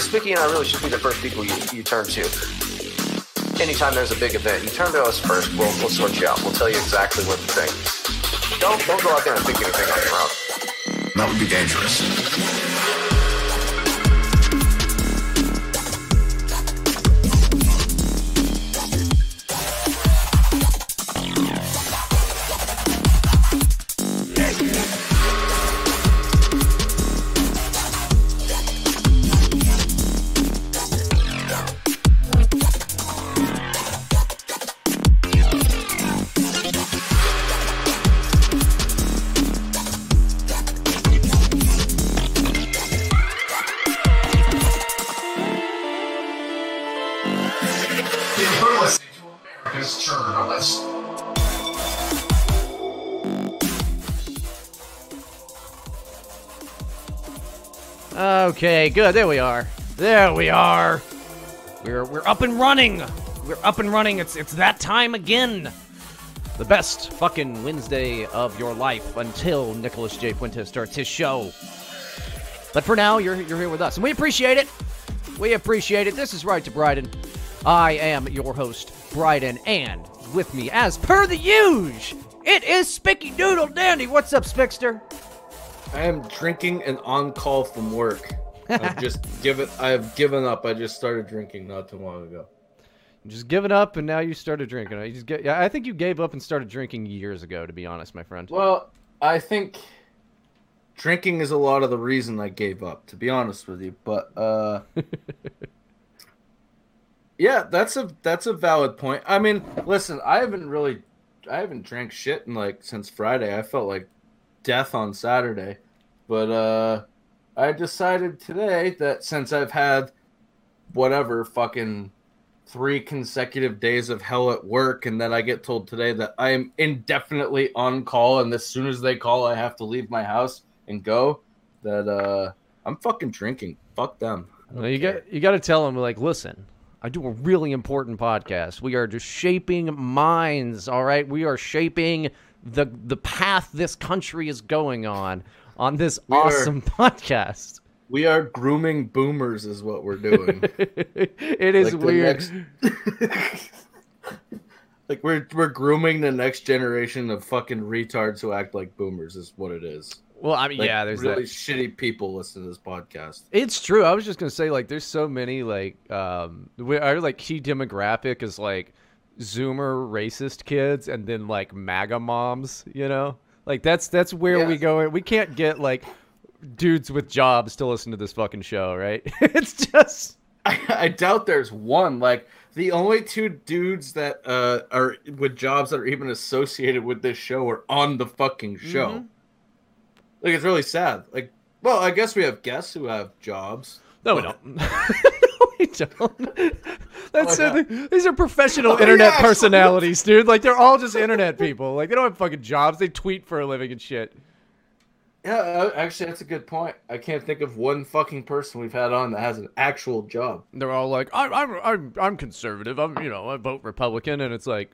Spicky and I really should be the first people you, you turn to. Anytime there's a big event, you turn to us first. We'll, we'll sort you out. We'll tell you exactly what to think. Don't, don't go out there and think anything on your own. That would be dangerous. Good. There we are. There we are. We're we're up and running. We're up and running. It's it's that time again. The best fucking Wednesday of your life until Nicholas J. Fuentes starts his show. But for now, you're you're here with us, and we appreciate it. We appreciate it. This is Right to Bryden. I am your host, Bryden, and with me, as per the usual, it is Spicky Doodle Dandy. What's up, Spickster? I am drinking and on call from work. I've just given I've given up. I just started drinking not too long ago. Just given up, and now you started drinking. You just get, yeah, I think you gave up and started drinking years ago, to be honest, my friend. Well, I think drinking is a lot of the reason I gave up, to be honest with you. But uh Yeah, that's a that's a valid point. I mean, listen, I haven't really I haven't drank shit in like since Friday. I felt like death on Saturday. But uh I decided today that since I've had whatever fucking three consecutive days of hell at work and then I get told today that I am indefinitely on call and as soon as they call I have to leave my house and go that uh I'm fucking drinking. Fuck them. You care. got you got to tell them like, listen, I do a really important podcast. We are just shaping minds. All right, we are shaping the the path this country is going on on this We are- awesome podcast. we are grooming boomers is what we're doing. it is Like weird. next- like we're we're grooming the next generation of fucking retards who act like boomers is what it is. Well, I mean, Like, yeah, there's really that. shitty people listen to this podcast. It's true. I was just gonna say like there's so many like um we- our like key demographic is like Zoomer racist kids and then like MAGA moms. You know, like that's that's where we Yes. go. We can't get like dudes with jobs to listen to this fucking show, right? it's just I, I doubt there's one. Like the only two dudes that uh, are with jobs that are even associated with this show are on the fucking show. Mhm. Like it's really sad. Like, well, I guess we have guests who have jobs. no, we don't. don't. That's Oh, it. these are professional Oh, internet yeah. personalities, dude. Like they're all just internet people. Like they don't have fucking jobs. They tweet for a living and shit. Yeah, uh, actually, that's a good point. I can't think of one fucking person we've had on that has an actual job. they're all like, I'm, I'm, I'm, I'm conservative. I'm, you know, I vote Republican, and it's like,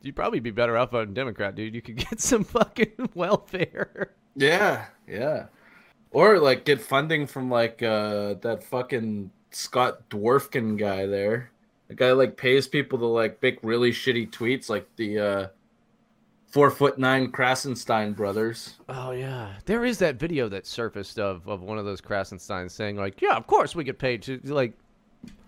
you'd probably be better off voting Democrat, dude. You could get some fucking welfare. Yeah, yeah. Or like get funding from like uh that fucking Scott Dworkin guy there. The guy like pays people to like make really shitty tweets, like the uh four foot nine Krassenstein brothers. Oh yeah, there is that video that surfaced of of one of those Krassensteins saying like, yeah, of course we get paid to like.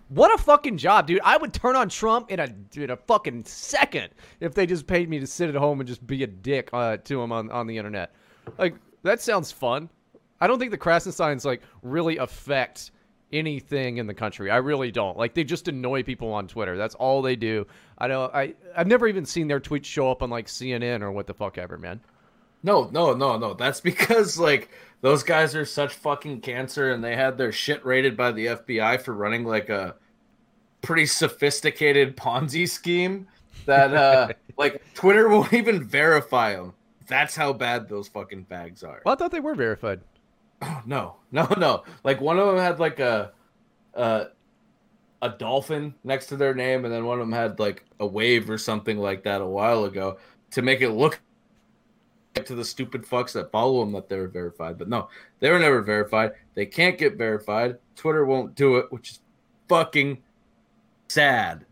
What a fucking job, dude! I would turn on Trump in a in a fucking second if they just paid me to sit at home and just be a dick uh, to him on on the internet. Like that sounds fun. I don't think the Krassensteins like really affect anything in the country. I really don't. Like they just annoy people on Twitter. That's all they do. I don't. I I've never even seen their tweets show up on like CNN or what the fuck ever, man. No, no, no, no. That's because like those guys are such fucking cancer and they had their shit rated by the FBI for running like a pretty sophisticated Ponzi scheme that uh like Twitter won't even verify them. That's how bad those fucking bags are. Well, I thought they were verified. No, no, no. Like one of them had like a a a dolphin next to their name, and then one of them had like a wave or something like that a while ago to make it look to the stupid fucks that follow them that they were verified. But no, they were never verified. They can't get verified. Twitter won't do it, which is fucking sad.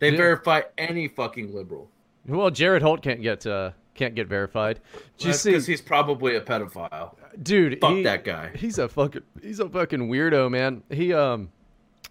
They Yeah. verify any fucking liberal. Well, Jared Holt can't get uh, can't get verified. That's see, because he's probably a pedophile. Dude? Fuck he- that guy. He's a fucking he's a fucking weirdo, man. He um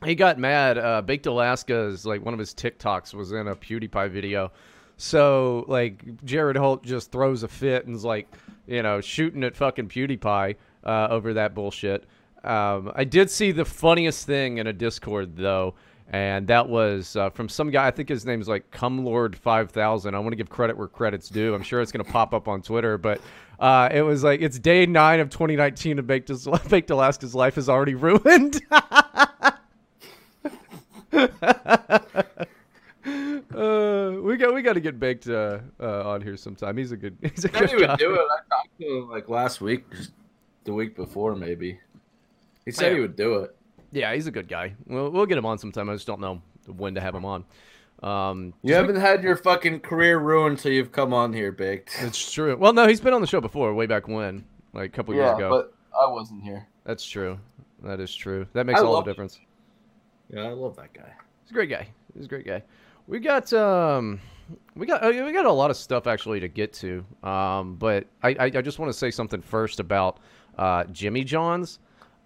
he got mad. Uh, Baked Alaska is like one of his TikToks was in a PewDiePie video. So like Jared Holt just throws a fit and's like, you know, shooting at fucking PewDiePie uh, over that bullshit. Um, I did see the funniest thing in a Discord though, and that was uh, from some guy. I think his name's like Cumlord Five Thousand. I want to give credit where credit's due. I'm sure it's gonna pop up on Twitter, but uh, it was like it's day nine of 2019, and Baked, Baked Alaska's life is already ruined. Uh, we got we got to get baked uh, uh, on here sometime. He's a good he's a I good said he guy. would do it. I talked to him like last week, the week before, maybe. He said Yeah. he would do it. Yeah, he's a good guy. We'll we'll get him on sometime. I just don't know when to have him on. Um, You haven't had your fucking career ruined till you've come on here, baked. it's true. Well, no, he's been on the show before, way back when, like a couple years ago. but I wasn't here. That's true. That is true. That makes I all the him. difference. Yeah, I love that guy. He's a great guy. He's a great guy. We got um, we got uh, we got a lot of stuff actually to get to. Um, but I I, I just want to say something first about uh Jimmy John's.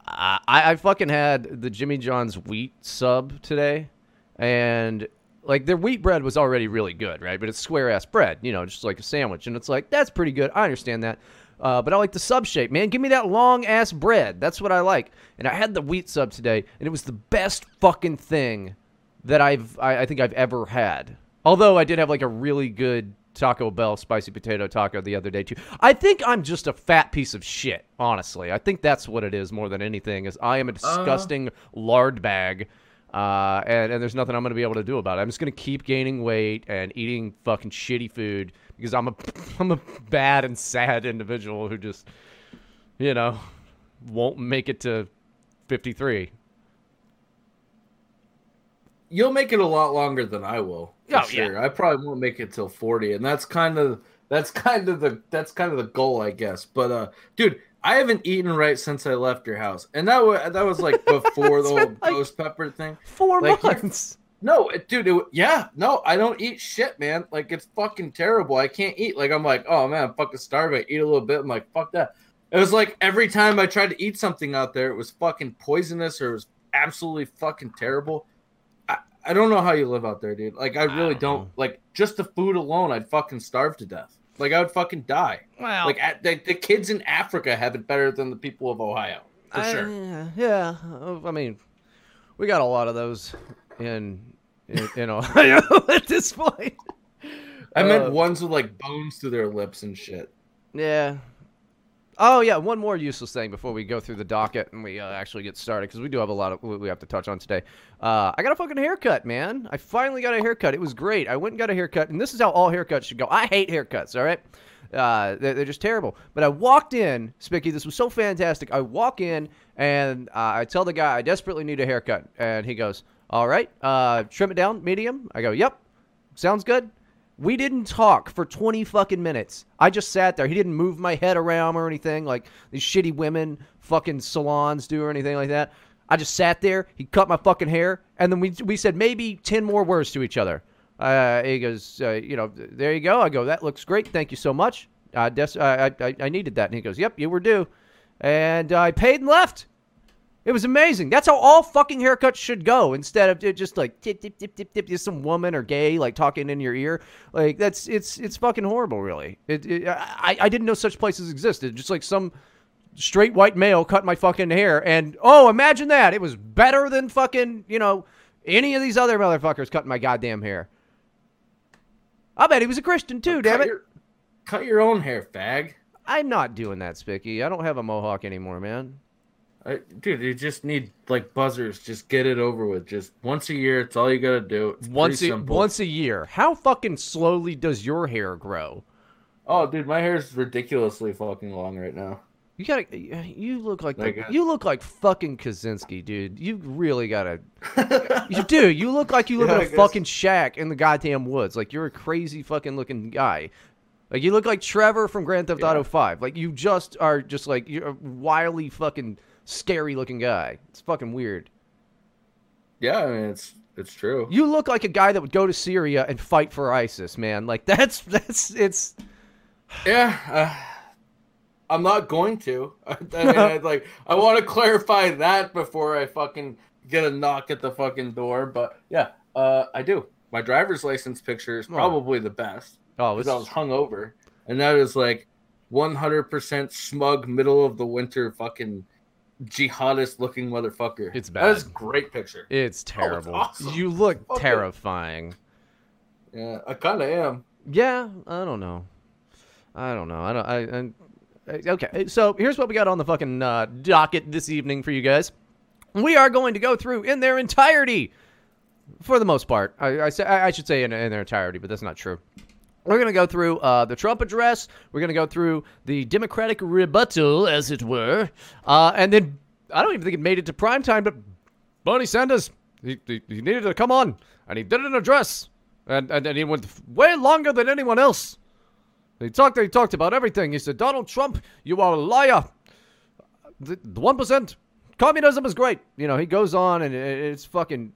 I I fucking had the Jimmy John's wheat sub today, and like their wheat bread was already really good, right? But it's square ass bread, you know, just like a sandwich, and it's like that's pretty good. I understand that. Uh, but I like the sub shape, man. Give me that long ass bread. That's what I like. And I had the wheat sub today, and it was the best fucking thing that I've I, I think I've ever had. Although I did have like a really good Taco Bell spicy potato taco the other day too. I think I'm just a fat piece of shit, honestly. I think that's what it is more than anything. Is I am a disgusting lard bag. Uh, and, and there's nothing I'm going to be able to do about it. I'm just going to keep gaining weight and eating fucking shitty food because I'm a I'm a bad and sad individual who just, you know, won't make it to 53. You'll make it a lot longer than I will. Oh, yeah. I probably won't make it till 40, and that's kind of that's kind of the that's kind of the goal, I guess. But uh dude, I haven't eaten right since I left your house. And that was that was like before the whole like- ghost pepper thing. Four Like, months. No, it, dude, it, yeah, no, I don't eat shit, man. Like it's fucking terrible. I can't eat. Like I'm like, oh man, I'm fucking starving. I eat a little bit. I'm like, fuck that. It was like every time I tried to eat something out there, it was fucking poisonous or it was absolutely fucking terrible. I, I don't know how you live out there, dude. Like I really don't don't, like just the food alone, I'd fucking starve to death. Like I would fucking die. Well, Like at, the, the kids in Africa have it better than the people of Ohio. For sure. Uh, yeah, I mean, we got a lot of those in in, in Ohio at this point. I meant uh, ones with like bones through their lips and shit. Yeah. Oh yeah, one more useless thing before we go through the docket and we uh, actually get started because we do have a lot of we have to touch on today. Uh, I got a fucking haircut, man. I finally got a haircut. It was great. I went and got a haircut, and this is how all haircuts should go. I hate haircuts. All right. Uh, they're, they're just terrible. But I walked in, Spicky. This was so fantastic. I walk in and uh, I tell the guy I desperately need a haircut, and he goes, "All right, uh, trim it down, medium." I go, "Yep, sounds good." We didn't talk for 20 fucking minutes. I just sat there. He didn't move my head around or anything like these shitty women fucking salons do or anything like that. I just sat there. He cut my fucking hair, and then we we said maybe 10 more words to each other. Uh, he goes, uh, you know, there you go. I go, that looks great. Thank you so much. Uh, des- I, I I needed that. And he goes, yep, you were due. And I paid and left. It was amazing. That's how all fucking haircuts should go. Instead of just like tip tip tip tip tip, just some woman or gay like talking in your ear. Like that's it's it's fucking horrible. Really. It, it I I didn't know such places existed. Just like some straight white male cut my fucking hair, and oh, imagine that. It was better than fucking you know any of these other motherfuckers cutting my goddamn hair. I bet he was a Christian too. Damn it. Your, cut your own hair, fag. I'm not doing that, Spicky. I don't have a mohawk anymore, man. I, dude, you just need like buzzers. Just get it over with. Just once a year. It's all you gotta do. It's Once a, simple. once a year. How fucking slowly does your hair grow? Oh, dude, my hair is ridiculously fucking long right now. You gotta. You look like the, Like, you look like fucking Kaczynski, dude. You really gotta. you do. You look like you live Yeah, in a fucking shack in the goddamn woods. Like you're a crazy fucking looking guy. Like you look like Trevor from Grand Theft Yeah. Auto Five. Like you just are just like you're a wily fucking scary looking guy. It's fucking weird. Yeah, I mean it's it's true. You look like a guy that would go to Syria and fight for ISIS, man. Like that's that's it's Yeah, uh, I'm not going to. I, I mean, I'd like I want to clarify that before I fucking get a knock at the fucking door. But yeah, uh, I do. My driver's license picture is probably the best oh because I was hungover, and that is like 100% smug, middle of the winter fucking jihadist looking motherfucker. It's bad. That is bad. great picture. it's terrible. awesome. You look Fucking- terrifying. Yeah, I kind of am. Yeah, I don't know. I don't know. I don't. I, I okay. So here's what we got on the fucking uh, docket this evening for you guys. We are going to go through in their entirety, for the most part. I, I say I should say in, in their entirety, but that's not true. We're going to go through uh, the Trump address. We're going to go through the Democratic rebuttal, as it were, uh, and then I don't even think it made it to prime time, but Bernie Sanders, he, he, he needed to come on, and he did an address, and, and, and he went way longer than anyone else. He talked. He talked about everything. He said, "Donald Trump, you are a liar. The one percent communism is great." You know, he goes on, and it, it's fucking,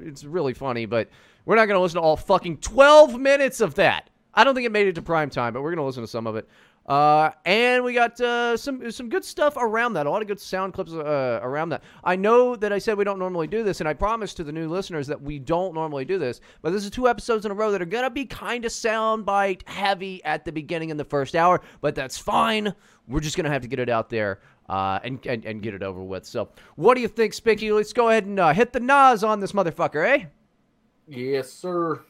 it's really funny. But we're not gonna listen to all fucking twelve minutes of that. I don't think it made it to prime time, but we're gonna listen to some of it. Uh, and we got uh, some some good stuff around that. A lot of good sound clips uh, around that. I know that I said we don't normally do this, and I promised to the new listeners that we don't normally do this. But this is two episodes in a row that are gonna be kind of soundbite heavy at the beginning in the first hour. But that's fine. We're just gonna have to get it out there uh, and, and and get it over with. So, what do you think, Spicky? Let's go ahead and uh, hit the Nas on this motherfucker, eh? Yes, sir.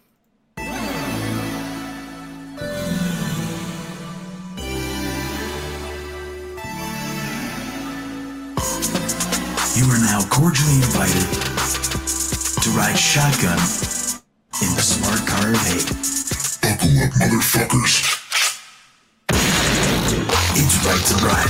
You are now cordially invited to ride shotgun in the smart car of hate. Buckle up, motherfuckers. It's right to ride.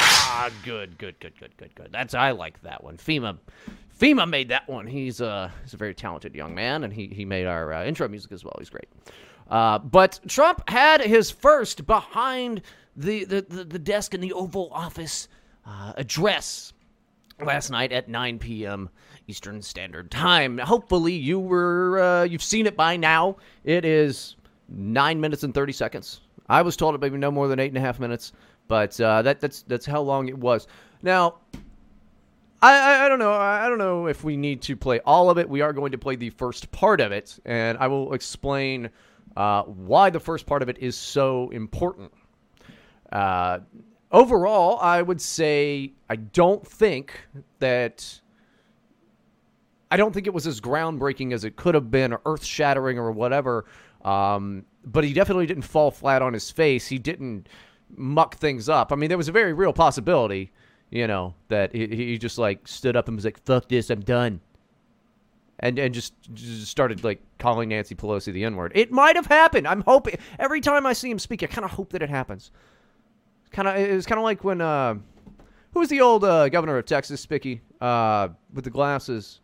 Ah, good, good, good, good, good, good. That's I like that one. FEMA, FEMA made that one. He's uh he's a very talented young man, and he he made our uh, intro music as well. He's great. Uh, but Trump had his first behind the the the, the desk in the Oval Office uh, address last night at 9 p.m. Eastern Standard Time. Hopefully, you were uh, you've seen it by now. It is nine minutes and 30 seconds. I was told it maybe no more than eight and a half minutes, but uh, that that's that's how long it was. Now, I, I I don't know. I don't know if we need to play all of it. We are going to play the first part of it, and I will explain uh, why the first part of it is so important. Uh, overall, I would say I don't think that. I don't think it was as groundbreaking as it could have been, or earth shattering, or whatever. Um, but he definitely didn't fall flat on his face. He didn't muck things up. I mean, there was a very real possibility, you know, that he, he just like stood up and was like, "Fuck this, I'm done," and and just just started like calling Nancy Pelosi the N word. It might have happened. I'm hoping. Every time I see him speak, I kind of hope that it happens. Kind of, it's kind of like when uh, who was the old uh, governor of Texas, Spicky, uh, with the glasses?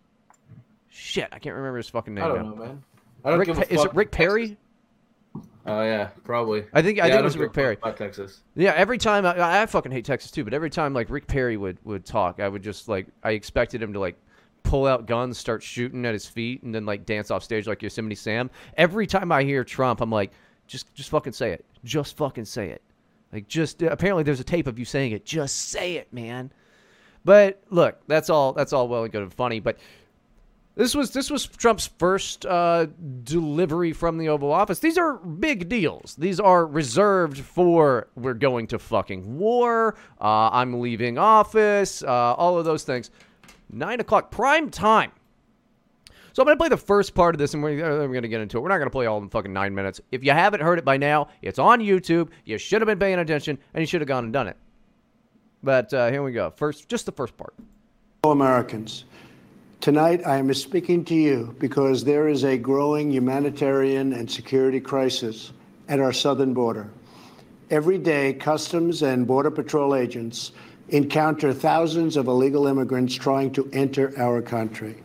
Shit, I can't remember his fucking name. I don't know, man. I don't Rick, give a Pa- is it Rick Perry? Oh yeah, probably. I think I Yeah, think it was Rick Perry. About Texas. Yeah, every time I, I fucking hate Texas too, but every time like Rick Perry would would talk, I would just like I expected him to like pull out guns, start shooting at his feet, and then like dance off stage like Yosemite Sam. Every time I hear Trump, I'm like, just just fucking say it, just fucking say it. Like just apparently there's a tape of you saying it. Just say it, man. But look, that's all that's all well and good and funny, but this was this was Trump's first uh, delivery from the Oval Office. These are big deals. These are reserved for we're going to fucking war. Uh, I'm leaving office. Uh, all of those things. Nine o'clock prime time. So I'm gonna play the first part of this, and we're, uh, we're gonna get into it. We're not gonna play all in fucking nine minutes. If you haven't heard it by now, it's on YouTube. You should have been paying attention, and you should have gone and done it. But uh, here we go. First, just the first part. Americans. Tonight, I am speaking to you because there is a growing humanitarian and security crisis at our southern border. Every day, Customs and Border Patrol agents encounter thousands of illegal immigrants trying to enter our country.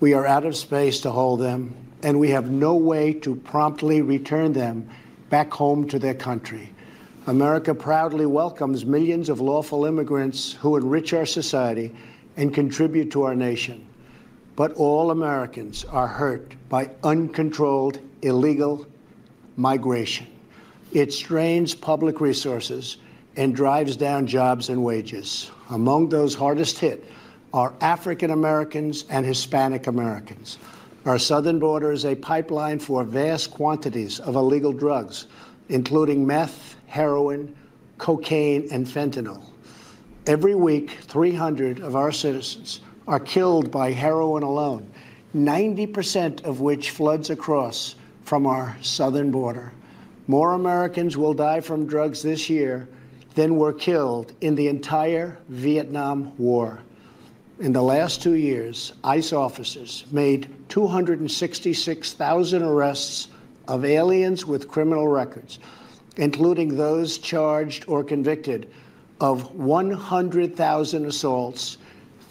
We are out of space to hold them, and we have no way to promptly return them back home to their country. America proudly welcomes millions of lawful immigrants who enrich our society and contribute to our nation. But all Americans are hurt by uncontrolled illegal migration. It strains public resources and drives down jobs and wages. Among those hardest hit are African Americans and Hispanic Americans. Our southern border is a pipeline for vast quantities of illegal drugs, including meth, heroin, cocaine, and fentanyl. Every week, 300 of our citizens are killed by heroin alone, 90% of which floods across from our southern border. More Americans will die from drugs this year than were killed in the entire Vietnam War. In the last two years, ICE officers made 266,000 arrests of aliens with criminal records, including those charged or convicted of 100,000 assaults,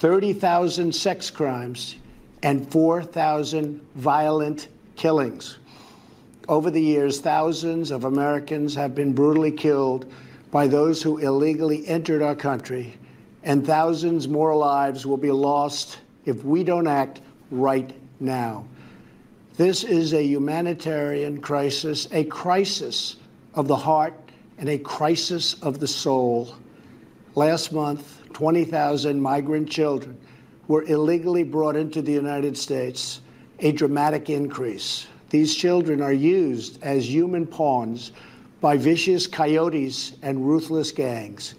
30,000 sex crimes, and 4,000 violent killings. Over the years, thousands of Americans have been brutally killed by those who illegally entered our country, and thousands more lives will be lost if we don't act right now. This is a humanitarian crisis, a crisis of the heart, and a crisis of the soul. Last month, 20,000 migrant children were illegally brought into the United States, a dramatic increase. These children are used as human pawns by vicious coyotes and ruthless gangs.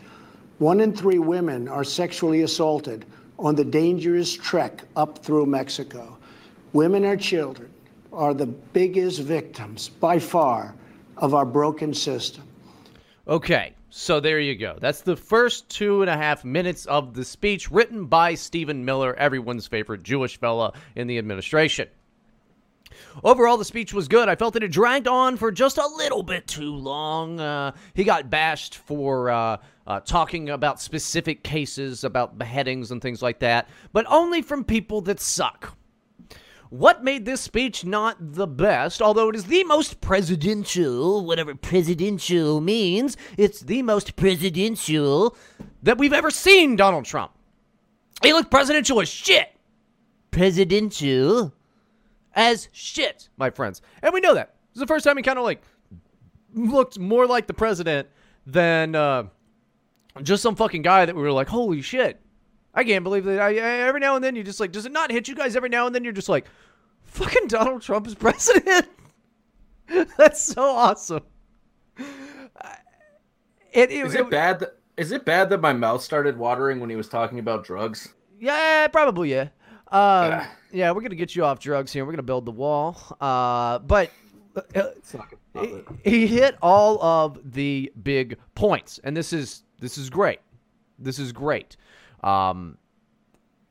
One in three women are sexually assaulted on the dangerous trek up through Mexico. Women and children are the biggest victims by far of our broken system. Okay, so there you go. That's the first two and a half minutes of the speech written by Stephen Miller, everyone's favorite Jewish fella in the administration. Overall, the speech was good. I felt that it dragged on for just a little bit too long. Uh, he got bashed for uh, uh, talking about specific cases, about beheadings and things like that, but only from people that suck. What made this speech not the best, although it is the most presidential, whatever presidential means, it's the most presidential that we've ever seen Donald Trump. He looked presidential as shit. Presidential as shit, my friends. And we know that. It's the first time he kind of like looked more like the president than uh, just some fucking guy that we were like, holy shit. I can't believe that. I, I, every now and then you just like, does it not hit you guys every now and then? You're just like, fucking Donald Trump is president. That's so awesome. It, it, Is it bad that is it bad that my mouth started watering when he was talking about drugs? Yeah, probably yeah. Um, yeah, we're gonna get you off drugs here. We're gonna build the wall. Uh, but uh, he, he hit all of the big points, and this is this is great. This is great. Um,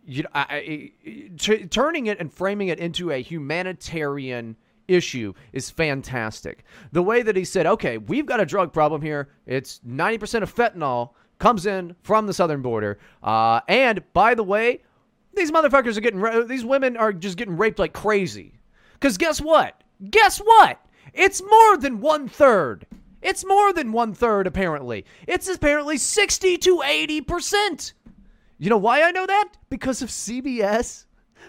you know, I, I, t- turning it and framing it into a humanitarian issue is fantastic. The way that he said, okay, we've got a drug problem here. It's 90% of fentanyl comes in from the southern border. Uh, and by the way, these motherfuckers are getting, ra- these women are just getting raped like crazy. Because guess what? Guess what? It's more than one third. It's more than one third, apparently. It's apparently 60 to 80%. You know why I know that? Because of CBS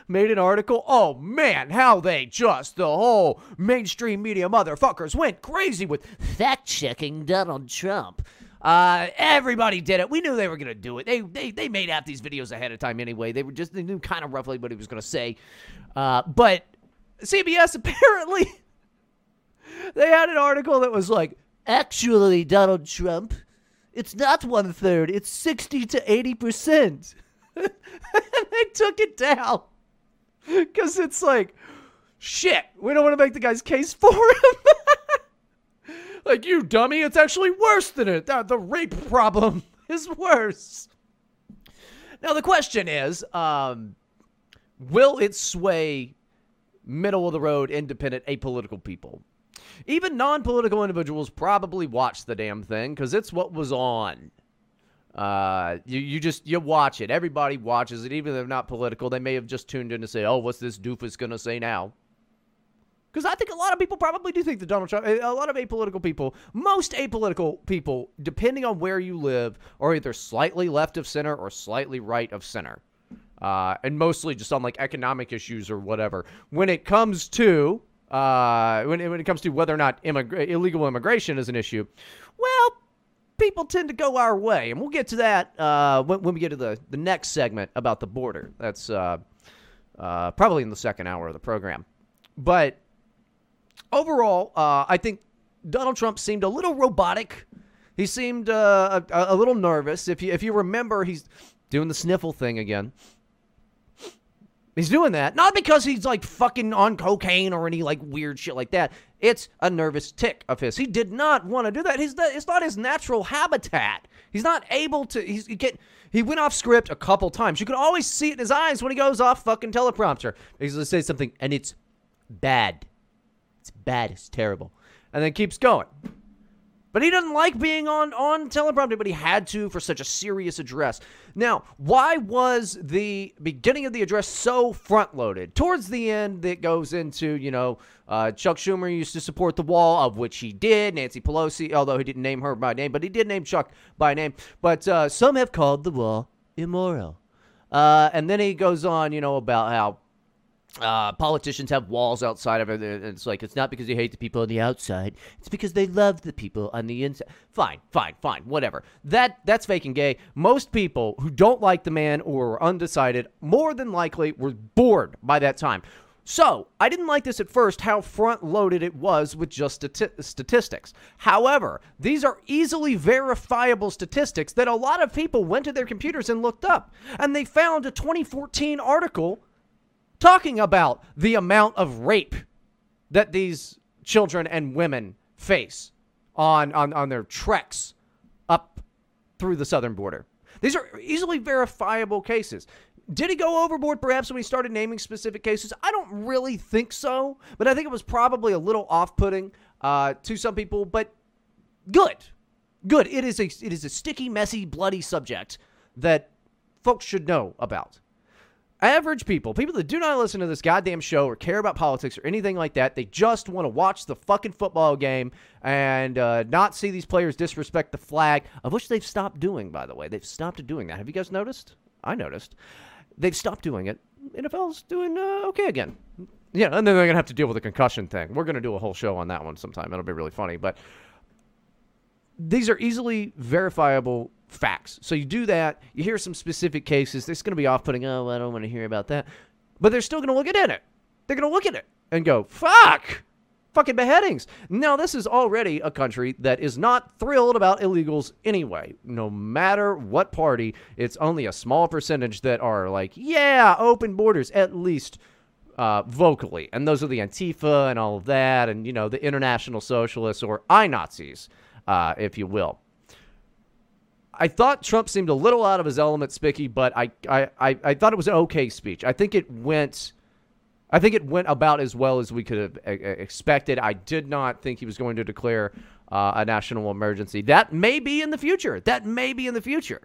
made an article. Oh man, how they just, the whole mainstream media motherfuckers went crazy with fact checking Donald Trump. Uh, everybody did it. We knew they were gonna do it. They they they made out these videos ahead of time anyway. They were just they knew kind of roughly what he was gonna say. Uh, but CBS apparently they had an article that was like, actually, Donald Trump, it's not one third, it's sixty to eighty percent. and they took it down because it's like, shit, we don't want to make the guy's case for him. like, you dummy, it's actually worse than it. The, the rape problem is worse. Now, the question is um, will it sway middle of the road, independent, apolitical people? Even non-political individuals probably watched the damn thing because it's what was on. Uh, you, you just you watch it. Everybody watches it, even if they're not political. They may have just tuned in to say, "Oh, what's this doofus gonna say now?" Because I think a lot of people probably do think that Donald Trump, a lot of apolitical people, most apolitical people, depending on where you live, are either slightly left of center or slightly right of center. Uh, and mostly just on like economic issues or whatever. When it comes to uh, when, it, when it comes to whether or not illegal immigration is an issue, well, people tend to go our way, and we'll get to that uh, when, when we get to the the next segment about the border. That's uh, uh, probably in the second hour of the program, but overall, uh, I think Donald Trump seemed a little robotic. He seemed uh, a, a little nervous. If you if you remember, he's doing the sniffle thing again. He's doing that not because he's like fucking on cocaine or any like weird shit like that. It's a nervous tic of his. He did not want to do that. He's it's not his natural habitat. He's not able to. He's he get. He went off script a couple times. You can always see it in his eyes when he goes off fucking teleprompter. He's gonna say something and it's bad. It's bad. It's terrible, and then keeps going. But he doesn't like being on on teleprompter, but he had to for such a serious address. Now, why was the beginning of the address so front loaded? Towards the end, it goes into you know uh, Chuck Schumer used to support the wall, of which he did. Nancy Pelosi, although he didn't name her by name, but he did name Chuck by name. But uh, some have called the wall immoral. Uh, and then he goes on, you know, about how uh, politicians have walls outside of it. and It's like it's not because they hate the people on the outside; it's because they love the people on the inside. Fine, fine, fine, whatever. That that's fake and gay. Most people who don't like the man or are undecided, more than likely, were bored by that time. So I didn't like this at first. How front loaded it was with just stati- statistics. However, these are easily verifiable statistics that a lot of people went to their computers and looked up, and they found a 2014 article talking about the amount of rape that these children and women face on, on, on their treks up through the southern border. These are easily verifiable cases. Did he go overboard perhaps when he started naming specific cases? I don't really think so, but I think it was probably a little off putting uh, to some people, but good. Good. It is a it is a sticky, messy, bloody subject that folks should know about average people, people that do not listen to this goddamn show or care about politics or anything like that, they just want to watch the fucking football game and uh, not see these players disrespect the flag, of which they've stopped doing, by the way. They've stopped doing that. Have you guys noticed? I noticed. They've stopped doing it. NFL's doing uh, okay again. Yeah, and then they're going to have to deal with the concussion thing. We're going to do a whole show on that one sometime. It'll be really funny. But these are easily verifiable facts. So you do that, you hear some specific cases, it's going to be off putting, oh, I don't want to hear about that. But they're still going to look at it. They're going to look at it and go, fuck, fucking beheadings. Now, this is already a country that is not thrilled about illegals anyway. No matter what party, it's only a small percentage that are like, yeah, open borders, at least uh, vocally. And those are the Antifa and all of that, and, you know, the international socialists or I Nazis, uh, if you will. I thought Trump seemed a little out of his element, Spicky, but I, I, I, I thought it was an okay speech. I think it went. I think it went about as well as we could have expected. I did not think he was going to declare uh, a national emergency. That may be in the future. That may be in the future.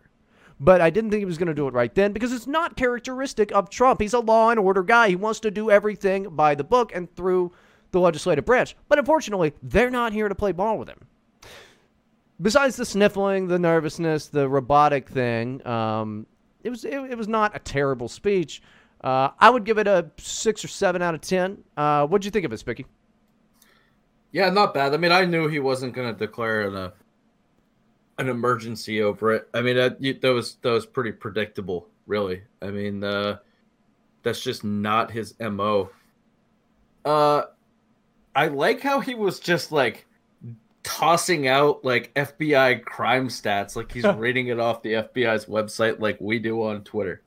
But I didn't think he was going to do it right then because it's not characteristic of Trump. He's a law and order guy. He wants to do everything by the book and through the legislative branch. But unfortunately, they're not here to play ball with him besides the sniffling, the nervousness, the robotic thing, um, it was it, it, was not a terrible speech. Uh, I would give it a six or seven out of ten. Uh, what'd you think of it, Spicky? Yeah, not bad. I mean, I knew he wasn't going to declare an, uh, an emergency over it. I mean, that, that was that was pretty predictable, really. I mean, uh, that's just not his mo. Uh, I like how he was just like tossing out like FBI crime stats, like he's reading it off the FBI's website, like we do on Twitter.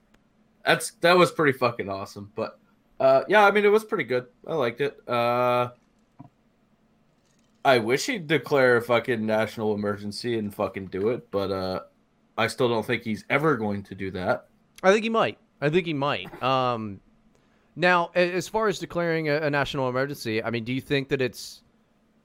That's that was pretty fucking awesome. But uh, yeah, I mean, it was pretty good. I liked it. Uh, I wish he'd declare a fucking national emergency and fucking do it, but uh, I still don't think he's ever going to do that. I think he might. I think he might. Um, now, as far as declaring a, a national emergency, I mean, do you think that it's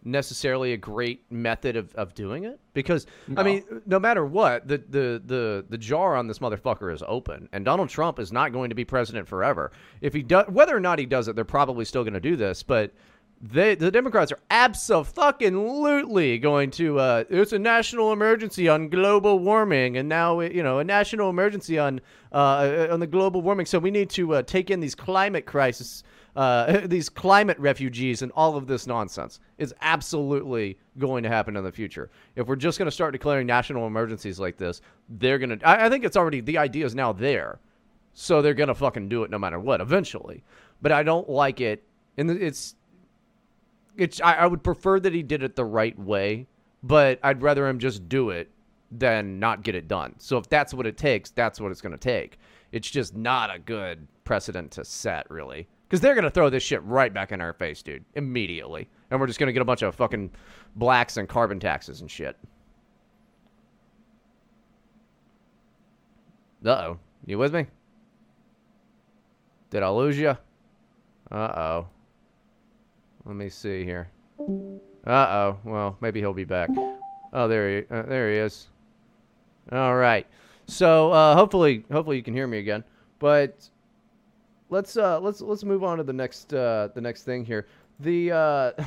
necessarily a great method of, of doing it? Because I mean no matter what the, the the the jar on this motherfucker is open and Donald Trump is not going to be president forever. If he does whether or not he does it they're probably still going to do this but they the Democrats are absolutely going to uh, it's a national emergency on global warming and now you know a national emergency on uh, on the global warming. So we need to uh, take in these climate crisis uh, these climate refugees and all of this nonsense is absolutely going to happen in the future. If we're just going to start declaring national emergencies like this, they're going to. I think it's already the idea is now there, so they're going to fucking do it no matter what eventually. But I don't like it, and it's it's. I, I would prefer that he did it the right way, but I'd rather him just do it than not get it done. So if that's what it takes, that's what it's going to take. It's just not a good precedent to set, really. Because they're going to throw this shit right back in our face, dude, immediately. And we're just going to get a bunch of fucking blacks and carbon taxes and shit. Uh oh. You with me? Did I lose you? Uh oh. Let me see here. Uh oh. Well, maybe he'll be back. Oh, there he, uh, there he is. All right. So uh, hopefully, hopefully you can hear me again. But let's uh, let's let's move on to the next uh, the next thing here. The uh,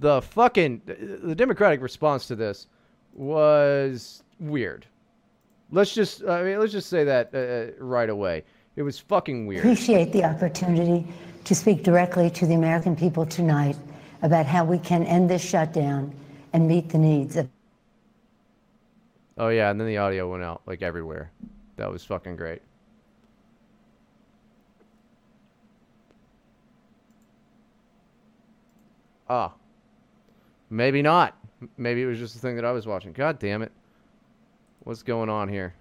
the fucking the Democratic response to this was weird. Let's just I mean let's just say that uh, right away. It was fucking weird. appreciate the opportunity to speak directly to the American people tonight about how we can end this shutdown and meet the needs of Oh yeah, and then the audio went out like everywhere. That was fucking great. Ah. Maybe not. Maybe it was just the thing that I was watching. God damn it. What's going on here?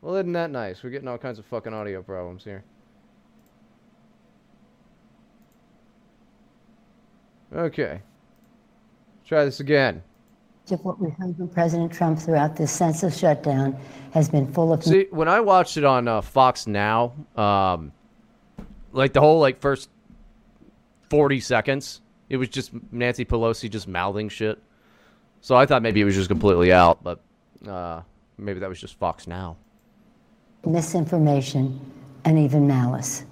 Well, isn't that nice? We're getting all kinds of fucking audio problems here. Okay. Try this again. of what we heard from President Trump throughout this census shutdown has been full of See, when I watched it on uh, Fox Now, um, like the whole like first forty seconds, it was just Nancy Pelosi just mouthing shit. So I thought maybe it was just completely out, but uh, maybe that was just Fox Now. misinformation and even malice.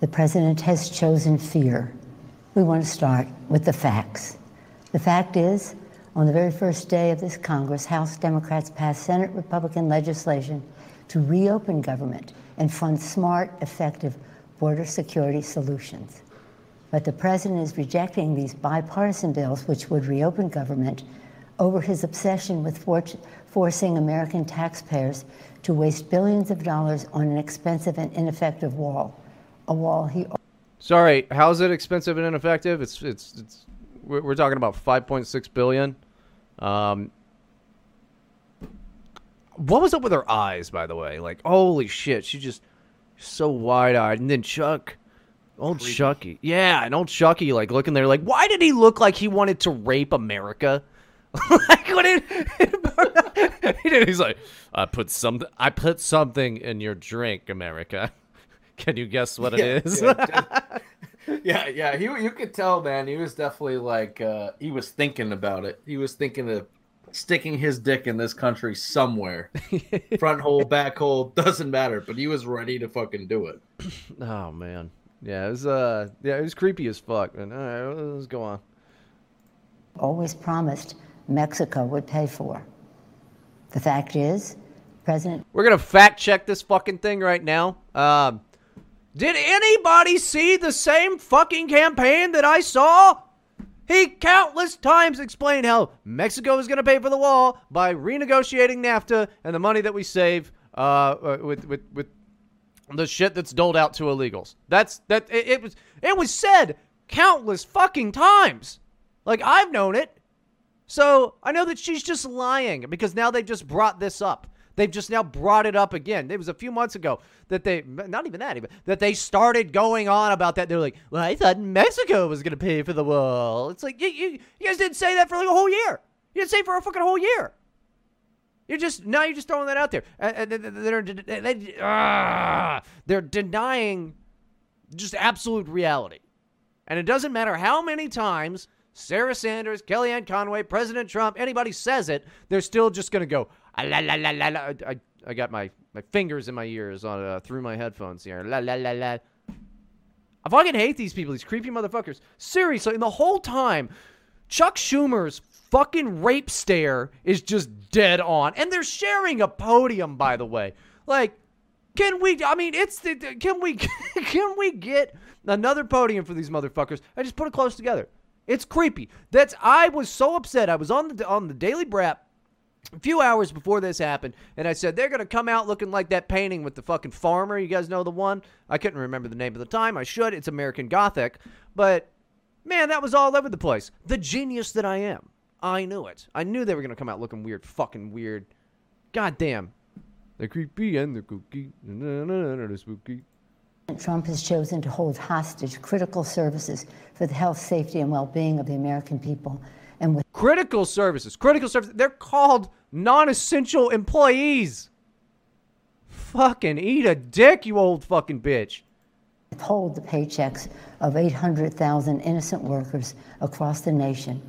The president has chosen fear. We want to start with the facts. The fact is, on the very first day of this Congress, House Democrats passed Senate Republican legislation to reopen government and fund smart, effective border security solutions. But the president is rejecting these bipartisan bills, which would reopen government, over his obsession with for- forcing American taxpayers to waste billions of dollars on an expensive and ineffective wall. A wall he Sorry, how's it expensive and ineffective? It's it's it's we're, talking about 5.6 billion. Um, what was up with her eyes, by the way? Like, holy shit, she just so wide-eyed. And then Chuck, old Chucky, yeah, and old Chucky, like looking there, like, why did he look like he wanted to rape America? like what did he did? He's like, I put some, I put something in your drink, America. Can you guess what it is? yeah, yeah, yeah. He, you could tell, man. He was definitely like uh, he was thinking about it. He was thinking of sticking his dick in this country somewhere, front hole, back hole, doesn't matter. But he was ready to fucking do it. Oh man, yeah, it was uh, yeah, it was creepy as fuck. And all right, let's go on. always promised Mexico would pay for. The fact is, President We're gonna fact check this fucking thing right now. Um, did anybody see the same fucking campaign that I saw? He countless times explained how Mexico is gonna pay for the wall by renegotiating NAFTA and the money that we save uh, uh, with with with the shit that's doled out to illegals. That's that it, it was it was said countless fucking times. Like I've known it. So I know that she's just lying because now they've just brought this up. They've just now brought it up again. It was a few months ago that they, not even that, even that they started going on about that. They're like, "Well, I thought Mexico was gonna pay for the wall." It's like you, you, you guys didn't say that for like a whole year. You didn't say for a fucking whole year. You're just now you're just throwing that out there. They're they, ah, they're denying just absolute reality. And it doesn't matter how many times Sarah Sanders, Kellyanne Conway, President Trump, anybody says it, they're still just to go, "Ah, la, la, la, la, la. I, I got my, my fingers in my ears on uh, through my headphones here. La, la, la, la. I fucking hate these people, these creepy motherfuckers. Seriously, and the whole time, Chuck Schumer's fucking rape stare is just dead on. And they're sharing a podium, by the way. Like, can we? I mean, it's the. Can we? Can we get another podium for these motherfuckers? I just put it close together. It's creepy. That's. I was so upset. I was on the on the Daily Brap a few hours before this happened, and I said they're gonna come out looking like that painting with the fucking farmer. You guys know the one? I couldn't remember the name at the time. I should. It's American Gothic, but man, that was all over the place. The genius that I am, I knew it. I knew they were gonna come out looking weird, fucking weird. God damn. They're creepy and they're kooky. They're spooky. Trump has chosen to hold hostage critical services for the health, safety, and well being of the American people. And with Critical services. Critical services. They're called non essential employees. Fucking eat a dick, you old fucking bitch. withhold the paychecks of 800,000 innocent workers across the nation,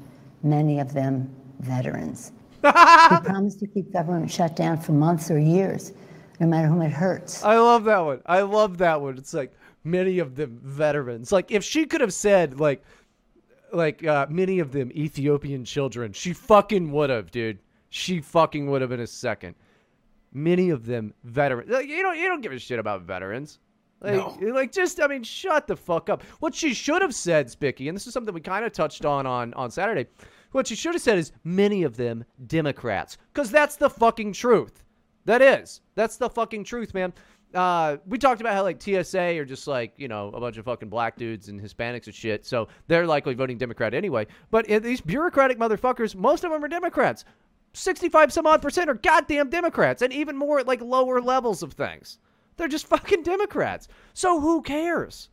many of them veterans. he promised to keep government shut down for months or years, no matter whom it hurts. I love that one. I love that one. It's like many of them veterans. Like if she could have said like like uh, many of them Ethiopian children, she fucking would have, dude. She fucking would have in a second. Many of them veterans. Like, you don't you don't give a shit about veterans. Like, No. like just I mean, shut the fuck up. What she should have said, Spicky, and this is something we kind of touched on on on Saturday. What she should have said is many of them Democrats, because that's the fucking truth. That is. That's the fucking truth, man. Uh, we talked about how like TSA are just like you know a bunch of fucking black dudes and Hispanics and shit, so they're likely voting Democrat anyway. But these bureaucratic motherfuckers, most of them are Democrats. Sixty-five some odd percent are goddamn Democrats, and even more at like lower levels of things. They're just fucking Democrats. So who cares?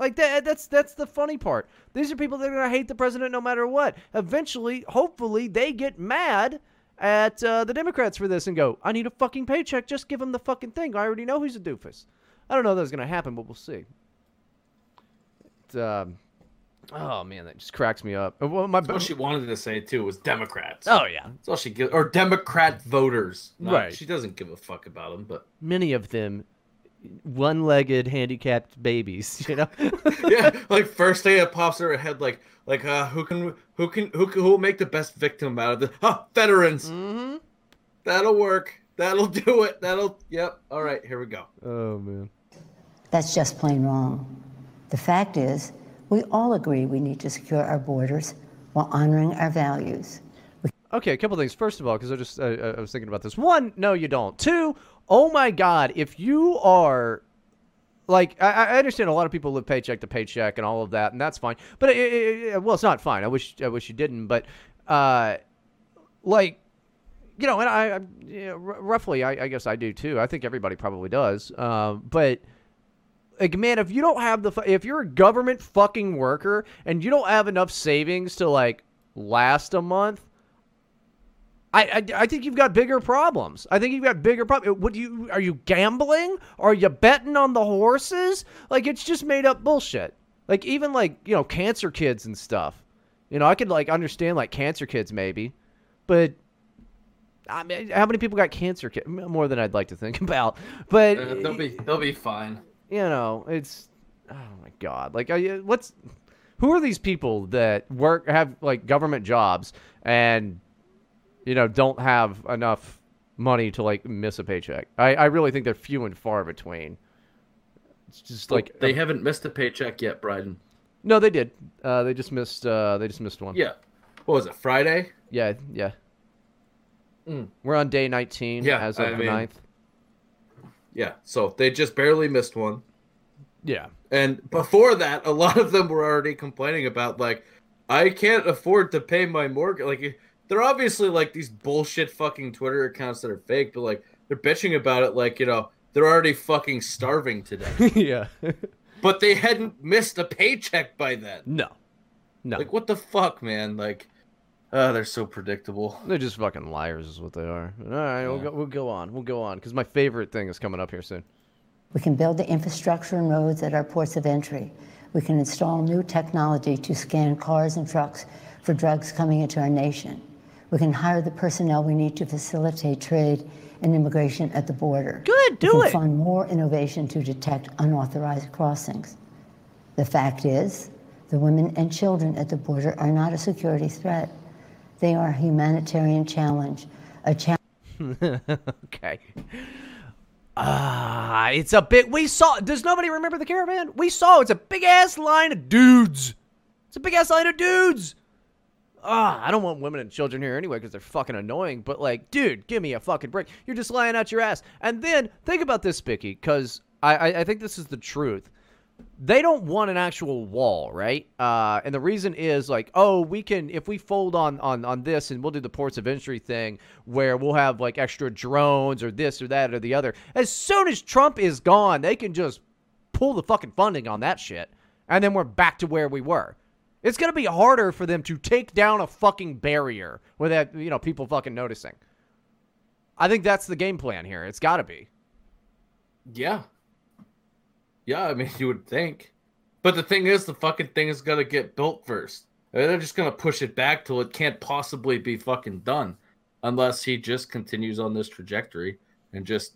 Like that that's that's the funny part. These are people that are going to hate the president no matter what. Eventually, hopefully they get mad at uh, the Democrats for this and go, "I need a fucking paycheck. Just give him the fucking thing. I already know he's a doofus." I don't know if that's going to happen, but we'll see. It, um, oh man, that just cracks me up. Well, my What she wanted to say too was Democrats. Oh yeah. That's all she gives, or Democrat voters. Not- Right. She doesn't give a fuck about them, but many of them one-legged handicapped babies, you know. yeah, like first day that pops in her head, like like uh, who can who can who can, who will make the best victim out of this? Huh, veterans. mm-hmm. That'll work. That'll do it. That'll. Yep. All right. Here we go. Oh man. That's just plain wrong. The fact is, we all agree we need to secure our borders while honoring our values. Okay, a couple things. First of all, because I just I, I was thinking about this. One, no, you don't. Two, oh my God, if you are like, I, I understand a lot of people live paycheck to paycheck and all of that, and that's fine. But it, it, it- well, it's not fine. I wish I wish you didn't. But uh, like, you know, and I, I you know, r- roughly, I, I guess I do too. I think everybody probably does. Um, but like man if you don't have the if you're a government fucking worker and you don't have enough savings to like last a month I, I, I think you've got bigger problems. I think you've got bigger problems. What do you are you gambling? Are you betting on the horses? Like it's just made up bullshit. Like even like you know cancer kids and stuff. You know I could like understand like cancer kids maybe, but I mean how many people got cancer kids? More than I'd like to think about. But Uh, they'll be they'll be fine. you know, it's oh my god. Like, are you, what's who are these people that work have like government jobs and you know don't have enough money to like miss a paycheck? I I really think they're few and far between. It's just like they haven't missed a paycheck yet, Bryden. no, they did. Uh, they just missed. Uh, they just missed one. Yeah. What was it? Friday? yeah, yeah. Mm. We're on day 19 Yeah, as of I the mean- 9th. Yeah. So they just barely missed one. Yeah. And before that, a lot of them were already complaining about like, I can't afford to pay my mortgage. Like, they're obviously like these bullshit fucking Twitter accounts that are fake, but like they're bitching about it like you know they're already fucking starving today. yeah. but they hadn't missed a paycheck by then. no. No. Like, what the fuck, man? Like, uh, they're so predictable. They're just fucking liars, is what they are. All right, we'll go. We'll go on. We'll go on because my favorite thing is coming up here soon. We can build the infrastructure and roads at our ports of entry. We can install new technology to scan cars and trucks for drugs coming into our nation. We can hire the personnel we need to facilitate trade and immigration at the border. Good, do we can it. fund more innovation to detect unauthorized crossings. The fact is, the women and children at the border are not a security threat. They are a humanitarian challenge, a challenge. okay. Ah, it's a big. We saw. Does nobody remember the caravan? We saw. It's a big ass line of dudes. It's a big ass line of dudes. Ah, I don't want women and children here anyway because they're fucking annoying. But like, dude, give me a fucking break. You're just lying out your ass. And then think about this, Spicky, because I, I I think this is the truth they don't want an actual wall, right? Uh, and the reason is like, oh, we can if we fold on on on this, and we'll do the ports of entry thing where we'll have like extra drones or this or that or the other. As soon as Trump is gone, they can just pull the fucking funding on that shit, and then we're back to where we were. It's gonna be harder for them to take down a fucking barrier without you know people fucking noticing. I think that's the game plan here. It's got to be. Yeah. Yeah, I mean, you would think. But the thing is, the fucking thing is gonna get built first. They're just gonna push it back till it can't possibly be fucking done, unless he just continues on this trajectory and just,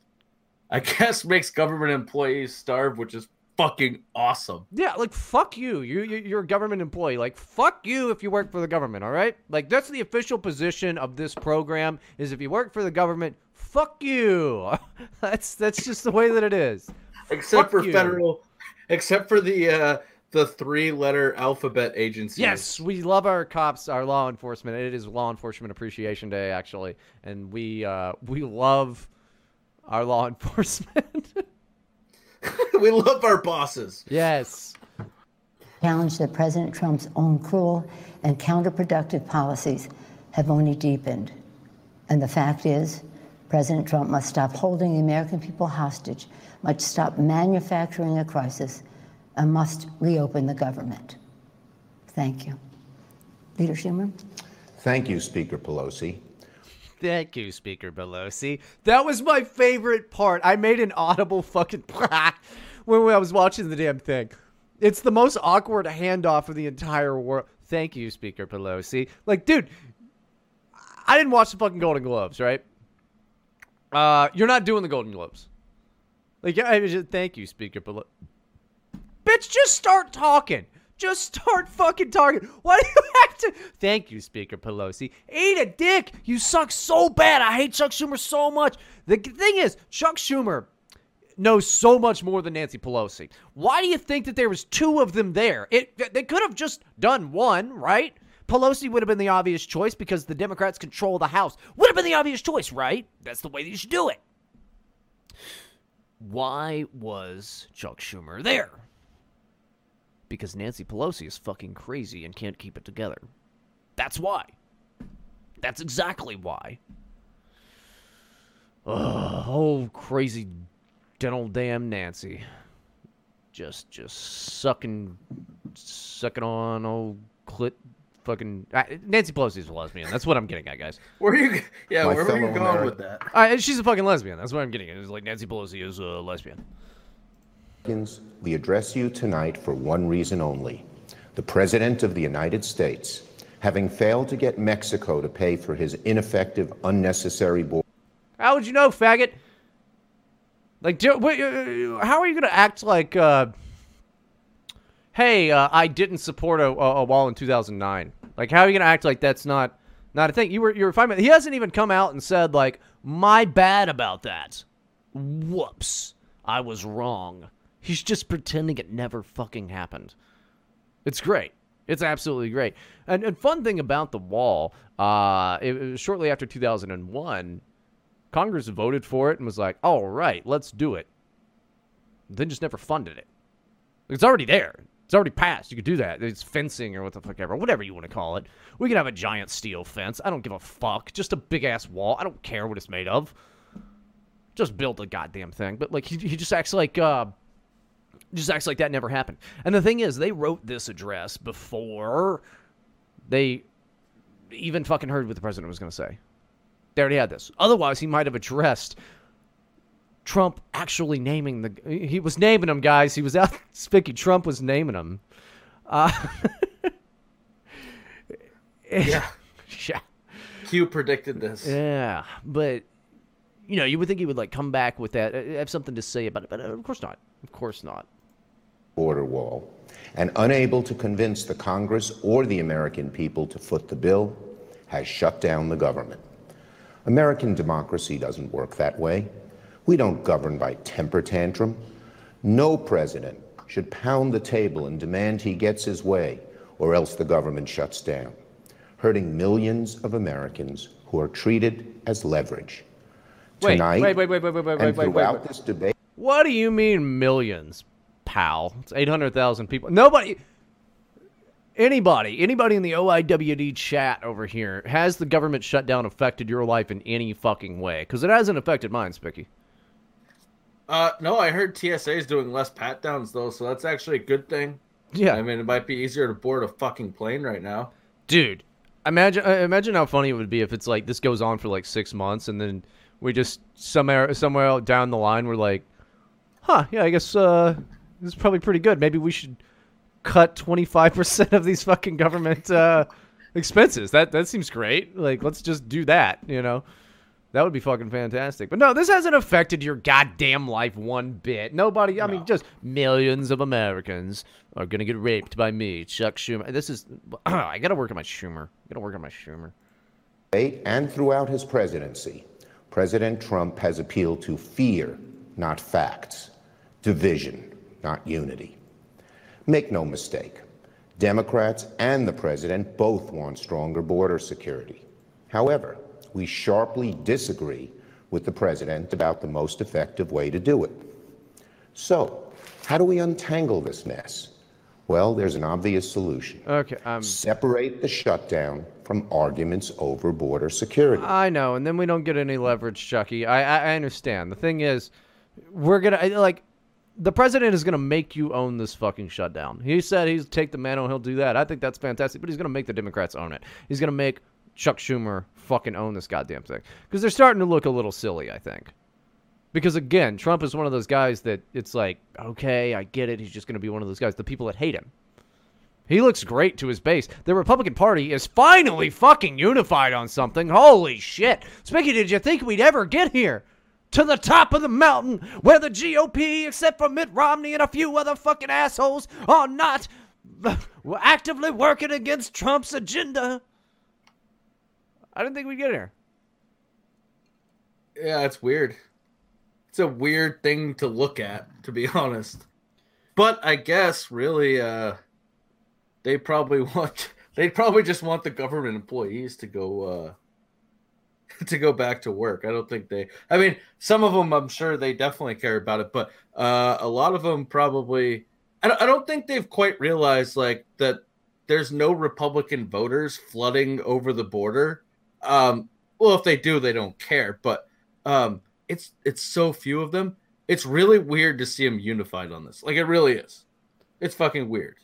I guess, makes government employees starve, which is fucking awesome. Yeah, like fuck you. You you- you're a government employee. Like fuck you if you work for the government. All right. Like that's the official position of this program. Is if you work for the government, fuck you. that's that's just the way that it is. Except Fuck for you. federal, except for the uh the three letter alphabet agencies. Yes, we love our cops, our law enforcement. It is Law Enforcement Appreciation Day, actually, and we uh, we love our law enforcement. we love our bosses. yes. challenge that President Trump's own cruel and counterproductive policies have only deepened. And the fact is, President Trump must stop holding the American people hostage, must stop manufacturing a crisis, and must reopen the government. Thank you. Leader Schumer? Thank you, Speaker Pelosi. Thank you, Speaker Pelosi. That was my favorite part. I made an audible fucking when I was watching the damn thing. It's the most awkward handoff of the entire world. Thank you, Speaker Pelosi. Like, dude, I didn't watch the fucking Golden Globes, right? Uh, you're not doing the Golden Globes. Like, I just, thank you, Speaker Pelosi. Bitch, just start talking. Just start fucking talking. Why do you have to? Thank you, Speaker Pelosi. Eat a dick. You suck so bad. I hate Chuck Schumer so much. The thing is, Chuck Schumer knows so much more than Nancy Pelosi. Why do you think that there was two of them there? It they could have just done one, right? Pelosi would have been the obvious choice because the Democrats control the House. Would have been the obvious choice, right? That's the way that you should do it. Why was Chuck Schumer there? Because Nancy Pelosi is fucking crazy and can't keep it together. That's why. That's exactly why. Ugh, oh, crazy dental damn Nancy. Just, just sucking, sucking on old clit. Fucking uh, Nancy Pelosi's a lesbian. That's what I'm getting at, guys. Where are you? Yeah, My where were you going Ameri- with that? Uh, she's a fucking lesbian. That's what I'm getting at. It's like Nancy Pelosi is a lesbian. We address you tonight for one reason only. The President of the United States, having failed to get Mexico to pay for his ineffective, unnecessary border. How would you know, faggot? Like, do, uh, how are you gonna act like? Uh, hey, uh, I didn't support a, a, wall in 2009. Like, how are you gonna act like that's not not a thing? You were you were fine. He hasn't even come out and said like, my bad about that. Whoops, I was wrong. He's just pretending it never fucking happened. It's great. It's absolutely great. And, and fun thing about the wall, uh, it, it shortly after 2001, Congress voted for it and was like, all right, let's do it. Then just never funded it. It's already there. It's already passed. You could do that. It's fencing or what the fuck ever. Whatever you want to call it. We can have a giant steel fence. I don't give a fuck. Just a big ass wall. I don't care what it's made of. Just build a goddamn thing. But like he, he just acts like uh just acts like that never happened. And the thing is, they wrote this address before they even fucking heard what the president was going to say. They already had this. Otherwise, he might have addressed Trump actually naming the he was naming them guys. He was out speaking. Trump was naming them. Uh, Yeah. yeah. Q predicted this. Yeah, but you know, you would think he would like come back with that, uh, have something to say about it, but uh, of course not. Of course not. Border wall, and unable to convince the Congress or the American people to foot the bill, has shut down the government. American democracy doesn't work that way. We don't govern by temper tantrum. No president should pound the table and demand he gets his way, or else the government shuts down, hurting millions of Americans who are treated as leverage. Wait, Tonight, wait, wait, wait, wait, wait, wait, and wait, wait, throughout wait. this debate, What do you mean millions, pal? It's 800,000 people. Nobody, anybody, anybody in the OIWD chat over here, has the government shutdown affected your life in any fucking way? Because it hasn't affected mine, Spicky. Uh, no, I heard TSA is doing less pat downs though, so that's actually a good thing. Yeah. I mean, it might be easier to board a fucking plane right now. Dude, imagine uh, imagine how funny it would be if it's like this goes on for like six months and then we just somewhere somewhere down the line we're like, huh, yeah, I guess uh, this is probably pretty good. Maybe we should cut twenty five percent of these fucking government uh, expenses. That that seems great. Like let's just do that. You know. That would be fucking fantastic. But no, this hasn't affected your goddamn life one bit. Nobody, I mean, just millions of Americans are going to get raped by me, Chuck Schumer. This is, I got to work on my Schumer. I got to work on my Schumer. and throughout his presidency, President Trump has appealed to fear, not facts, division, not unity. Make no mistake, Democrats and the president both want stronger border security. However, we sharply disagree with the president about the most effective way to do it. So, how do we untangle this mess? Well, there's an obvious solution. Okay, um, Separate the shutdown from arguments over border security. I know, and then we don't get any leverage, Chucky. I, I, I understand. The thing is, we're gonna I- like, the president is gonna make you own this fucking shutdown. He said he's take the mantle, he'll do that. I think that's fantastic, but he's gonna make the Democrats own it. He's gonna make Chuck Schumer fucking own this goddamn thing because they're starting to look a little silly. I think. Because again, Trump is one of those guys that it's like, okay, I get it. He's just going to be one of those guys, the people that hate him. He looks great to his base. The Republican Party is finally fucking unified on something. Holy shit. Spicky, did you think we'd ever get here? To the top of the mountain where the GOP, except for Mitt Romney and a few other fucking assholes, are not actively working against Trump's agenda. I didn't think we'd get here. Yeah, it's weird. It's a weird thing to look at, to be honest. But I guess really uh they probably want they probably just want the government employees to go uh to go back to work. I don't think they I mean, some of them I'm sure they definitely care about it, but uh a lot of them probably I don't, I don't think they've quite realized like that there's no Republican voters flooding over the border. Um well if they do they don't care, but um it's it's so few of them. It's really weird to see them unified on this. Like it really is. It's fucking weird.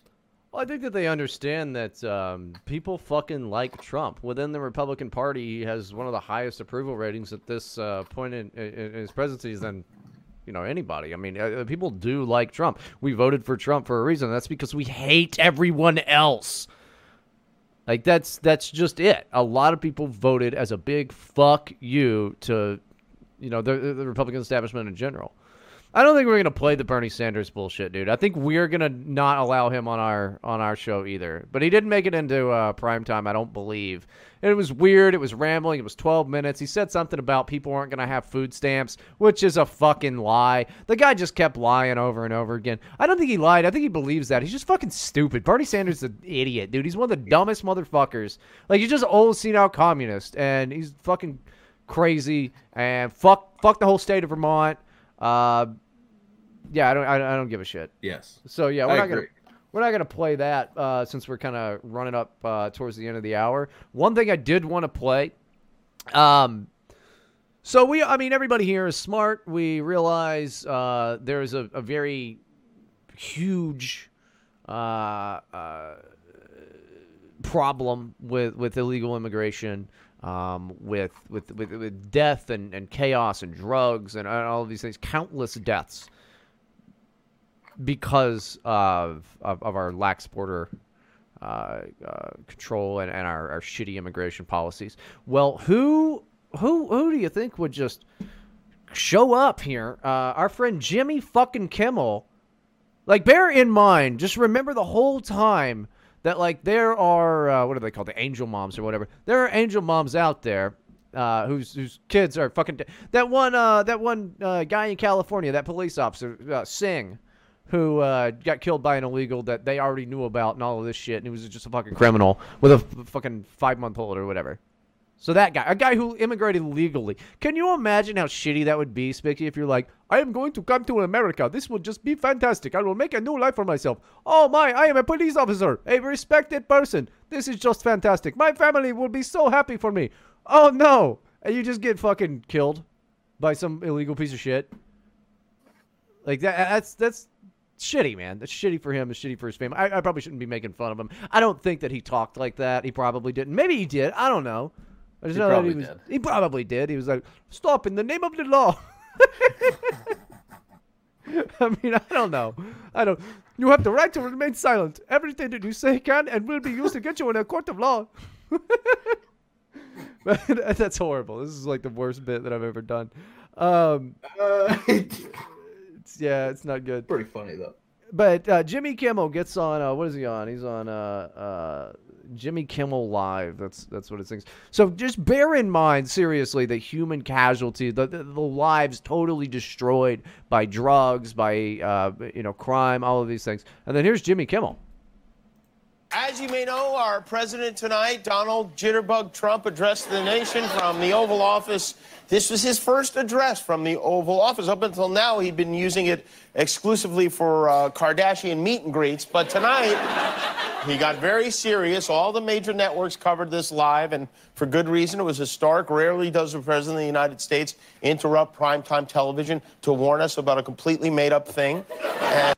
Well, I think that they understand that um, people fucking like Trump. Within the Republican Party, he has one of the highest approval ratings at this uh, point in, in, in his presidency than you know anybody. I mean, uh, people do like Trump. We voted for Trump for a reason. That's because we hate everyone else. Like that's that's just it. A lot of people voted as a big fuck you to, you know, the, the Republican establishment in general. I don't think we're gonna play the Bernie Sanders bullshit, dude. I think we're gonna not allow him on our on our show either. But he didn't make it into uh, prime time, I don't believe. It was weird. It was rambling. It was 12 minutes. He said something about people aren't gonna have food stamps, which is a fucking lie. The guy just kept lying over and over again. I don't think he lied. I think he believes that. He's just fucking stupid. Bernie Sanders is an idiot, dude. He's one of the dumbest motherfuckers. Like he's just old, senile communist, and he's fucking crazy. And fuck, fuck the whole state of Vermont. Uh, yeah, I don't, I, I don't give a shit. Yes. So yeah, we're I not agree. gonna we're not gonna play that uh, since we're kind of running up uh, towards the end of the hour. One thing I did want to play, um, so we, I mean, everybody here is smart. We realize uh, there is a, a very huge uh, uh, problem with with illegal immigration, um, with, with with with death and, and chaos and drugs and all of these things, countless deaths because of of, of our lax border uh, uh, control and, and our, our shitty immigration policies. Well, who who who do you think would just show up here? Uh, our friend Jimmy fucking Kimmel. Like, bear in mind, just remember the whole time that like there are uh, what are they called, the angel moms or whatever. There are angel moms out there uh, whose whose kids are fucking de- that one uh, that one uh, guy in California, that police officer uh, Singh, who uh, got killed by an illegal that they already knew about and all of this shit, and he was just a fucking criminal with a f- fucking five month old or whatever. So that guy, a guy who immigrated legally. Can you imagine how shitty that would be, Spicky, if you're like, I am going to come to America. This will just be fantastic. I will make a new life for myself. Oh my, I am a police officer, a respected person. This is just fantastic. My family will be so happy for me. Oh no. And you just get fucking killed by some illegal piece of shit. Like that that's that's shitty, man. That's shitty for him. It's shitty for his family. I, I probably shouldn't be making fun of him. I don't think that he talked like that. He probably didn't. Maybe he did. I don't know. I just He probably he was. did. He probably did. He was like, "Stop in the name of the law." I mean, I don't know. I don't. You have the right to remain silent. Everything that you say can and will be used against you in a court of law. That's horrible. This is like the worst bit that I've ever done. Um, Uh, it's, yeah, it's not good. pretty funny though. But uh, Jimmy Kimmel gets on. Uh, what is he on? He's on uh, uh, Jimmy Kimmel Live. That's that's what it thinks. So just bear in mind, seriously, the human casualty, the, the the lives totally destroyed by drugs, by uh, you know crime, all of these things. And then here's Jimmy Kimmel. As you may know, our president tonight, Donald Jitterbug Trump, addressed the nation from the Oval Office. This was his first address from the Oval Office. Up until now, he'd been using it exclusively for uh, Kardashian meet and greets. But tonight, he got very serious. All the major networks covered this live, and for good reason. It was historic. Rarely does the president of the United States interrupt primetime television to warn us about a completely made up thing. And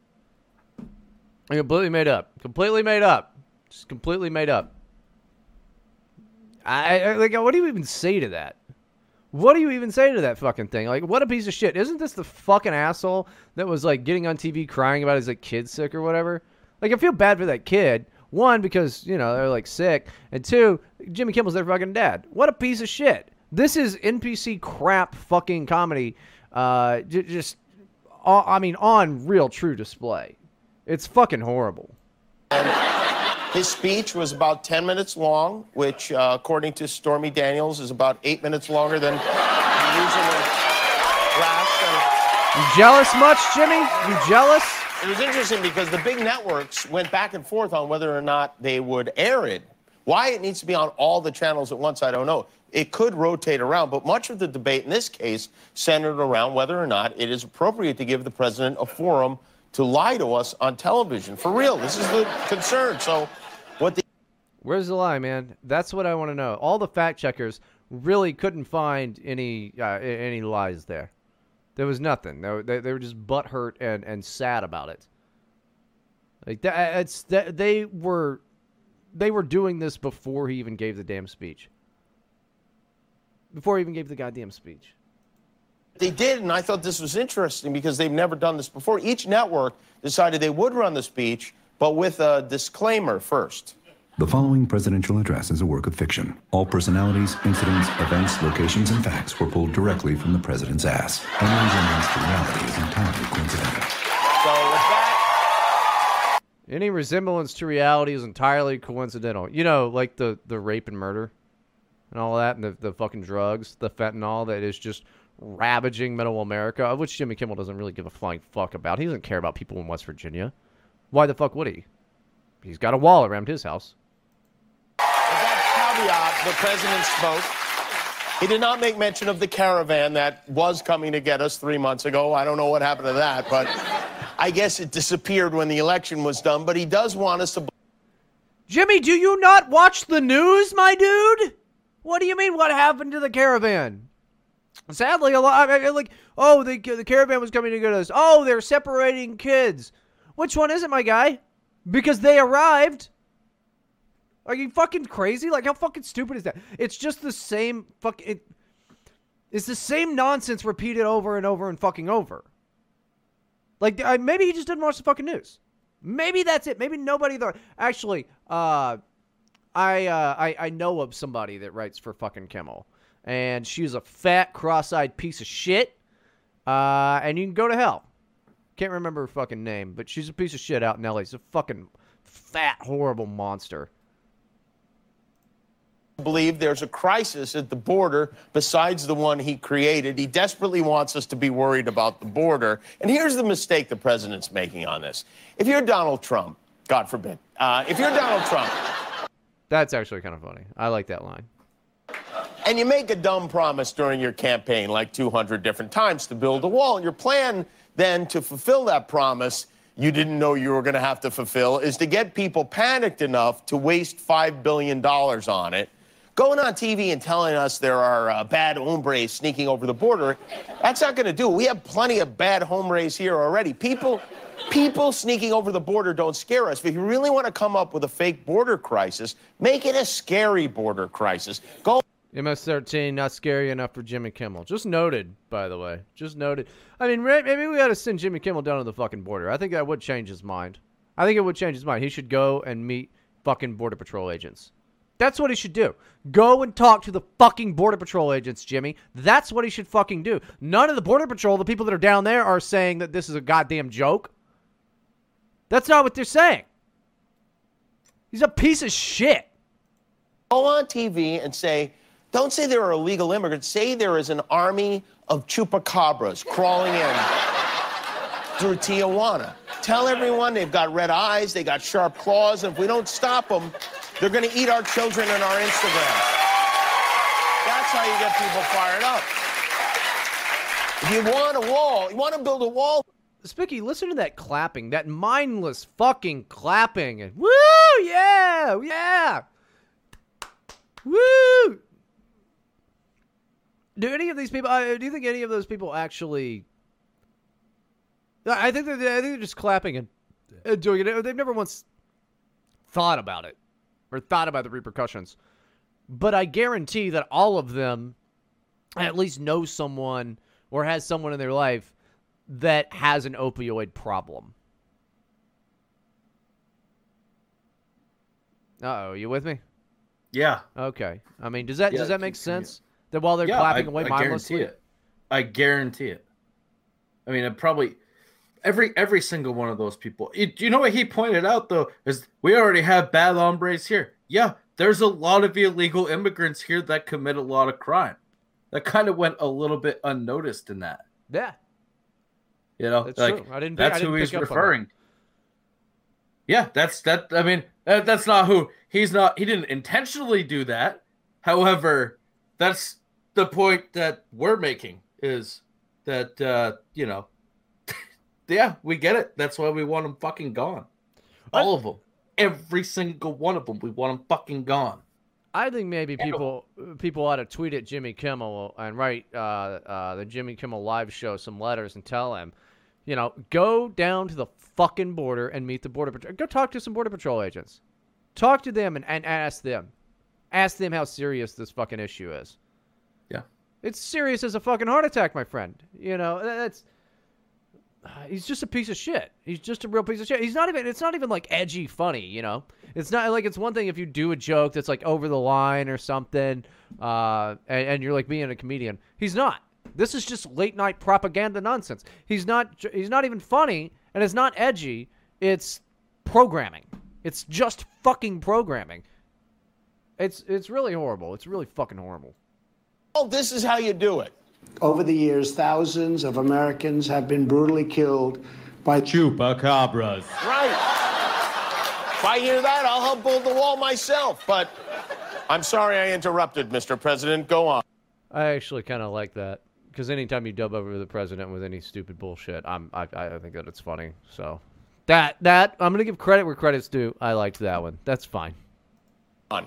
Completely made up. Completely made up. Just completely made up. I, I like. What do you even say to that? What do you even say to that fucking thing? Like, what a piece of shit! Isn't this the fucking asshole that was like getting on TV crying about his like kid sick or whatever? Like, I feel bad for that kid. One because you know they're like sick, and two, Jimmy Kimmel's their fucking dad. What a piece of shit! This is NPC crap fucking comedy. Uh, just, uh, I mean, on real true display. It's fucking horrible. His speech was about 10 minutes long, which, uh, according to Stormy Daniels, is about eight minutes longer than usually lasts. You jealous much, Jimmy? You jealous? It was interesting because the big networks went back and forth on whether or not they would air it. Why it needs to be on all the channels at once, I don't know. It could rotate around, but much of the debate in this case centered around whether or not it is appropriate to give the president a forum to lie to us on television. For real, this is the concern. So, what the Where's the lie, man? That's what I want to know. All the fact checkers really couldn't find any uh, any lies there. There was nothing. They, were- they, they were just butthurt and, and sad about it. Like that, uh, it's that they were they were doing this before he even gave the damn speech. Before he even gave the goddamn speech. They did, and I thought this was interesting because they've never done this before. Each network decided they would run the speech, but with a disclaimer first. The following presidential address is a work of fiction. All personalities, incidents, events, locations, and facts were pulled directly from the president's ass. Any resemblance to reality is entirely coincidental. So with that, Any resemblance to reality is entirely coincidental. You know, like the, the rape and murder and all that, and the, the fucking drugs, the fentanyl that is just ravaging middle America, of which Jimmy Kimmel doesn't really give a flying fuck about. He doesn't care about people in West Virginia. Why the fuck would he? He's got a wall around his house. The president spoke. He did not make mention of the caravan that was coming to get us three months ago. I don't know what happened to that, but I guess it disappeared when the election was done. But he does want us to Jimmy, do you not watch the news, my dude? What do you mean? What happened to the caravan? Sadly, a lot I- I- like oh the the caravan was coming to get us. Oh, they're separating kids. Which one is it, my guy? Because they arrived. Are you fucking crazy? Like how fucking stupid is that? It's just the same fuck it it's the same nonsense repeated over and over and fucking over. Like I, maybe he just didn't watch the fucking news. Maybe that's it. Maybe nobody there. Actually, uh, I, uh, I I know of somebody that writes for fucking Kimmel, and she's a fat, cross-eyed piece of shit. Uh, and you can go to hell. Can't remember her fucking name, but she's a piece of shit out in LA. She's a fucking fat, horrible monster. Believe there's a crisis at the border besides the one he created. He desperately wants us to be worried about the border. And here's the mistake the president's making on this. If you're Donald Trump, God forbid, uh, if you're Donald Trump That's actually kind of funny. I like that line. and you make a dumb promise during your campaign, like 200 different times, to build a wall, and your plan then to fulfill that promise you didn't know you were going to have to fulfill is to get people panicked enough to waste $5 billion on it. Going on TV and telling us there are uh, bad hombres sneaking over the border, that's not going to do. We have plenty of bad hombres here already. People, people sneaking over the border don't scare us. If you really want to come up with a fake border crisis, make it a scary border crisis. Go MS-13 not scary enough for Jimmy Kimmel. Just noted, by the way. Just noted. I mean, maybe we got to send Jimmy Kimmel down to the fucking border. I think that would change his mind. I think it would change his mind. He should go and meet fucking border patrol agents. That's what he should do. Go and talk to the fucking border patrol agents, Jimmy. That's what he should fucking do. None of the border patrol, the people that are down there, are saying that this is a goddamn joke. That's not what they're saying. He's a piece of shit. go on TV and say, don't say there are illegal immigrants. Say there is an army of chupacabras crawling in through Tijuana. Tell everyone they've got red eyes, they got sharp claws, and if we don't stop them, they're going to eat our children and our Instagram. That's how you get people fired up. If you want a wall, you want to build a wall, Spicky, listen to that clapping, that mindless fucking clapping. And, Woo! Yeah! Yeah! Woo! Do any of these people? Uh, do you think any of those people actually? I think they're. I think they're just clapping and, and doing it. They've never once thought about it or thought about the repercussions. But I guarantee that all of them at least know someone or has someone in their life that has an opioid problem. Uh oh, you with me? Yeah. Okay. I mean, does that Yeah, does that make sense? That while they're yeah, clapping I, away I mindlessly, guarantee it. I guarantee it. I mean, it probably every every single one of those people. You, you know what he pointed out though is we already have bad hombres here. Yeah, there's a lot of illegal immigrants here that commit a lot of crime. That kind of went a little bit unnoticed in that. yeah, You know, That's like true. I didn't that's I didn't who he's pick up on that. referring. Yeah, that's that. I mean, that, that's not who he's not. He didn't intentionally do that. However, that's the point that we're making is that uh, you know, yeah, we get it. That's why we want them fucking gone. All of them, every single one of them, we want them fucking gone. I think maybe people people ought to tweet at Jimmy Kimmel and write uh, uh, the Jimmy Kimmel live show some letters and tell him, you know, go down to the fucking border and meet the border patrol. Go talk to some border patrol agents. Talk to them and, and ask them. Ask them how serious this fucking issue is. Yeah. It's serious as a fucking heart attack, my friend. You know, that- he's just a piece of shit. He's just a real piece of shit. He's not even it's not even like edgy funny, you know. It's not like it's one thing if you do a joke that's like over the line or something, uh, and, and you're like being a comedian. He's not. This is just late night propaganda nonsense. He's not he's not even funny and it's not edgy. It's programming. It's just fucking programming. It's it's really horrible. It's really fucking horrible. oh, this is how you do it. Over the years, thousands of Americans have been brutally killed by Chupacabras. Right. If I hear that, I'll help build the wall myself. But I'm sorry I interrupted, Mr. President. Go on. I actually kind of like that because anytime you dub over the president with any stupid bullshit, I'm I, I think that it's funny. So that that I'm gonna give credit where credit's due. I liked that one. That's fine. On.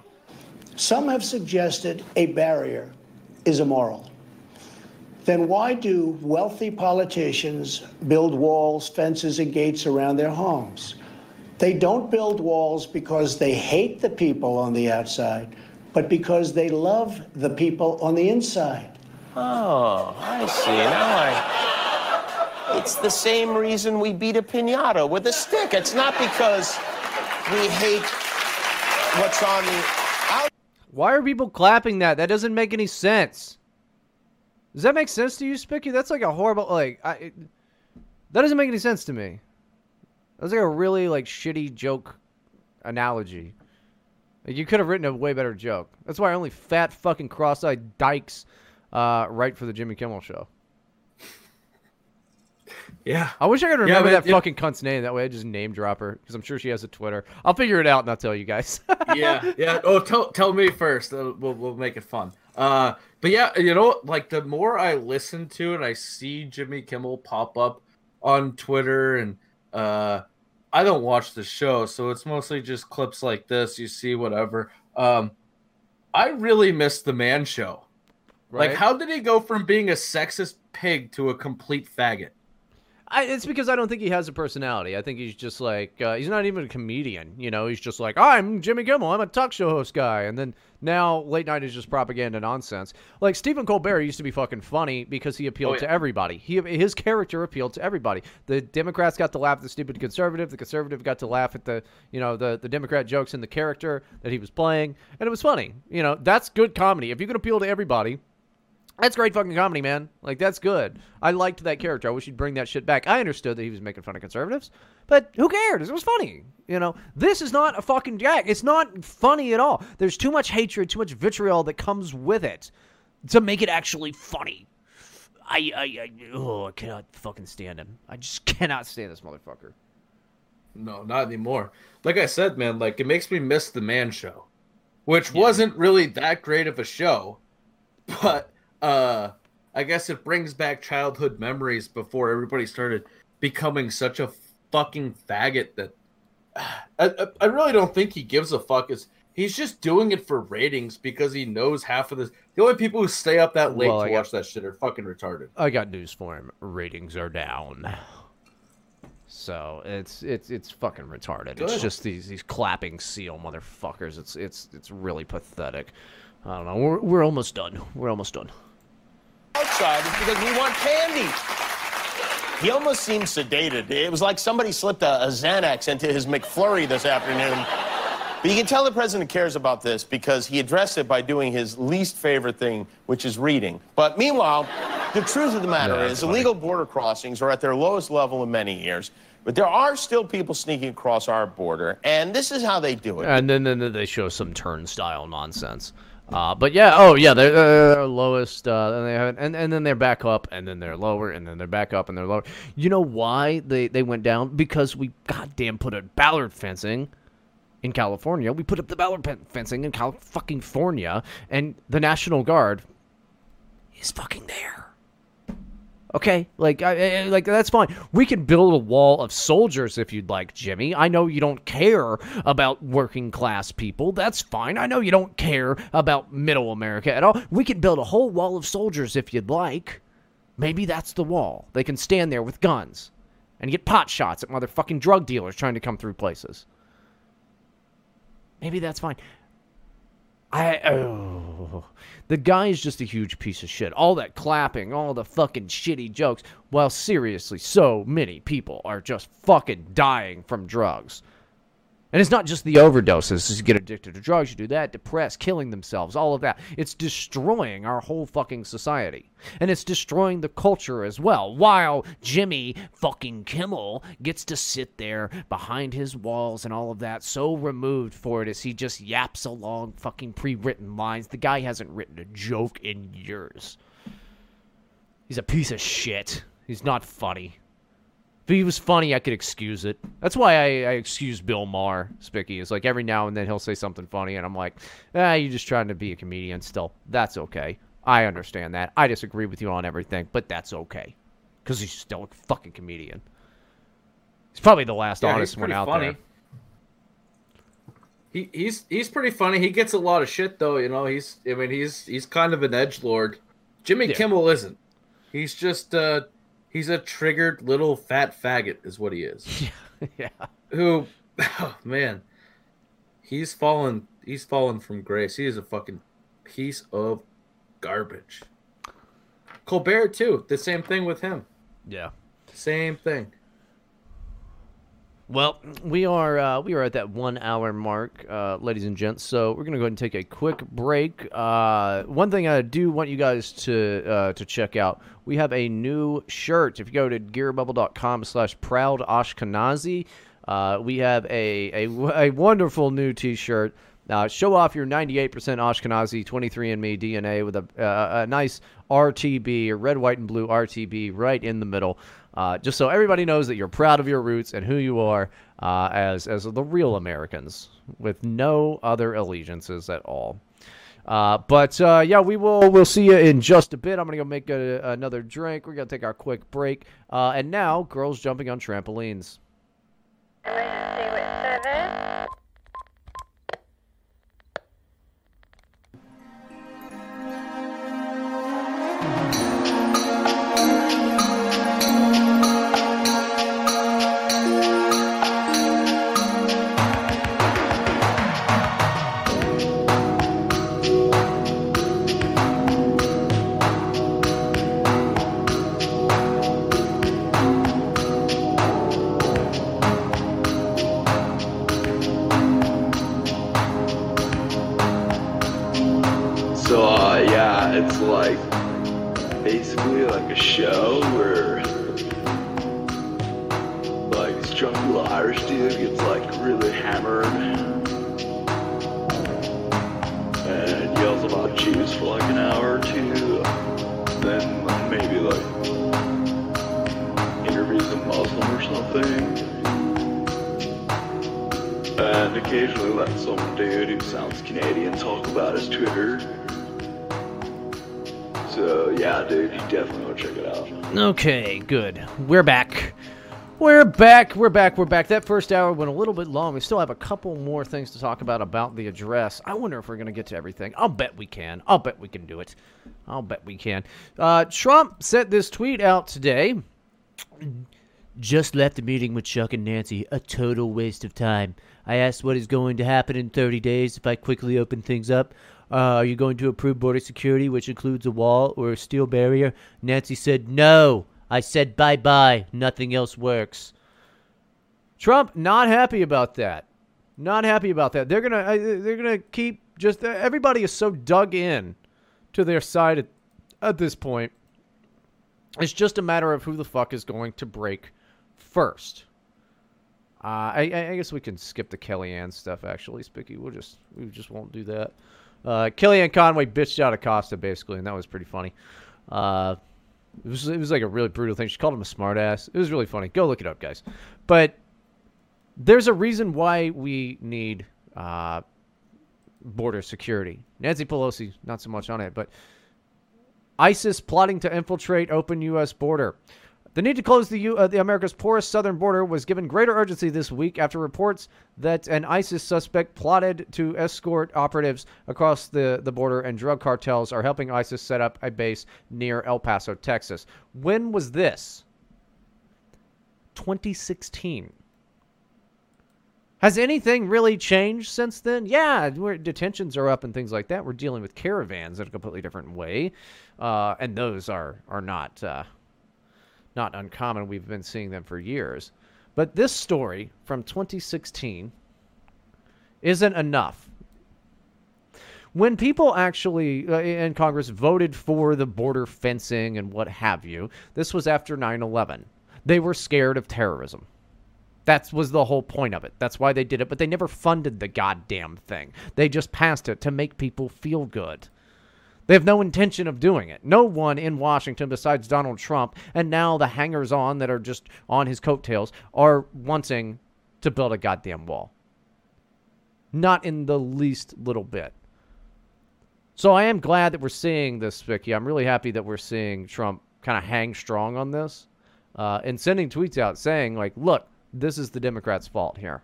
Some have suggested a barrier is immoral. Then why do wealthy politicians build walls, fences, and gates around their homes? They don't build walls because they hate the people on the outside, but because they love the people on the inside. Oh, I see. Now I. It's the same reason we beat a pinata with a stick. It's not because we hate what's on the out. Why are people clapping that? That doesn't make any sense. Does that make sense to you, Spicky? That's like a horrible like. I, it, that doesn't make any sense to me. That's like a really like shitty joke analogy. Like, you could have written a way better joke. That's why only fat fucking cross-eyed dykes uh, write for the Jimmy Kimmel show. Yeah. I wish I could Yeah, remember but that it- fucking cunt's name. That way I just name drop her because I'm sure she has a Twitter. I'll figure it out and I'll tell you guys. yeah, yeah. Oh, tell tell me first. Uh, we'll we'll make it fun. Uh, but yeah, you know, like the more I listen to it, I see Jimmy Kimmel pop up on Twitter, and uh, I don't watch the show, so it's mostly just clips like this. You see whatever. Um, I really miss the Man Show. Like, how did he go from being a sexist pig to a complete faggot? I, it's because I don't think he has a personality. I think he's just like uh, he's not even a comedian. You know, he's just like I'm Jimmy Kimmel. I'm a talk show host guy. And then now late night is just propaganda nonsense. Like Stephen Colbert used to be fucking funny because he oh, appealed Oh, yeah. to everybody. He his character appealed to everybody. The Democrats got to laugh at the stupid conservative. The conservative got to laugh at the you know the the Democrat jokes in the character that he was playing, and it was funny. You know, that's good comedy. If you can appeal to everybody. That's great fucking comedy, man. Like that's good. I liked that character. I wish he'd bring that shit back. I understood that he was making fun of conservatives, but who cares? It was funny. You know, this is not a fucking jack. It's not funny at all. There's too much hatred, too much vitriol that comes with it to make it actually funny. I, I, I, oh, I cannot fucking stand him. I just cannot stand this motherfucker. No, not anymore. Like I said, man, like it makes me miss the Man Show, which wasn't really that great of a show, but uh I guess it brings back childhood memories before everybody started becoming such a fucking faggot that I, I, really don't think he gives a fuck. Is he's just doing it for ratings because he knows half of this. The only people who stay up that late Well, to got- watch that shit are fucking retarded. I got news for him. Ratings are down. So it's it's it's fucking retarded. It's just these these clapping seal motherfuckers. It's it's it's really pathetic. I don't know. We're we're almost done. We're almost done. Outside is because we want candy. He almost seemed sedated. It was like somebody slipped a, a Xanax into his McFlurry this afternoon. But you can tell the president cares about this because he addressed it by doing his least favorite thing, which is reading. But meanwhile, the truth of the matter Yeah, is funny. illegal border crossings are at their lowest level in many years. But there are still people sneaking across our border, and this is how they do it. And then then they show some turnstile nonsense. Uh, but yeah, oh yeah, they're, they're lowest, uh, and they have, and and then they're back up, and then they're lower, and then they're back up, and they're lower. You know why they they went down? Because we goddamn put a bollard fencing in California. We put up the bollard fencing in Cal fucking Fornia, and the National Guard is fucking there. Okay, like, I, I- like that's fine. We can build a wall of soldiers if you'd like, Jimmy. I know you don't care about working class people. That's fine. I know you don't care about middle America at all. We can build a whole wall of soldiers if you'd like. Maybe that's the wall. They can stand there with guns and get pot shots at motherfucking drug dealers trying to come through places. Maybe that's fine. I oh, the guy is just a huge piece of shit. All that clapping, all the fucking shitty jokes. While seriously, so many people are just fucking dying from drugs. And it's not just the overdoses. You get addicted to drugs, you do that, depressed, killing themselves, all of that. It's destroying our whole fucking society. And it's destroying the culture as well. While Jimmy fucking Kimmel gets to sit there behind his walls and all of that, so removed for it as he just yaps along fucking pre written lines. The guy hasn't written a joke in years. He's a piece of shit. He's not funny. If he was funny, I could excuse it. That's why I, I excuse Bill Maher, Spicky. It's like every now and then he'll say something funny, and I'm like, ah, you're just trying to be a comedian still. That's okay. I understand that. I disagree with you on everything, but that's okay. Because he's still a fucking comedian. He's probably the last Yeah, honest one out funny. there. He, he's he's pretty funny. He gets a lot of shit though. You know, he's I mean he's he's kind of an edge lord. Jimmy Yeah. Kimmel isn't. He's just uh he's a triggered little fat faggot is what he is. yeah. Who oh, man, he's fallen. He's fallen from grace. He is a fucking piece of garbage. Colbert too. The same thing with him. Yeah. Same thing. Well, we are uh, we are at that one hour mark, uh, ladies and gents. So we're gonna go ahead and take a quick break. Uh, one thing I do want you guys to uh, to check out: we have a new shirt. If you go to gearbubble.com/slash proud Ashkenazi, uh, we have a, a a wonderful new T-shirt. Uh, show off your 98% Ashkenazi 23andMe DNA with a, uh, a nice RTB, a red, white, and blue RTB right in the middle. Uh, just so everybody knows that you're proud of your roots and who you are uh, as as the real Americans with no other allegiances at all. Uh, but uh, yeah, we will we'll see you in just a bit. I'm gonna go make a, another drink. We're gonna take our quick break, uh, and now girls jumping on trampolines. Occasionally let some dude who sounds Canadian talk about his Twitter. So yeah, dude, you definitely want to check it out. Okay, good. We're back. We're back. We're back. We're back. That first hour went a little bit long. We still have a couple more things to talk about about the address. I wonder if we're going to get to everything. I'll bet we can. I'll bet we can do it. I'll bet we can. Uh, Trump sent this tweet out today. Just left the meeting with Chuck and Nancy. A total waste of time. I asked what is going to happen in 30 days if I quickly open things up. Uh, are you going to approve border security, which includes a wall or a steel barrier? Nancy said, No. I said, Bye bye. Nothing else works. Trump not happy about that. Not happy about that. They're gonna they're gonna keep just everybody is so dug in to their side at, at this point. It's just a matter of who the fuck is going to break first. Uh, I, I guess we can skip the Kellyanne stuff. Actually, Spicky, we'll just we just won't do that. Uh, Kellyanne Conway bitched out Acosta basically, and that was pretty funny. Uh, it was it was like a really brutal thing. She called him a smartass. It was really funny. Go look it up, guys. But there's a reason why we need uh, border security. Nancy Pelosi, not so much on it, but ISIS plotting to infiltrate open U.S. border. The need to close the, U- uh, the America's porous southern border was given greater urgency this week after reports that an ISIS suspect plotted to escort operatives across the, the border and drug cartels are helping ISIS set up a base near El Paso, Texas. When was this? 2016. Has anything really changed since then? Yeah, detentions are up and things like that. We're dealing with caravans in a completely different way, uh, and those are are not uh, not uncommon. We've been seeing them for years. But this story from 2016 isn't enough. When people actually uh, in Congress voted for the border fencing and what have you, this was after 9 11. They were scared of terrorism. That was the whole point of it. That's why they did it, but they never funded the goddamn thing. They just passed it to make people feel good. They have no intention of doing it. No one in Washington besides Donald Trump and now the hangers on that are just on his coattails are wanting to build a goddamn wall. Not in the least little bit. So I am glad that we're seeing this, Spicky. I'm really happy that we're seeing Trump kind of hang strong on this uh, and sending tweets out saying, like, look, this is the Democrats' fault here.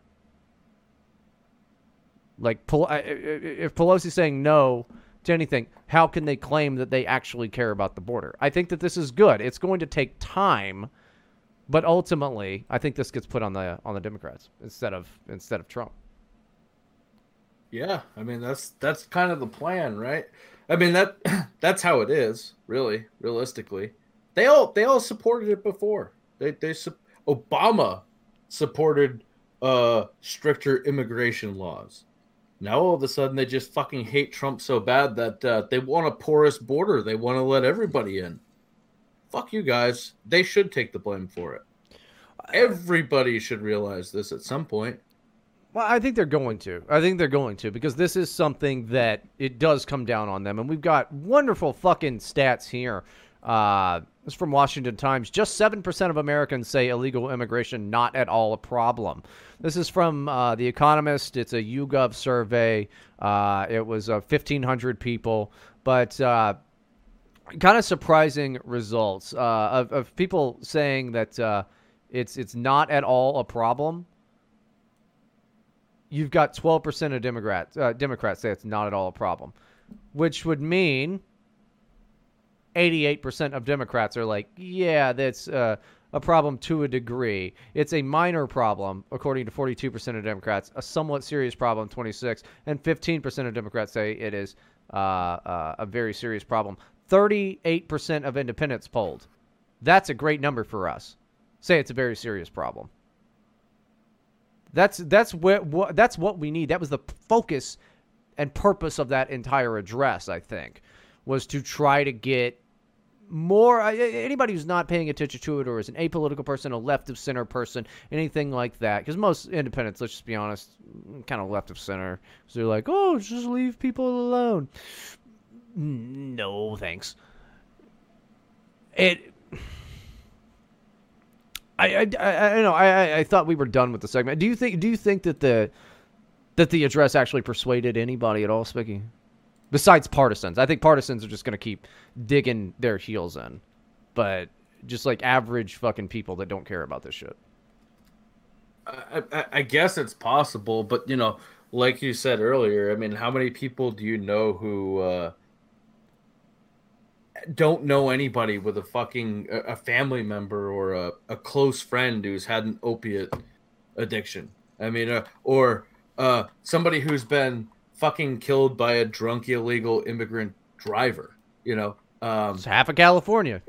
Like, if Pelosi's saying no to anything, how can they claim that they actually care about the border? I think that this is good. It's going to take time, But ultimately, I think this gets put on the on the Democrats instead of instead of Trump. Yeah, I mean that's that's kind of the plan, right? I mean that that's how it is, really, realistically. They all they all supported it before. They they Obama supported uh stricter immigration laws. Now all of a sudden they just fucking hate Trump so bad that uh, they want a porous border. They want to let everybody in. Fuck you guys. They should take the blame for it. Everybody should realize this at some point. Well, I think they're going to. I think they're going to because this is something that it does come down on them, and we've got wonderful fucking stats here. Uh, this is from Washington Times. Just seven percent of Americans say illegal immigration not at all a problem. This is from uh, the Economist. It's a YouGov survey. Uh, it was uh, fifteen hundred people, but uh, kind of surprising results uh, of, of people saying that uh, it's it's not at all a problem you've got 12% of Democrats uh, Democrats say it's not at all a problem, which would mean 88% of Democrats are like, yeah, that's uh, a problem to a degree. It's a minor problem, according to 42% of Democrats, a somewhat serious problem, 26, and 15% of Democrats say it is uh, uh, a very serious problem. 38% of independents polled. That's a great number for us. Say it's a very serious problem. That's that's what, what that's what we need. That was the focus and purpose of that entire address. I think was to try to get more uh, anybody who's not paying attention to it or is an apolitical person, a left of center person, anything like that. Because most independents, let's just be honest, kind of left of center. So they're like, oh, just leave people alone. No, thanks. It I, I, I, I know. I, I thought we were done with the segment. Do you think? Do you think that the that the address actually persuaded anybody at all? Speaking, besides partisans, I think partisans are just going to keep digging their heels in, but just like average fucking people that don't care about this shit. I, I, I guess it's possible, but you know, like you said earlier, I mean, how many people do you know who? Uh, don't know anybody with a fucking a family member or a, a close friend who's had an opiate addiction. I mean, uh, or uh, somebody who's been fucking killed by a drunk illegal immigrant driver. You know, um, it's half of California.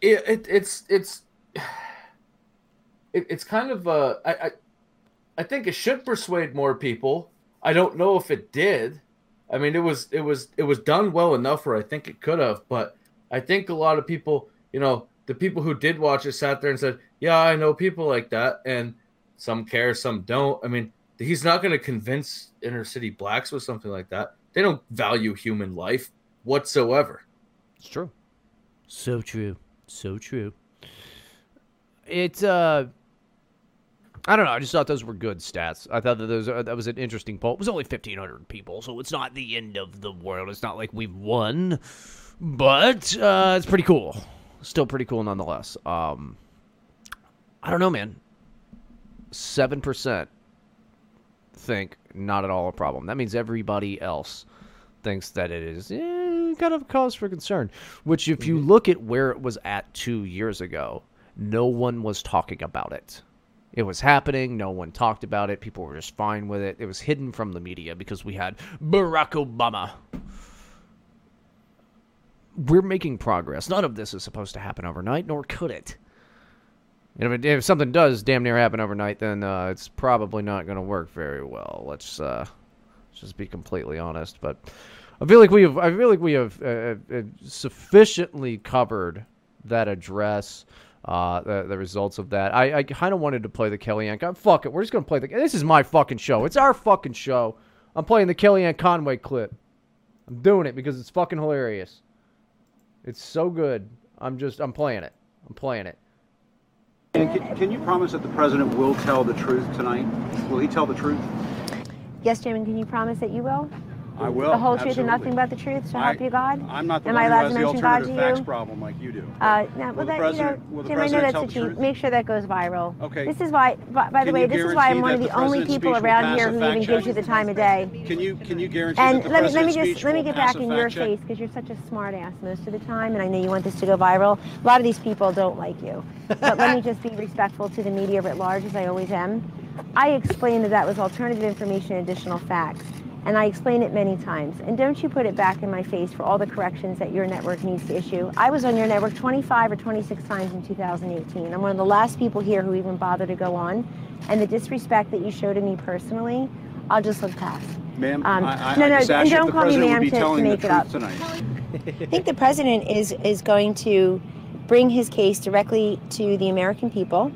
It, it it's it's it, it's kind of uh, I, I I think it should persuade more people. I don't know if it did. I mean, it was it was it was done well enough where I think it could have, but I think a lot of people, you know, the people who did watch it sat there and said, "Yeah, I know people like that," and some care, some don't. I mean, he's not going to convince inner city blacks with something like that. They don't value human life whatsoever. It's true. So true. So true. It's uh I don't know. I just thought those were good stats. I thought that those uh, that was an interesting poll. It was only 1500 people, so it's not the end of the world. It's not like we've won but uh, it's pretty cool. Still pretty cool nonetheless. Um, I don't know, man. Seven percent think not at all a problem. That means everybody else thinks that it is eh, kind of a cause for concern. Which, if you mm-hmm. look at where it was at two years ago, no one was talking about it. It was happening. No one talked about it. People were just fine with it. It was hidden from the media because we had Barack Obama we're making progress. None of this is supposed to happen overnight, nor could it. And if, if something does damn near happen overnight, then uh, it's probably not going to work very well. Let's, uh, let's just be completely honest. But I feel like we have, I feel like we have uh, uh sufficiently covered that address. Uh, the, the results of that. I, I kind of wanted to play the Kellyanne. God, fuck it. We're just gonna play the. This is my fucking show. It's our fucking show. I'm playing the Kellyanne Conway clip. I'm doing it because it's fucking hilarious. It's so good. I'm just, I'm playing it. I'm playing it. And can, can you promise that the president will tell the truth tonight? Will he tell the truth? Yes, and can you promise that you will? I will. The whole truth absolutely. and nothing but the truth, so help you God? I'm not the Am one I who allowed has to the mention God to alternative facts problem like you do. Uh, Will well, that, you know, the Jim, I know that's a the cheat. truth? Make sure that goes viral. Okay. This is why, by, by the way, this is why I'm one of the the only people around here who even gives you the time of day. Can you can you guarantee And that the let me let me just let me get back in your face because you're such a smart ass most of the time, and I know you want this to go viral. A lot of these people don't like you, but let me just be respectful to the media writ large, as I always am. I explained that that was alternative information, additional facts, and I explain it many times. And don't you put it back in my face for all the corrections that your network needs to issue. I was on your network 25 or 26 times in 2018. I'm one of the last people here who even bother to go on, and the disrespect that you showed to me personally, I'll just look past. Ma'am, Um, I, I, no, I no, just and asked you if don't call me ma'am to- to make it up. tonight. I think the president is is going to bring his case directly to the American people.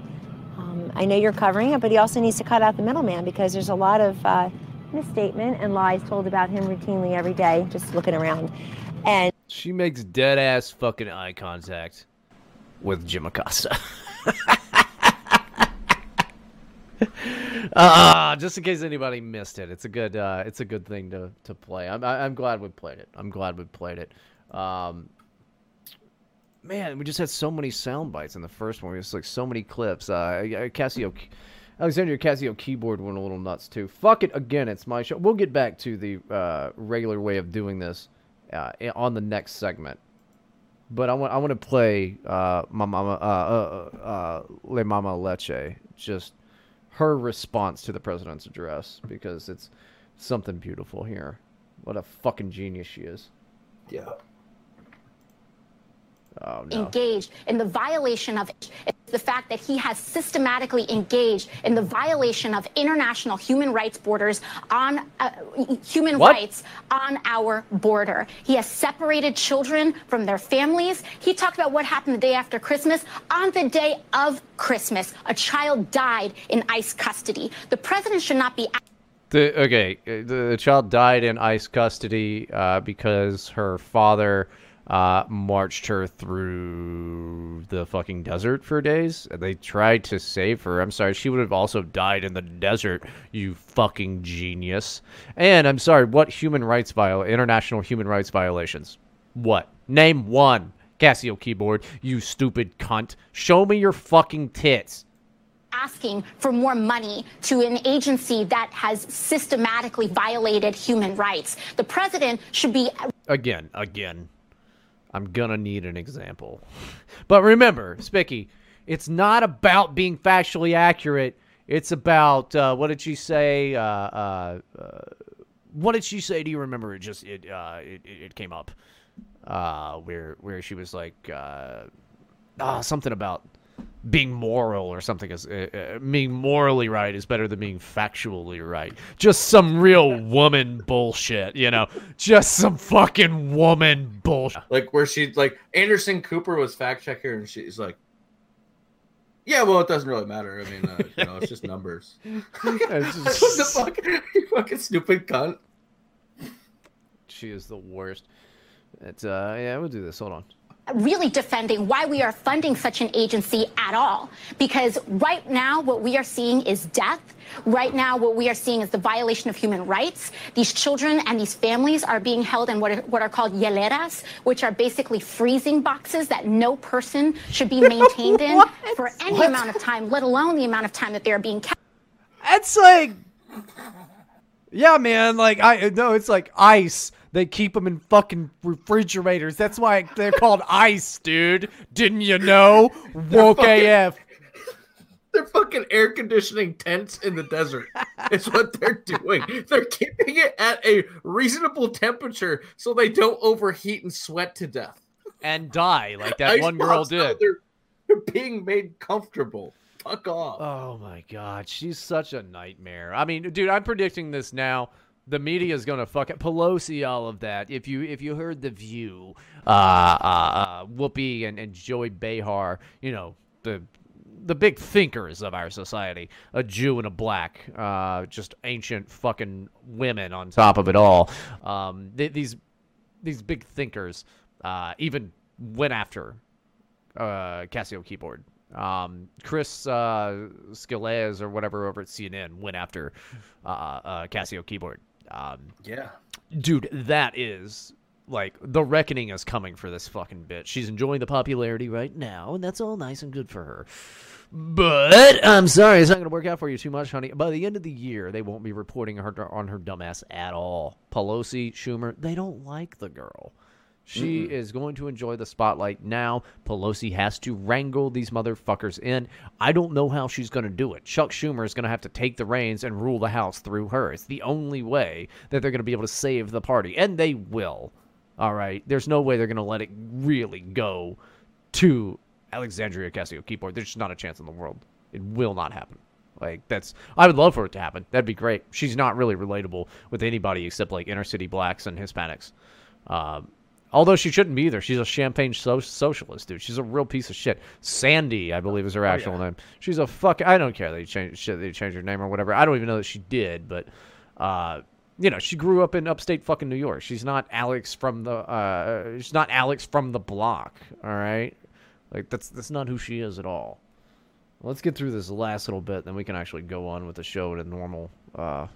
Um, I know you're covering it, but he also needs to cut out the middleman because there's a lot of uh, misstatement and lies told about him routinely every day, just looking around. And She makes dead ass fucking eye contact with Jim Acosta. uh, just in case anybody missed it, it's a good uh, it's a good thing to, to play. I'm I'm glad we played it. I'm glad we played it. Um, man, we just had so many sound bites in the first one. It's like so many clips. Uh, Casio, Alexander Casio keyboard went a little nuts too. Fuck it again. It's my show. We'll get back to the uh, regular way of doing this uh, on the next segment. But I want I want to play uh, my mama uh, uh, uh, Le Mama Leche. Just her response to the president's address because it's something beautiful here. What a fucking genius she is. Yeah. Oh no. engaged in the violation of the fact that he has systematically engaged in the violation of international human rights borders on uh, human What? rights on our border. He has separated children from their families. He talked about what happened the day after Christmas. On the day of Christmas, a child died in ICE custody. The president should not be The, okay, uh, the, the child died in ICE custody uh, because her father uh, marched her through the fucking desert for days. And They tried to save her. I'm sorry, she would have also died in the desert. You fucking genius. And I'm sorry, what human rights viol international human rights violations? What? Name one. Casio keyboard. You stupid cunt. Show me your fucking tits. asking for more money to an agency that has systematically violated human rights. The president should be again, again, I'm gonna need an example. But remember, Spicky, it's not about being factually accurate. It's about uh, what did she say? Uh, uh, uh, what did she say? Do you remember? It just it uh, it, it came up uh, where where she was like ah, something about being moral or something is uh, uh, being morally right is better than being factually right. Just some real woman bullshit, you know. Just some fucking woman bullshit. Like where she like Anderson Cooper was fact checker and she's like, yeah, well, it doesn't really matter. I mean, uh, you know, it's just numbers. what the fuck? You fucking stupid cunt. She is the worst. It's uh yeah, we'll do this. Hold on. Really defending why we are funding such an agency at all. Because right now, what we are seeing is death. Right now, what we are seeing is the violation of human rights. These children and these families are being held in what are, what are called hieleras, which are basically freezing boxes that no person should be maintained in for any What? amount of time, let alone the amount of time that they are being kept. It's like, yeah, man. Like I no, it's like ice. They keep them in fucking refrigerators. That's why they're called ice, dude. Didn't you know? Woke fucking- AF. They're fucking air conditioning tents in the desert. It's what they're doing. They're keeping it at a reasonable temperature so they don't overheat and sweat to death. and die like that Ice one girl did. They're, they're being made comfortable. Fuck off. Oh my god, she's such a nightmare. I mean, dude, I'm predicting this now. The media is gonna fuck it. Pelosi, all of that. If you if you heard the View, uh, uh, uh Whoopi and, and Joey Behar, you know the the big thinkers of our society, a Jew and a black, uh, just ancient fucking women on top of it all. Um, th- these these big thinkers uh, even went after uh, Casio keyboard. Um, Chris uh, or whatever over at CNN went after uh, uh, Casio keyboard. Um, Yeah. dude, that is like the reckoning is coming for this fucking bitch. She's enjoying the popularity right now, and that's all nice and good for her. But I'm sorry, it's not going to work out for you too much, honey. By the end of the year, they won't be reporting her on her dumbass at all. Pelosi, Schumer, they don't like the girl. She Mm-mm. is going to enjoy the spotlight now. Pelosi has to wrangle these motherfuckers in. I don't know how she's going to do it. Chuck Schumer is going to have to take the reins and rule the House through her. It's the only way that they're going to be able to save the party, and they will. All right. There's no way they're going to let it really go to Alexandria Ocasio Keyboard. There's just not a chance in the world. It will not happen. Like that's I would love for it to happen. That'd be great. She's not really relatable with anybody except like inner city blacks and Hispanics. Um, although she shouldn't be either. She's a champagne so- socialist, dude. She's a real piece of shit. Sandy, I believe, is her actual name. She's a fuck. I don't care. That they changed shit. They changed her name or whatever. I don't even know that she did, but uh, you know, she grew up in upstate fucking New York. She's not Alex from the. Uh, she's not Alex from the block. All right, like that's that's not who she is at all. Let's get through this last little bit, then we can actually go on with the show to normal, uh,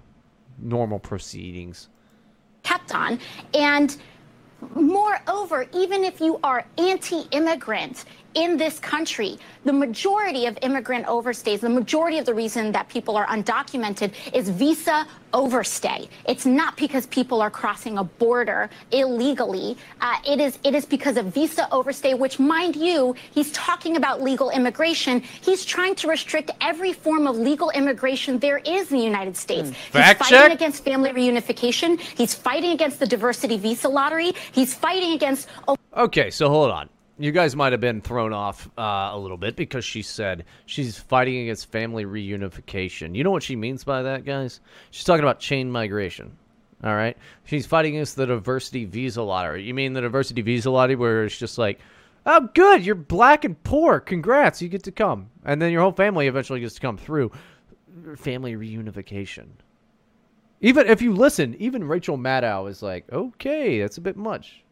normal proceedings. kept on. And moreover, even if you are anti immigrant in this country, the majority of immigrant overstays, the majority of the reason that people are undocumented is visa overstay. It's not because people are crossing a border illegally. Uh, it is it is because of visa overstay, which, mind you, he's talking about legal immigration. He's trying to restrict every form of legal immigration there is in the United States. Fact he's fighting check. against family reunification. He's fighting against the diversity visa lottery. He's fighting against. Okay, so hold on. You guys might have been thrown off uh, a little bit because she said she's fighting against family reunification. You know what she means by that, guys? She's talking about chain migration. All right, she's fighting against the diversity visa lottery. You mean the diversity visa lottery where it's just like, oh, good, you're black and poor. Congrats, you get to come, and then your whole family eventually gets to come through. Family reunification. Even if you listen, even Rachel Maddow is like, okay, that's a bit much.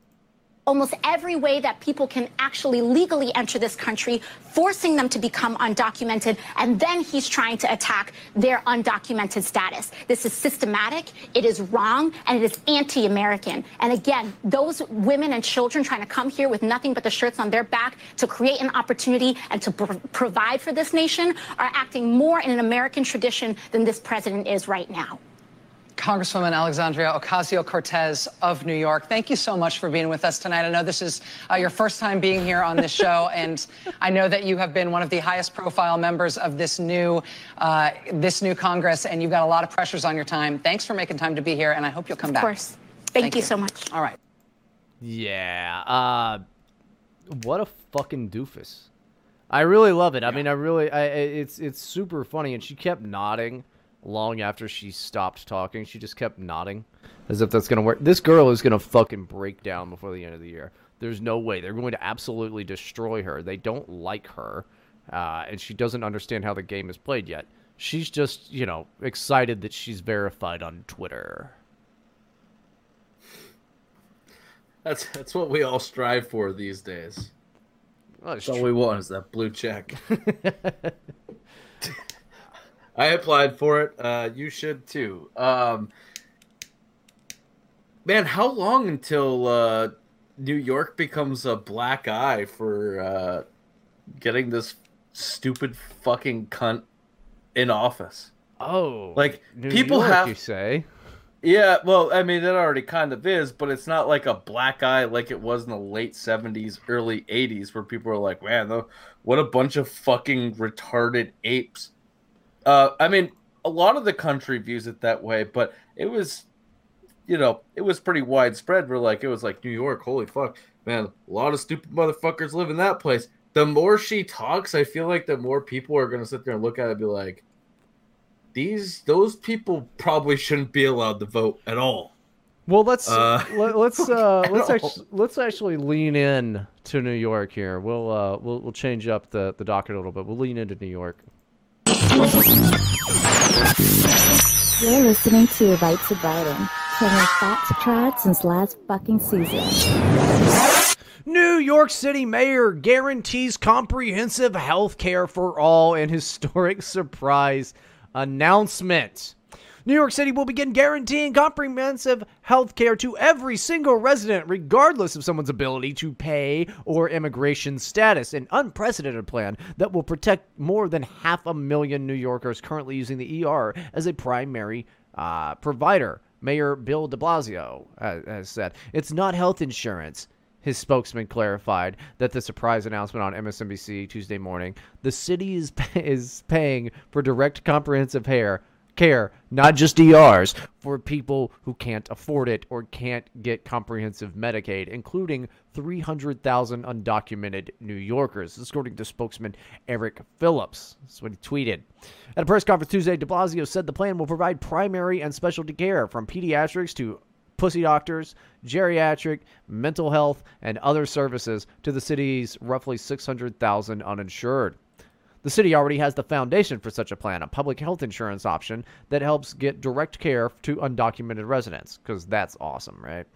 Almost every way that people can actually legally enter this country, forcing them to become undocumented, and then he's trying to attack their undocumented status. This is systematic, it is wrong, and it is anti American. And again, those women and children trying to come here with nothing but the shirts on their back to create an opportunity and to pro- provide for this nation are acting more in an American tradition than this president is right now. Congresswoman Alexandria Ocasio Cortez of New York, thank you so much for being with us tonight. I know this is uh, your first time being here on this show, and I know that you have been one of the highest profile members of this new, uh, this new Congress, and you've got a lot of pressures on your time. Thanks for making time to be here, and I hope you'll come Of back. Of course. Thank you so much. All right. Yeah. Uh, what a fucking doofus. I really love it. I mean, I really, I, I- it's it's super funny, and she kept nodding long after she stopped talking. She just kept nodding, as if that's gonna work. This girl is gonna fucking break down before the end of the year. There's no way they're going to absolutely destroy her. They don't like her, uh, and she doesn't understand how the game is played yet. She's just, you know, excited that she's verified on Twitter. That's that's what we all strive for these days. Well, That's all we want is that blue check. I applied for it. Uh, you should too. Um, man, how long until uh, New York becomes a black eye for uh, getting this stupid fucking cunt in office? Oh, Like New people York, have you say? Yeah, well, I mean, it already kind of is, but it's not like a black eye like it was in the late 70s, early 80s, where people were like, man, what a bunch of fucking retarded apes. Uh, I mean, a lot of the country views it that way, but it was, you know, it was pretty widespread. Where like, it was like New York, holy fuck, man, a lot of stupid motherfuckers live in that place. The more she talks, I feel like the more people are going to sit there and look at it and be like, these those people probably shouldn't be allowed to vote at all. Well, let's Uh, let, let's uh, let's actually, let's actually lean in to New York here. We'll uh, we'll we'll change up the the docket a little bit. We'll lean into New York. You're listening to Right to Biden, playing facts tried since last fucking season. New York City mayor guarantees comprehensive health care for all in historic surprise announcement. New York City will begin guaranteeing comprehensive health care to every single resident, regardless of someone's ability to pay or immigration status. An unprecedented plan that will protect more than half a million New Yorkers currently using the ER as a primary uh, provider. Mayor Bill de Blasio uh, has said it's not health insurance. His spokesman clarified that the surprise announcement on MSNBC Tuesday morning. The city is, is paying for direct comprehensive care care, not just ERs, for people who can't afford it or can't get comprehensive Medicaid, including 300,000 undocumented New Yorkers, according to spokesman Eric Phillips. That's what he tweeted. At a press conference Tuesday, de Blasio said the plan will provide primary and specialty care from pediatrics to pussy doctors, geriatric, mental health, and other services to the city's roughly 600,000 uninsured. The city already has the foundation for such a plan, a public health insurance option that helps get direct care to undocumented residents, because that's awesome, right?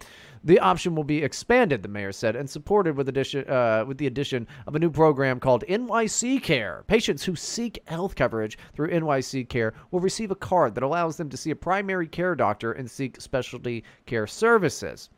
The option will be expanded, the mayor said, and supported with, addition, uh, with the addition of a new program called NYC Care. Patients who seek health coverage through NYC Care will receive a card that allows them to see a primary care doctor and seek specialty care services.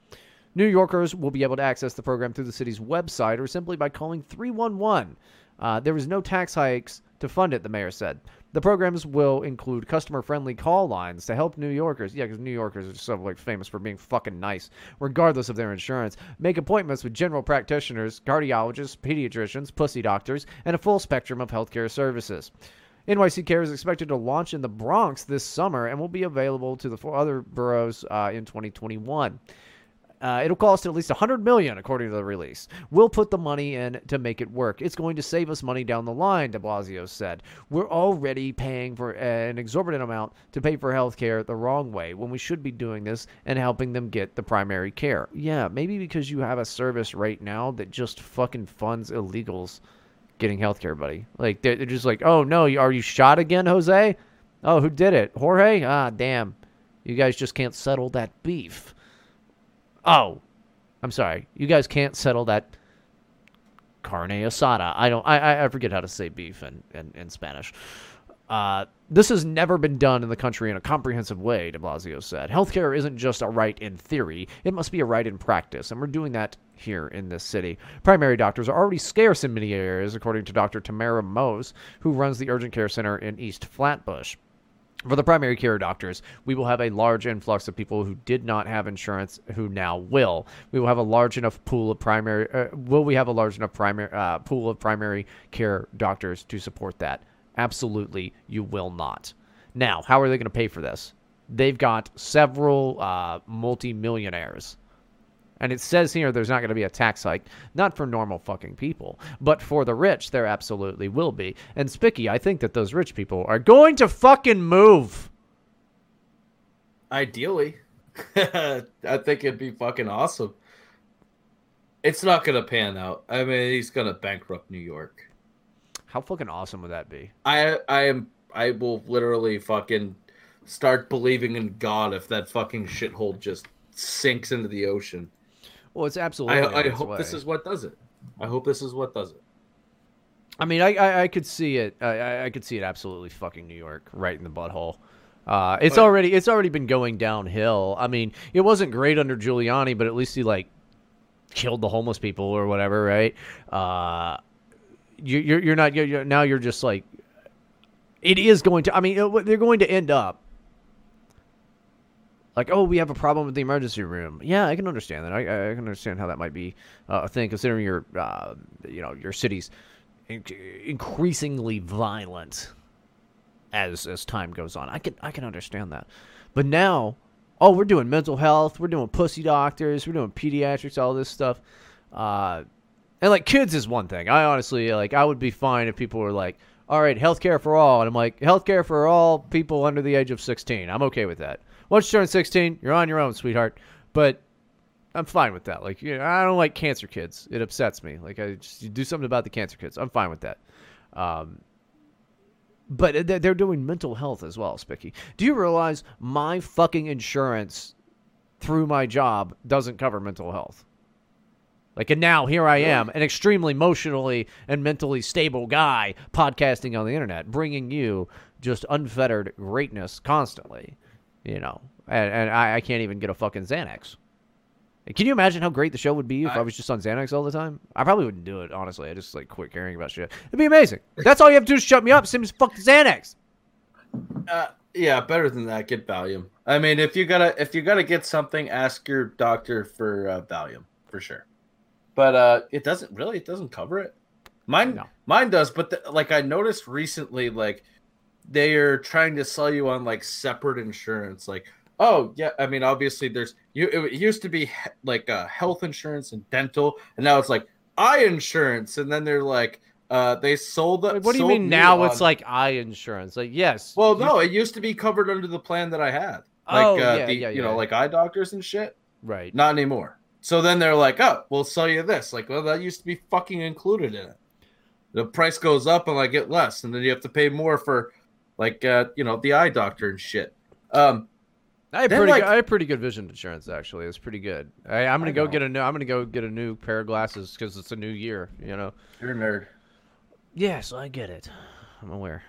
New Yorkers will be able to access the program through the city's website or simply by calling 311. Uh, there was no tax hikes to fund it, the mayor said. The programs will include customer-friendly call lines to help New Yorkers. Yeah, because New Yorkers are so like famous for being fucking nice, regardless of their insurance. Make appointments with general practitioners, cardiologists, pediatricians, pussy doctors, and a full spectrum of healthcare services. NYC Care is expected to launch in the Bronx this summer and will be available to the four other boroughs uh, in 2021. Uh, it'll cost at least 100 million, according to the release. We'll put the money in to make it work. It's going to save us money down the line, De Blasio said. We're already paying for an exorbitant amount to pay for health care the wrong way when we should be doing this and helping them get the primary care. Yeah, maybe because you have a service right now that just fucking funds illegals getting health care, buddy. Like, they're, they're just like, oh no, are you shot again, Jose? Oh, who did it? Jorge? Ah, damn. You guys just can't settle that beef. Oh, I'm sorry. You guys can't settle that carne asada. I don't. I I forget how to say beef in in, in Spanish. Uh, this has never been done in the country in a comprehensive way, de Blasio said. Healthcare isn't just a right in theory, it must be a right in practice, and we're doing that here in this city. Primary doctors are already scarce in many areas, according to Dr. Tamara Mose, who runs the urgent care center in East Flatbush. For the primary care doctors, we will have a large influx of people who did not have insurance who now will. We will have a large enough pool of primary. Uh, will we have a large enough primary uh, pool of primary care doctors to support that? Absolutely, you will not. Now, how are they going to pay for this? They've got several uh, multimillionaires. And it says here there's not going to be a tax hike, not for normal fucking people, but for the rich, there absolutely will be. And Spicky, I think that those rich people are going to fucking move. Ideally, I think it'd be fucking awesome. It's not gonna pan out. I mean, he's gonna bankrupt New York. How fucking awesome would that be? I I am I will literally fucking start believing in God if that fucking shithole just sinks into the ocean. Well, it's absolutely. I, I hope way. this is what does it. I hope this is what does it. I mean, I I, I could see it. I- I could see it absolutely fucking New York right in the butthole. Uh, it's But- already it's already been going downhill. I mean, it wasn't great under Giuliani, but at least he like killed the homeless people or whatever, right? Uh, you, you're you're not you're, you're- now you're just like it is going to. I mean, it- they're going to end up like, oh, we have a problem with the emergency room. Yeah, I can understand that. I, I can understand how that might be uh, a thing, considering your, uh, you know, your city's in- increasingly violent as as time goes on. I can I can understand that, but now, oh, we're doing mental health, we're doing pussy doctors, we're doing pediatrics, all this stuff, uh, and like kids is one thing. I honestly like I would be fine if people were like, all right, healthcare for all, and I'm like, healthcare for all people under the age of 16. I'm okay with that. Once you turn 16, you're on your own, sweetheart. But I'm fine with that. Like, you know, I don't like cancer kids. It upsets me. Like, I just you do something about the cancer kids. I'm fine with that. Um, but they're they're doing mental health as well, Spicky. Do you realize my fucking insurance through my job doesn't cover mental health? Like, and now here I am, an extremely emotionally and mentally stable guy podcasting on the internet, bringing you just unfettered greatness constantly. You know, and, and I, I can't even get a fucking Xanax. Can you imagine how great the show would be if I, was just on Xanax all the time? I probably wouldn't do it, honestly. I just like quit caring about shit. It'd be amazing. That's all you have to do is shut me up. Me fucking Xanax. Uh, yeah, better than that. Get Valium. I mean, if you gotta if you gotta get something, ask your doctor for uh, Valium for sure. But uh, it doesn't really. It doesn't cover it. Mine, mine does. But the, like I noticed recently, like they are trying to sell you on like separate insurance. Like, oh yeah, I mean, obviously there's you. It used to be like uh, health insurance and dental, and now it's like eye insurance. And then they're like, uh, they sold. The. What do you mean now on- it's like eye insurance? Like, yes. Well, no, it used to be covered under the plan that I had. Like, Oh, uh, yeah, the, yeah, you know, yeah. like eye doctors and shit. Right. Not anymore. So then they're like, oh, we'll sell you this. Like, well, that used to be fucking included in it. The price goes up and I get less, and then you have to pay more for, like, uh, you know, the eye doctor and shit. Um, I have pretty, like- good, I have pretty good vision insurance actually. It's pretty good. I, I'm gonna I go know. get a new. I'm gonna go get a new pair of glasses because it's a new year. You know. You're a nerd. Yes, I get it. I'm aware.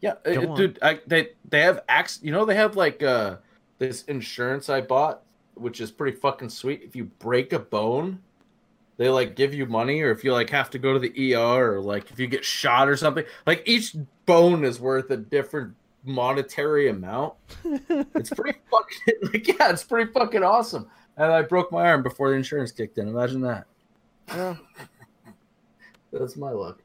Yeah, uh, Go on. dude, I, they they have acts. You know, they have like uh this insurance I bought, which is pretty fucking sweet. If you break a bone, they like give you money, or if you like have to go to the ER, or like if you get shot or something. Like each bone is worth a different monetary amount. it's pretty fucking like yeah, it's pretty fucking awesome. And I broke my arm before the insurance kicked in. Imagine that. Yeah. That's my luck.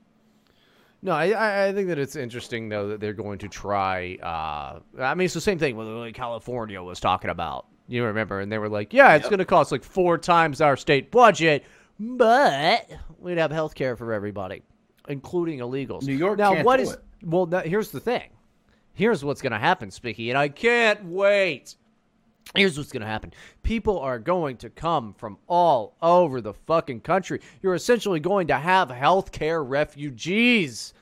No, I- I, I think that it's interesting though that they're going to try. Uh, I mean, it's the same thing with like California was talking about. You remember, and they were like, "Yeah, it's going to cost like four times our state budget, but we'd have health care for everybody, including illegals." New York Now, can't what do is? it. Well, here's the thing. Here's what's going to happen, Spicky, and I can't wait. Here's what's going to happen. People are going to come from all over the fucking country. You're essentially going to have healthcare refugees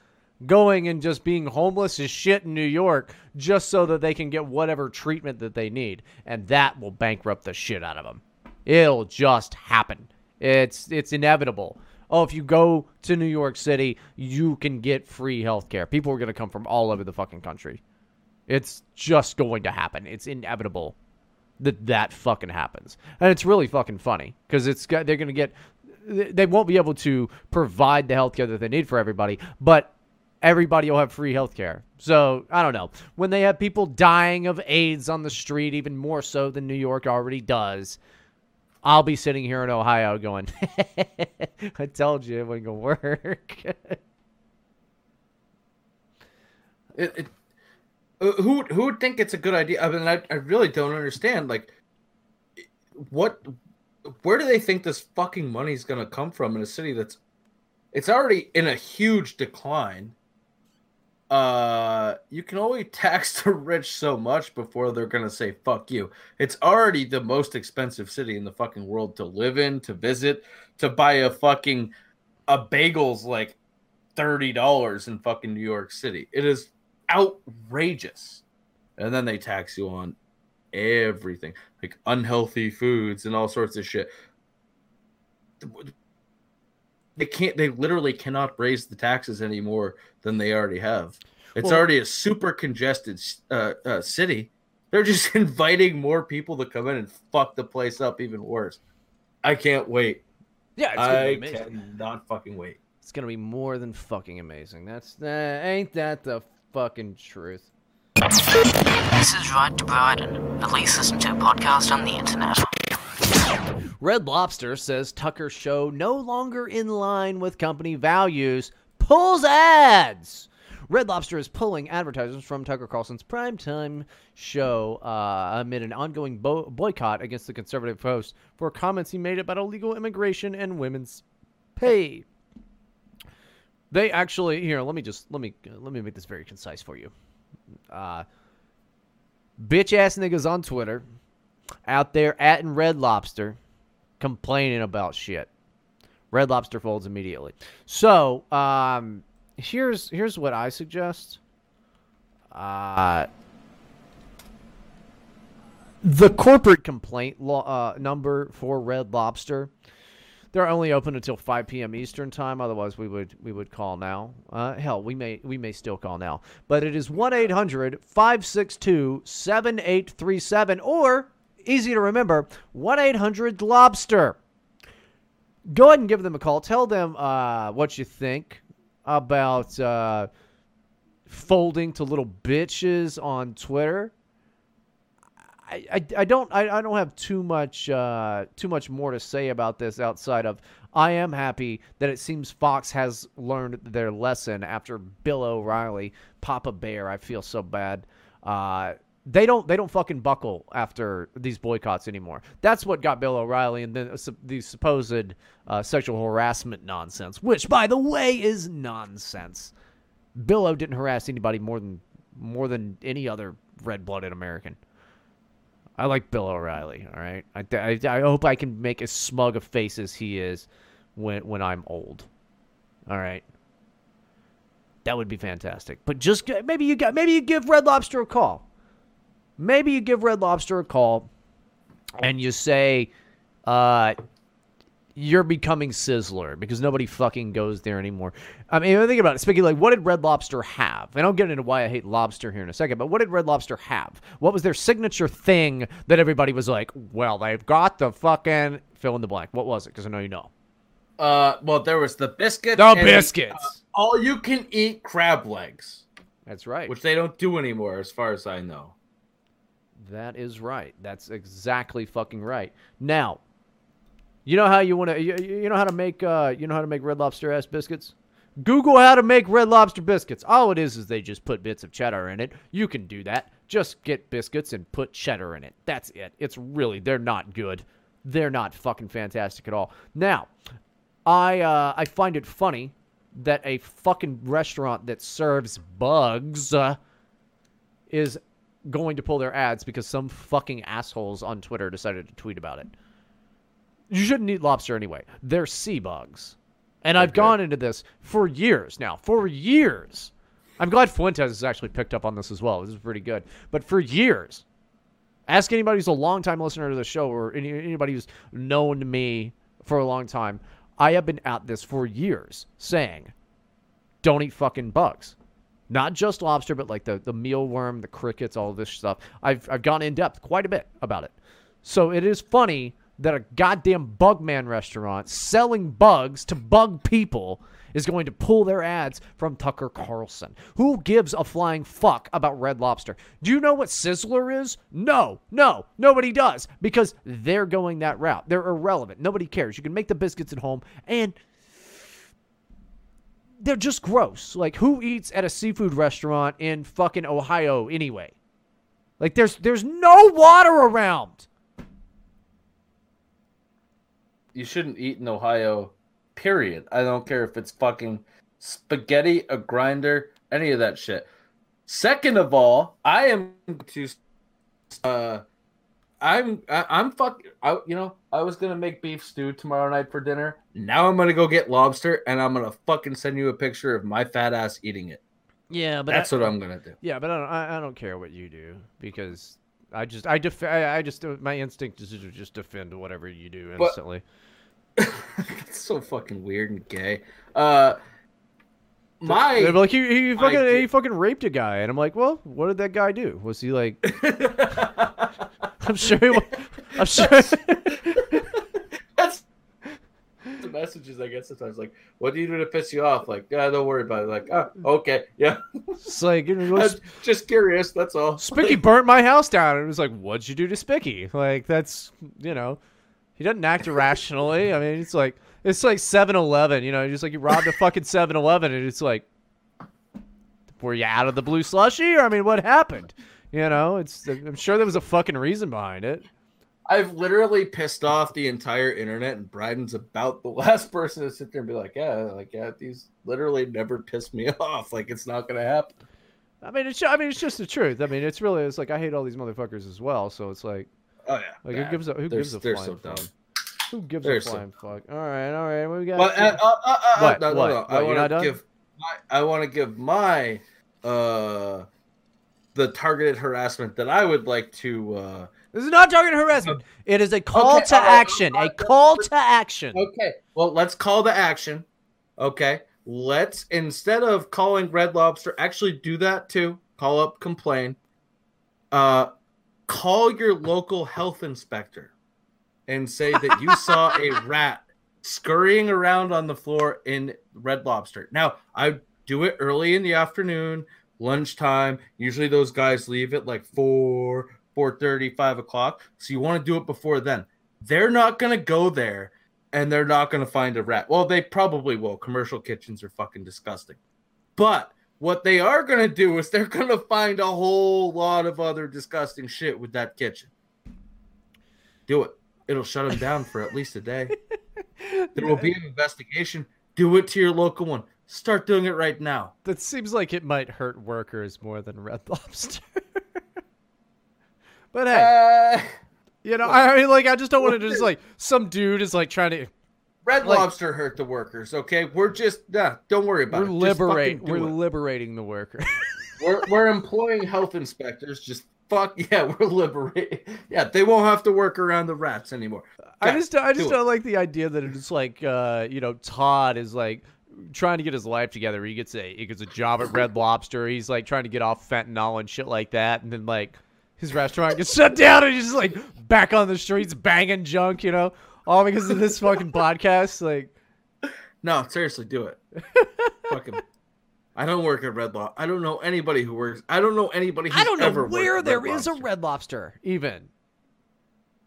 going and just being homeless as shit in New York just so that they can get whatever treatment that they need. And that will bankrupt the shit out of them. It'll just happen. It's it's inevitable. Oh, if you go to New York City, you can get free healthcare. People are going to come from all over the fucking country. It's just going to happen. It's inevitable that that fucking happens. And it's really fucking funny because it's they're going to get they won't be able to provide the healthcare that they need for everybody, but everybody will have free healthcare. So, I don't know. When they have people dying of AIDS on the street even more so than New York already does, I'll be sitting here in Ohio going, I told you it wasn't going to work. It, it uh, who who would think it's a good idea? I mean, I, I really don't understand. Like, what, where do they think this fucking money's gonna come from in a city that's, it's already in a huge decline. Uh, you can only tax the rich so much before they're gonna say fuck you. It's already the most expensive city in the fucking world to live in, to visit, to buy a fucking a bagel's like thirty dollars in fucking New York City. It is outrageous. And then they tax you on everything, like unhealthy foods and all sorts of shit. They can't. They literally cannot raise the taxes any more than they already have. It's Well- already a super congested uh, uh, city. They're just inviting more people to come in and fuck the place up even worse. I can't wait. Yeah, it's gonna be I cannot fucking wait. It's going to be more than fucking amazing. That's uh, ain't that the fucking truth. This is Right to Bryden, at least listen to a podcast on the internet. Red Lobster says Tucker show no longer in line with company values, pulls ads. Red Lobster is pulling advertisers from Tucker Carlson's primetime show uh, amid an ongoing bo- boycott against the conservative host for comments he made about illegal immigration and women's pay. They actually here. Let me just let me let me make this very concise for you. Uh, bitch ass niggas on Twitter out there at Red Lobster complaining about shit. Red Lobster folds immediately. So, um, here's here's what I suggest. Uh, the corporate complaint law, uh, number for Red Lobster. They're only open until 5 p.m. Eastern time. Otherwise, we would we would call now. Uh, hell, we may we may still call now. But it is 1-800-562-7837 or easy to remember 1-800-lobster. Go ahead and give them a call. Tell them uh, what you think about uh, folding to little bitches on Twitter. I, I, I don't I, I don't have too much uh, too much more to say about this outside of I am happy that it seems Fox has learned their lesson after Bill O'Reilly, Papa Bear. I feel so bad. Uh, they don't they don't fucking buckle after these boycotts anymore. That's what got Bill O'Reilly and then uh, the supposed uh, sexual harassment nonsense, which by the way is nonsense. Bill O didn't harass anybody more than more than any other red-blooded American. I like Bill O'Reilly. All right, I, I, I hope I can make as smug a face as he is when when I'm old. All right, that would be fantastic. But just maybe you got maybe you give Red Lobster a call. Maybe you give Red Lobster a call, and you say, uh, "You're becoming Sizzler because nobody fucking goes there anymore." I mean, think about it. Speaking like, what did Red Lobster have? And I'll get into why I hate lobster here in a second. But what did Red Lobster have? What was their signature thing that everybody was like, "Well, they've got the fucking fill in the blank." What was it? Because I know you know. Uh, well, there was the biscuits. The and, biscuits. uh, all you can eat crab legs. That's right. Which they don't do anymore, as far as I know. That is right. That's exactly fucking right. Now, you know how you want to you, you know how to make uh you know how to make red lobster ass biscuits? Google how to make red lobster biscuits. All it is is they just put bits of cheddar in it. You can do that. Just get biscuits and put cheddar in it. That's it. It's really they're not good. They're not fucking fantastic at all. Now, I uh I find it funny that a fucking restaurant that serves bugs uh, is going to pull their ads because some fucking assholes on Twitter decided to tweet about it. You shouldn't eat lobster anyway. They're sea bugs. And I've gone into this for years now. For years. I'm glad Fuentes has actually picked up on this as well. This is pretty good. But for years, ask anybody who's a longtime listener to the show or any, anybody who's known me for a long time. I have been at this for years saying, don't eat fucking bugs. Not just lobster, but like the, the mealworm, the crickets, all this stuff. I've, I've gone in depth quite a bit about it. So it is funny that a goddamn Bugman restaurant selling bugs to bug people is going to pull their ads from Tucker Carlson. Who gives a flying fuck about Red Lobster? Do you know what Sizzler is? No, no, nobody does because they're going that route. They're irrelevant. Nobody cares. You can make the biscuits at home and they're just gross. Like who eats at a seafood restaurant in fucking Ohio anyway? Like there's there's no water around. You shouldn't eat in Ohio, period. I don't care if it's fucking spaghetti, a grinder, any of that shit. Second of all, I am to uh I'm I, I'm fuck I, you know, I was gonna make beef stew tomorrow night for dinner. Now I'm gonna go get lobster and I'm gonna fucking send you a picture of my fat ass eating it. Yeah, but that's I- what I'm gonna do. Yeah, but I don't, I, I don't care what you do because I just I def- I, I just my instinct is to just defend whatever you do But- instantly. That's so fucking weird and gay. Uh my They're like he, he fucking he fucking raped a guy, and I'm like, well, what did that guy do? Was he like? I'm sure. I'm sure. That's the messages I get sometimes. Like, what do you do to piss you off? Like, ah, don't worry about it. Like, oh, okay, yeah. It's like you know, just curious. That's all. Spicky burnt my house down, and it was like, what'd you do to Spicky? Like that's you know, he doesn't act irrationally. I mean, it's like it's like 7-Eleven, you know, just like you robbed a fucking 7-Eleven, and it's like, were you out of the blue slushy, or I mean, what happened? You know, it's I'm sure there was a fucking reason behind it. I've literally pissed off the entire internet, and Bryden's about the last person to sit there and be like, yeah, like yeah, these literally never piss me off. Like it's not gonna happen. I mean, it's I mean, it's just the truth. I mean, it's really it's like I hate all these motherfuckers as well. So it's like, Oh yeah. like who gives a who They're- gives a they're flying so fuck? dumb. Who gives They're a so flying fuck? All right, all right, we got. But uh, uh, uh, uh, What? no, no, What? no. What, I want to give my I want to give my uh the targeted harassment that I would like to. Uh, This is not targeted harassment. It is a call Okay, to right, action. A call to action. Okay. Well, let's call to action. Okay. Let's instead of calling Red Lobster, actually do that too. Call up, complain. Uh, call your local health inspector and say that you saw a rat scurrying around on the floor in Red Lobster. Now, I do it early in the afternoon, lunchtime. Usually those guys leave at like 4, 4.30, 5 o'clock. So you want to do it before then. They're not going to go there and they're not going to find a rat. Well, they probably will. Commercial kitchens are fucking disgusting. But what they are going to do is they're going to find a whole lot of other disgusting shit with that kitchen. Do it. It'll shut them down for at least a day. There will be an investigation. Do it to your local one. Start doing it right now. That seems like it might hurt workers more than Red Lobster. but hey, Uh, you know, I mean, like, I just don't want to just like some dude is like trying to. Red Like- Lobster hurt the workers. Okay, we're just nah, don't worry about We're it. Liberate. We're it. liberating the worker. we're we're employing health inspectors. Just fuck yeah, we're liberating. Yeah, they won't have to work around the rats anymore. I just I just do don't like the idea that it's like uh you know Todd is like trying to get his life together. He gets a he gets a job at Red Lobster. He's like trying to get off fentanyl and shit like that, and then like his restaurant gets shut down, and he's just like back on the streets banging junk, you know, all because of this fucking podcast. Like, No, seriously, do it. Fucking. I don't work at Red Lobster. I don't know anybody who works. I don't know anybody who's I don't know where there is a Red Lobster even.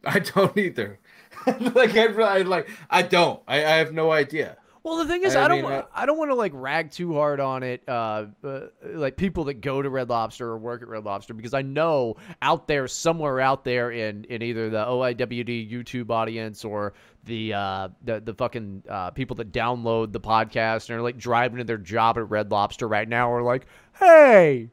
I don't either. like I, I like I don't. I, I have no idea. Well, the thing is, I I, don't, mean, wa- I don't want to like rag too hard on it, uh, uh, like people that go to Red Lobster or work at Red Lobster, because I know out there, somewhere out there in, in either the OIWD YouTube audience or the uh, the the fucking uh, people that download the podcast and are like driving to their job at Red Lobster right now are like, hey.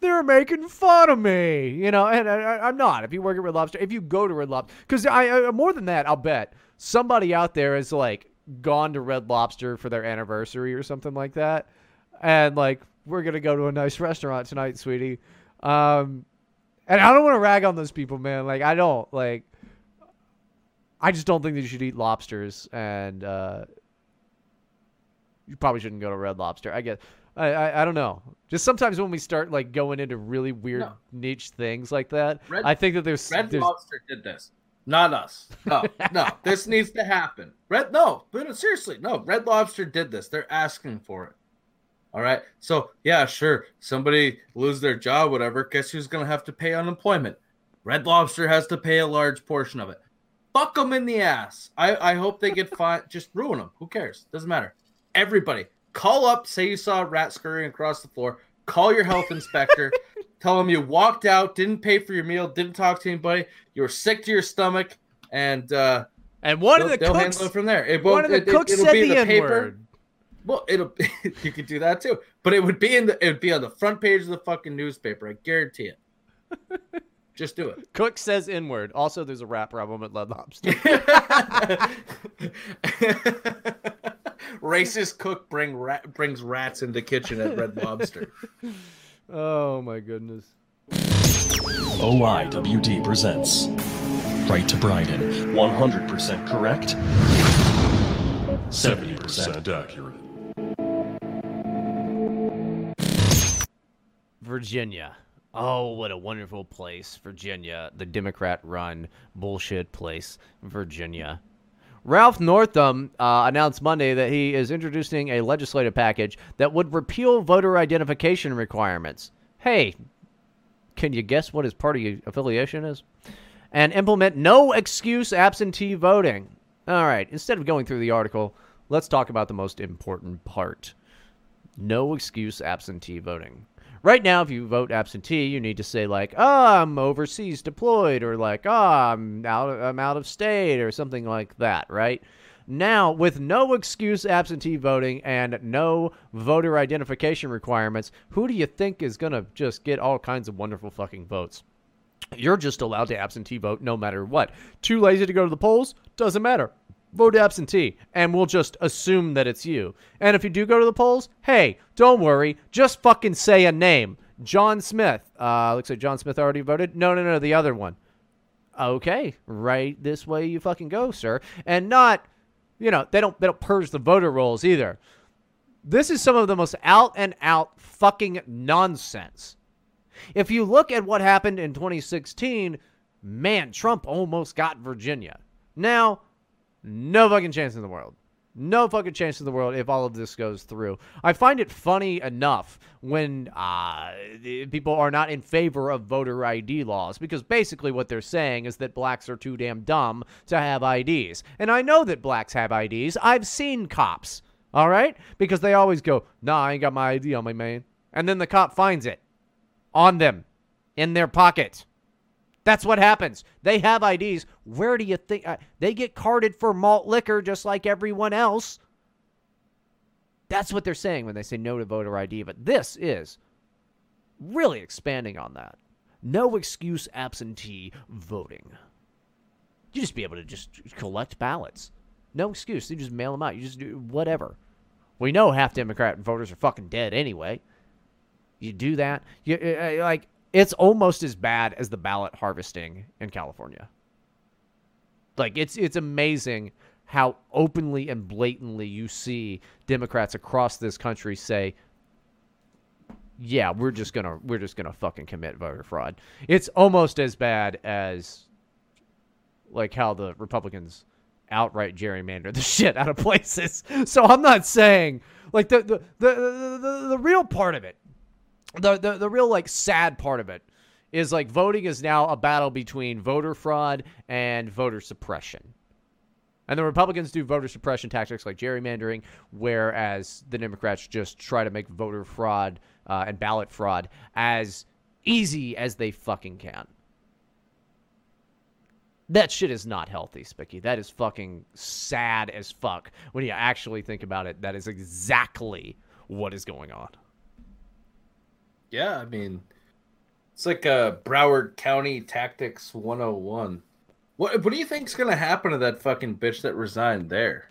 They're making fun of me, you know, and I, I- I'm not. If you work at Red Lobster, if you go to Red Lobster, because I, I more than that, I'll bet somebody out there is like gone to Red Lobster for their anniversary or something like that, and like we're gonna go to a nice restaurant tonight, sweetie. Um, and I don't want to rag on those people, man. Like I don't like. I just don't think that you should eat lobsters, and uh, you probably shouldn't go to Red Lobster. I guess. I, I I don't know. Just sometimes when we start like going into really weird No. niche things like that, Red- I think that there's Red there's Lobster did this, not us. No, no, this needs to happen. Red, no, but seriously, no. Red Lobster did this. They're asking for it. All right. So yeah, sure. Somebody lose their job, whatever. Guess who's gonna have to pay unemployment? Red Lobster has to pay a large portion of it. Fuck them in the ass. I I hope they get fined. Just ruin them. Who cares? Doesn't matter. Everybody, call up. Say you saw a rat scurrying across the floor. Call your health inspector. Tell them you walked out, didn't pay for your meal, didn't talk to anybody. You were sick to your stomach, and uh, and one of the they'll cooks handle it from there. It one won't. of the it, cooks it, said be the the paper. N-word. Well, it'll you could do that too, but it would be in the it would be on the front page of the fucking newspaper. I guarantee it. Just do it. Cook says inward. Also, there's a rat problem at Red Lobster. Racist cook bring rat, brings rats into kitchen at Red Lobster. Oh my goodness. OIWD presents Right to Bryden. 100% correct, 70% accurate. Virginia. Oh, what a wonderful place, Virginia. The Democrat run bullshit place, Virginia. Ralph Northam uh, announced Monday that he is introducing a legislative package that would repeal voter identification requirements. Hey, can you guess what his party affiliation is? And implement no excuse absentee voting. All right, instead of going through the article, let's talk about the most important part no excuse absentee voting. Right now, if you vote absentee, you need to say like, "Oh, I'm overseas deployed," or like, "Oh, I'm out, I'm out of state," or something like that. Right now, with no excuse absentee voting and no voter identification requirements, who do you think is gonna just get all kinds of wonderful fucking votes? You're just allowed to absentee vote no matter what. Too lazy to go to the polls? Doesn't matter. Vote absentee, and we'll just assume that it's you. And if you do go to the polls, hey, don't worry. Just fucking say a name. John Smith. Uh, looks like John Smith already voted. No, no, no, the other one. Okay, right this way you fucking go, sir. And not, you know, they don't they don't purge the voter rolls either. This is some of the most out and out fucking nonsense. If you look at what happened in 2016, man, Trump almost got Virginia. Now, no fucking chance in the world. No fucking chance in the world if all of this goes through. I find it funny enough when uh, people are not in favor of voter ID laws because basically what they're saying is that blacks are too damn dumb to have IDs. And I know that blacks have IDs. I've seen cops, all right? Because they always go, nah, I ain't got my ID on my man. And then the cop finds it on them in their pocket. That's what happens. They have IDs. Where do you think uh, they get carded for malt liquor just like everyone else? That's what they're saying when they say no to voter ID. But this is really expanding on that. No excuse absentee voting. You just be able to just collect ballots. No excuse. You just mail them out. You just do whatever. We know half Democrat voters are fucking dead anyway. You do that. You uh, like it's almost as bad as the ballot harvesting in California. Like it's it's amazing how openly and blatantly you see Democrats across this country say, "Yeah, we're just gonna we're just gonna fucking commit voter fraud." It's almost as bad as like how the Republicans outright gerrymander the shit out of places. So I'm not saying like the the the, the, the real part of it the, the the real like sad part of it is like voting is now a battle between voter fraud and voter suppression. And the Republicans do voter suppression tactics like gerrymandering, whereas the Democrats just try to make voter fraud uh, and ballot fraud as easy as they fucking can. That shit is not healthy, Spicky. That is fucking sad as fuck. When you actually think about it, that is exactly what is going on. Yeah, I mean, it's like a Broward County Tactics 101. What what do you think's gonna happen to that fucking bitch that resigned there?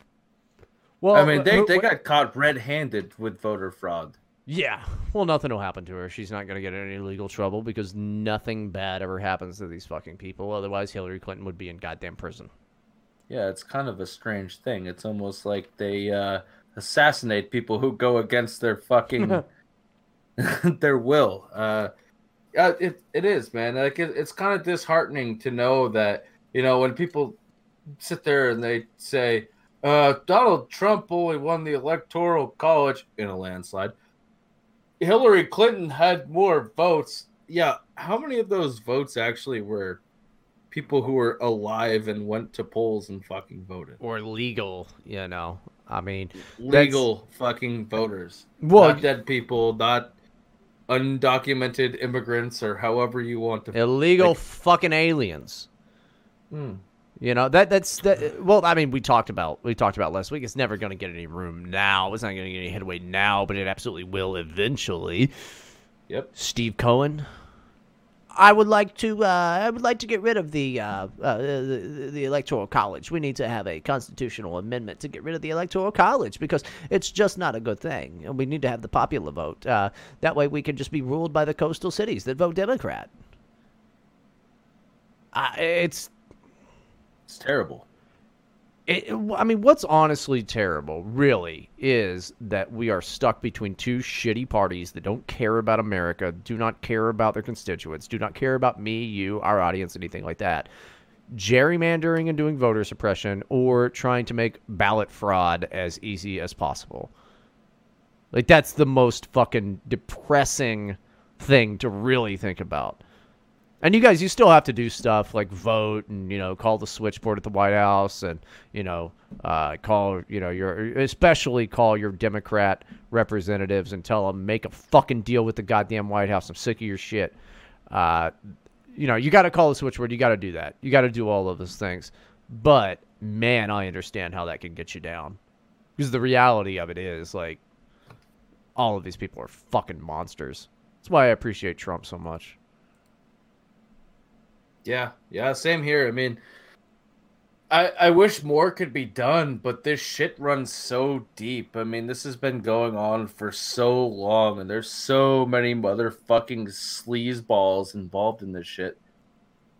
Well, I mean, they, who- they what- got caught red-handed with voter fraud. Yeah. Well, nothing will happen to her. She's not going to get in any legal trouble because nothing bad ever happens to these fucking people. Otherwise, Hillary Clinton would be in goddamn prison. Yeah, it's kind of a strange thing. It's almost like they uh, assassinate people who go against their fucking their will. Uh, uh, it it is, man. Like it, it's kind of disheartening to know that you know when people sit there and they say uh, Donald Trump only won the electoral college in a landslide. Hillary Clinton had more votes. Yeah, how many of those votes actually were people who were alive and went to polls and fucking voted? Or legal, you know. I mean, Legal fucking voters. Well- not dead people, not undocumented immigrants or however you want to illegal like- fucking aliens. Hmm. You know that that's that. Well, I mean, we talked about we talked about last week. It's never going to get any room now. It's not going to get any headway now, but it absolutely will eventually. Yep. Steve Cohen. I would like to. Uh, I would like to get rid of the, uh, uh, the the electoral college. We need to have a constitutional amendment to get rid of the electoral college because it's just not a good thing. And we need to have the popular vote. Uh, that way, we can just be ruled by the coastal cities that vote Democrat. It's It's terrible. It, I mean, what's honestly terrible, really, is that we are stuck between two shitty parties that don't care about America, do not care about their constituents, do not care about me, you, our audience, anything like that. Gerrymandering and doing voter suppression, or trying to make ballot fraud as easy as possible. Like, that's the most fucking depressing thing to really think about. And you guys, you still have to do stuff like vote and you know call the switchboard at the White House and you know uh, call you know your especially call your Democrat representatives and tell them make a fucking deal with the goddamn White House. I'm sick of your shit. Uh, you know you got to call the switchboard. You got to do that. You got to do all of those things. But man, I understand how that can get you down because the reality of it is like all of these people are fucking monsters. That's why I appreciate Trump so much. Yeah, yeah, same here. I mean, I, I wish more could be done, but this shit runs so deep. I mean, this has been going on for so long, and there's so many motherfucking sleazeballs involved in this shit.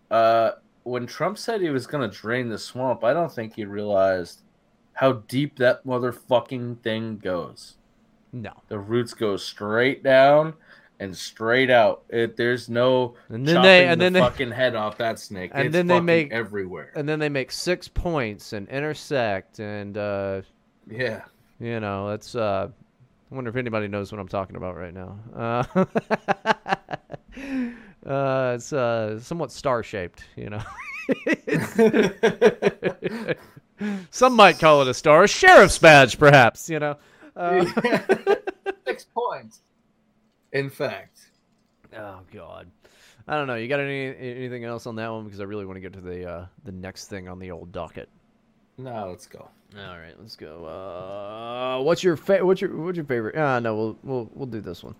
Uh, when Trump said he was gonna drain the swamp, I don't think he realized how deep that motherfucking thing goes. No, the roots go straight down and straight out. It there's no And then chopping they- and the then they- fucking head off that snake. and It's then they make everywhere. and then they make six points and intersect and uh Yeah. you know it's uh i wonder if anybody knows what i'm talking about right now uh uh it's uh somewhat star shaped you know some might call it a star a sheriff's badge perhaps you know uh, Six points. In fact. oh god i don't know you got any anything else on that one because i really want to get to the uh the next thing on the old docket No, let's go. All right, let's go. Uh, what's your fa- what's your what's your favorite? Ah, no, we'll we'll we'll do this one.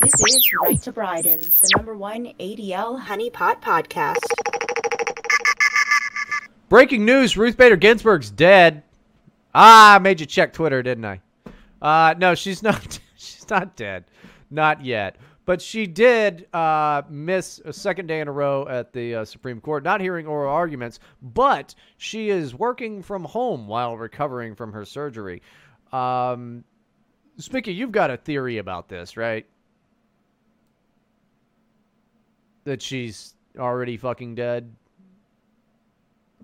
This is Right to Bryden, the number one ADL honeypot podcast. Breaking news: Ruth Bader Ginsburg's dead. Ah, I made you check Twitter, didn't I? Uh, no, she's not. She's not dead, not yet. But she did uh, miss a second day in a row at the uh, Supreme Court, not hearing oral arguments. But she is working from home while recovering from her surgery. Um, you've got a theory about this, right? That she's already fucking dead.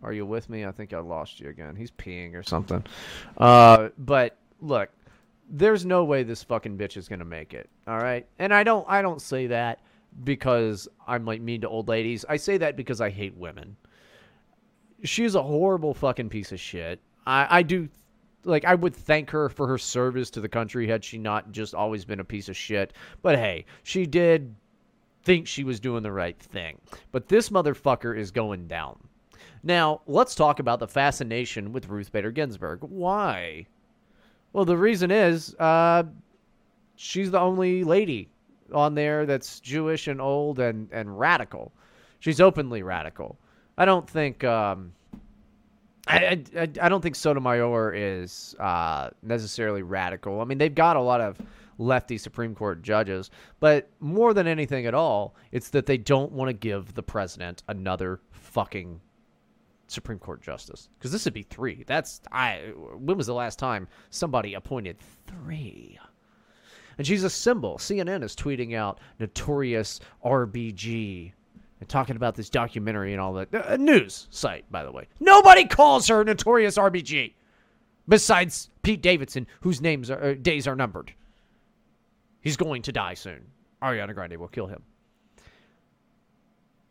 Are you with me? I think I lost you again. He's peeing or something. Uh, but look, there's no way this fucking bitch is gonna make it. All right, and I don't I don't say that because I'm like mean to old ladies. I say that because I hate women. She's a horrible fucking piece of shit. I I do like I would thank her for her service to the country had she not just always been a piece of shit. But hey, she did think she was doing the right thing. But this motherfucker is going down. Now, let's talk about the fascination with Ruth Bader Ginsburg. Why? Well, the reason is uh, she's the only lady on there that's Jewish and old and, and radical. She's openly radical. I don't think um, I, I, I don't think Sotomayor is uh, necessarily radical. I mean, they've got a lot of lefty Supreme Court judges, but more than anything at all, it's that they don't want to give the president another fucking Supreme Court justice because this would be three. That's I. When was the last time somebody appointed three? And she's a symbol. CNN is tweeting out notorious RBG and talking about this documentary and all that. A news site, by the way. Nobody calls her notorious RBG, besides Pete Davidson, whose names are uh, days are numbered. He's going to die soon. Ariana Grande will kill him.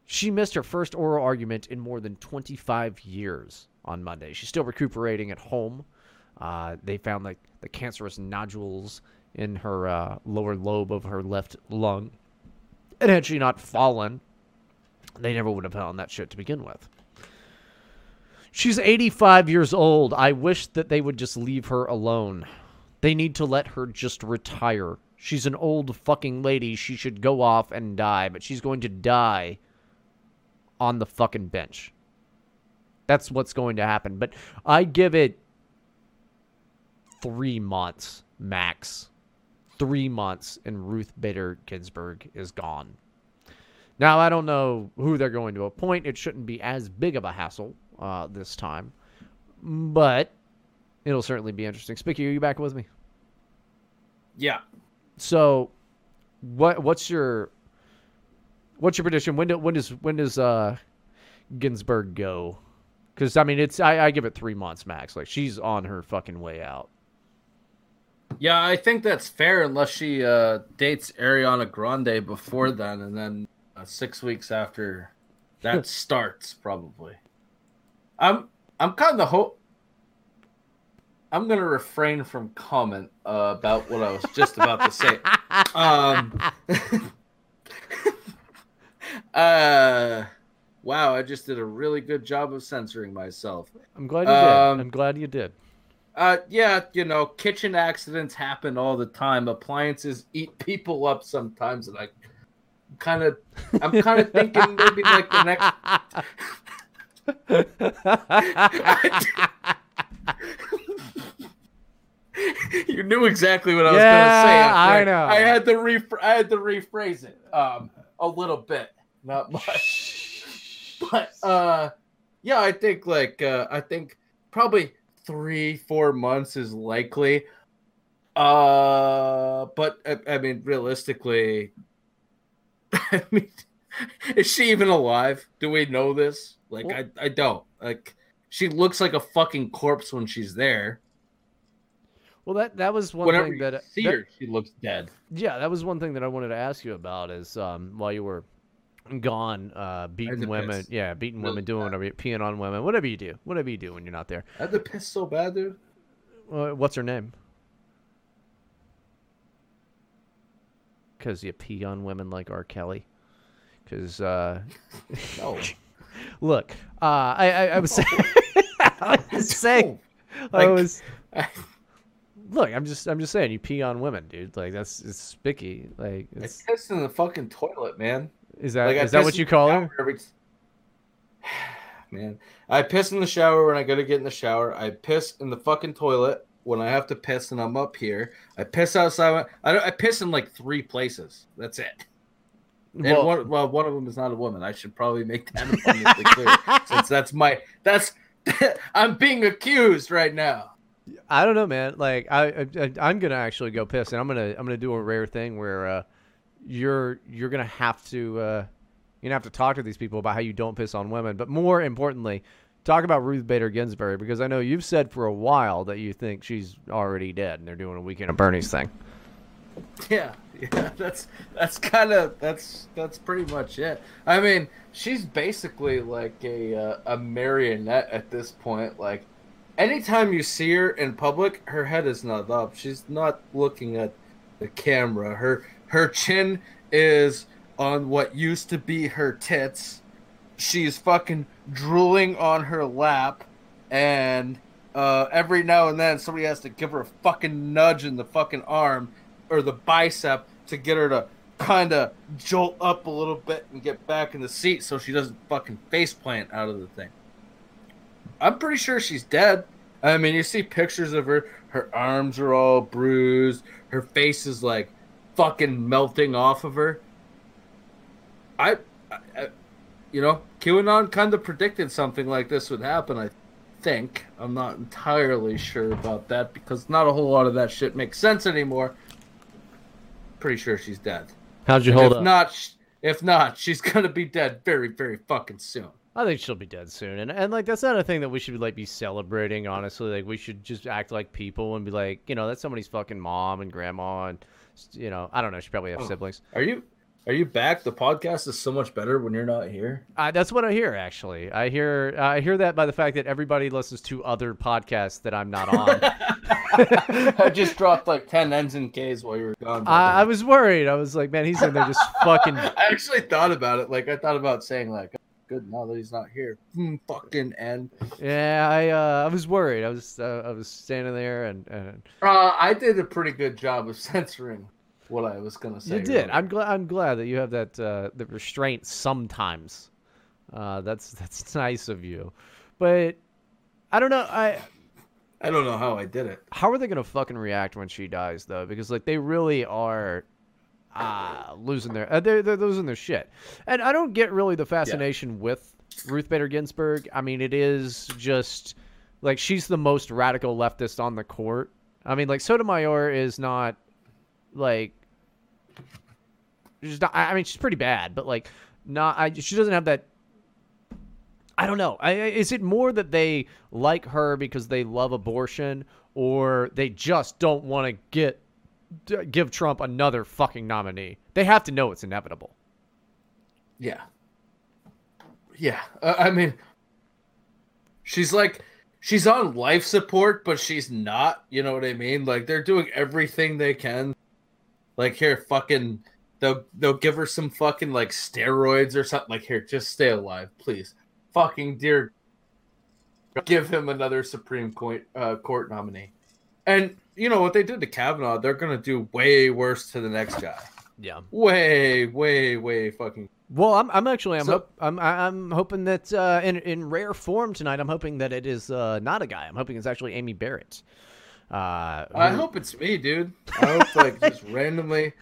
She missed her first oral argument in more than 25 years on Monday. She's still recuperating at home. Uh, they found like the cancerous nodules in her uh, lower lobe of her left lung. And had she not fallen, they never would have found that shit to begin with. She's 85 years old. I wish that they would just leave her alone. They need to let her just retire. She's an old fucking lady. She should go off and die, but she's going to die on the fucking bench. That's what's going to happen. But I give it three months max. Three months, and Ruth Bader Ginsburg is gone. Now, I don't know who they're going to appoint. It shouldn't be as big of a hassle uh, this time, but it'll certainly be interesting. Spicky, are you back with me? Yeah. So, what what's your what's your prediction? When do, when does when does uh, Ginsburg go? Because I mean, it's I, I give it three months max. Like she's on her fucking way out. Yeah, I think that's fair unless she uh, dates Ariana Grande before then, and then uh, six weeks after that starts, probably. I'm I'm kind of hope. I'm gonna refrain from comment uh, about what I was just about to say. Um, uh, wow, I just did a really good job of censoring myself. I'm glad you Um, did. I'm glad you did. Uh, yeah, you know, kitchen accidents happen all the time. Appliances eat people up sometimes, and I kind of, I'm kind of thinking maybe like the next. you knew exactly what I was Yeah, gonna say. I Right. know. I had to re I had to rephrase it um a little bit, not much. but uh yeah, I think like uh I think probably three, four months is likely. Uh but I, I mean realistically I mean is she even alive? Do we know this? Like I, I don't. Like she looks like a fucking corpse when she's there. Well, that that was one Whenever thing that see that- her, she looks dead. Yeah, that was one thing that I wanted to ask you about is um, while you were gone, uh, beating women, yeah, beating Really women, doing whatever, you- peeing on women, whatever you do, whatever you do when you're not there. I had to piss so bad, dude. Uh, what's her name? Because you pee on women like R. Kelly. Because uh, no. look, uh, I, I I was saying, I was saying, I was. Look, I'm just I'm just saying you pee on women, dude. Like that's it's spicky. Like I it's piss in the fucking toilet, man. Is that Like, is that what you call her? every- Man, I piss in the shower when I go to get in the shower. I piss in the fucking toilet when I have to piss and I'm up here. I piss outside. I don't, I piss in like three places. That's it. And Well- one, well, one of them is not a woman. I should probably make that abundantly clear, since that's my that's I'm being accused right now. I don't know, man. Like I, I I'm gonna actually go piss, and I'm gonna I'm gonna do a rare thing where uh, you're you're gonna have to uh, you're gonna have to talk to these people about how you don't piss on women, but more importantly, talk about Ruth Bader Ginsburg because I know you've said for a while that you think she's already dead, and they're doing a weekend of Bernie's thing. Yeah, yeah, that's that's kind of that's that's pretty much it. I mean, she's basically like a uh, a marionette at this point. Like, anytime you see her in public, her head is not up. She's not looking at the camera. Her her chin is on what used to be her tits. She's fucking drooling on her lap, and uh, every now and then somebody has to give her a fucking nudge in the fucking arm or the bicep to get her to kind of jolt up a little bit and get back in the seat so she doesn't fucking face plant out of the thing. I'm pretty sure she's dead. I mean, you see pictures of her. Her arms are all bruised. Her face is like fucking melting off of her. I, I, you know, QAnon kind of predicted something like this would happen. I think I'm not entirely sure about that because not a whole lot of that shit makes sense anymore. Pretty sure she's dead. How'd you And hold if up? Not, if not, she's gonna be dead very, very fucking soon. I think she'll be dead soon, and and like that's not a thing that we should like be celebrating. Honestly, like we should just act like people and be like, you know, that's somebody's fucking mom and grandma, and you know, I don't know, she probably have Oh. siblings. Are you? Are you back? The podcast is so much better when you're not here. Uh, that's what I hear. Actually, I hear I hear that by the fact that everybody listens to other podcasts that I'm not on. I just dropped like ten N's and K's while you were gone. I, I was worried. I was like, man, he's in there just fucking. I actually thought about it. Like I thought about saying like, "Good, now that he's not here." Hmm, fucking N. Yeah, I uh, I was worried. I was uh, I was standing there and, and Uh, I did a pretty good job of censoring what I was gonna say. you did. earlier. I'm glad. I'm glad that you have that uh, the restraint sometimes. Uh, that's that's nice of you, but I don't know. I I don't know how I did it. how are they gonna fucking react when she dies though? Because like they really are uh, losing their uh, they're they're losing their shit, and I don't get really the fascination with Ruth Bader Ginsburg. I mean, it is just like she's the most radical leftist on the court. I mean, like Sotomayor is not like she's not. I mean, she's pretty bad, but like not. I she doesn't have that. I don't know. I- is it more that they like her because they love abortion, or they just don't want to get d- give Trump another fucking nominee? They have to know it's inevitable. Yeah. Yeah. Uh, I mean, she's like, she's on life support, but she's not. You know what I mean? Like they're doing everything they can. Like here, fucking, they'll they'll give her some fucking like steroids or something. Like here, just stay alive, please. Fucking dear, give him another Supreme Court uh, court nominee. And you know what they did to Kavanaugh? They're gonna do way worse to the next guy. Yeah. Way, way, way fucking Well, I'm, I'm actually I'm So- hop- I'm I- I'm hoping that uh, in in rare form tonight, I'm hoping that it is uh, not a guy. I'm hoping it's actually Amy Barrett. Uh, I who- hope it's me, dude. I hope like just randomly,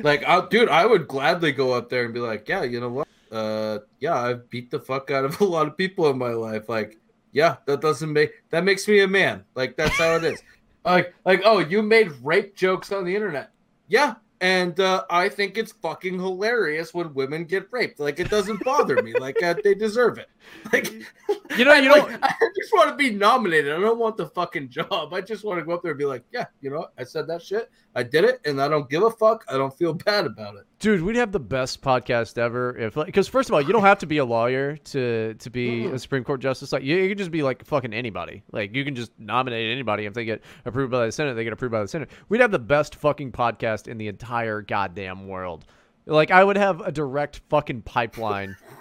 like, I, dude, I would gladly go up there and be like, yeah, you know what? Uh, yeah, I've beat the fuck out of a lot of people in my life. Like, yeah, that doesn't make that makes me a man. Like, that's how it is. Like, like, oh, you made rape jokes on the internet. Yeah, and uh, I think it's fucking hilarious when women get raped. Like, it doesn't bother me. Like, uh, they deserve it. Like, you know, you like, don't. I just want to be nominated. I don't want the fucking job. I just want to go up there and be like, yeah, you know. I said that shit. I did it, and I don't give a fuck. I don't feel bad about it. Dude, we'd have the best podcast ever if, because first of all, you don't have to be a lawyer to to be a Supreme Court justice. Like, you, you can just be like fucking anybody. Like, you can just nominate anybody. If they get approved by the Senate, they get approved by the Senate. We'd have the best fucking podcast in the entire goddamn world. Like, I would have a direct fucking pipeline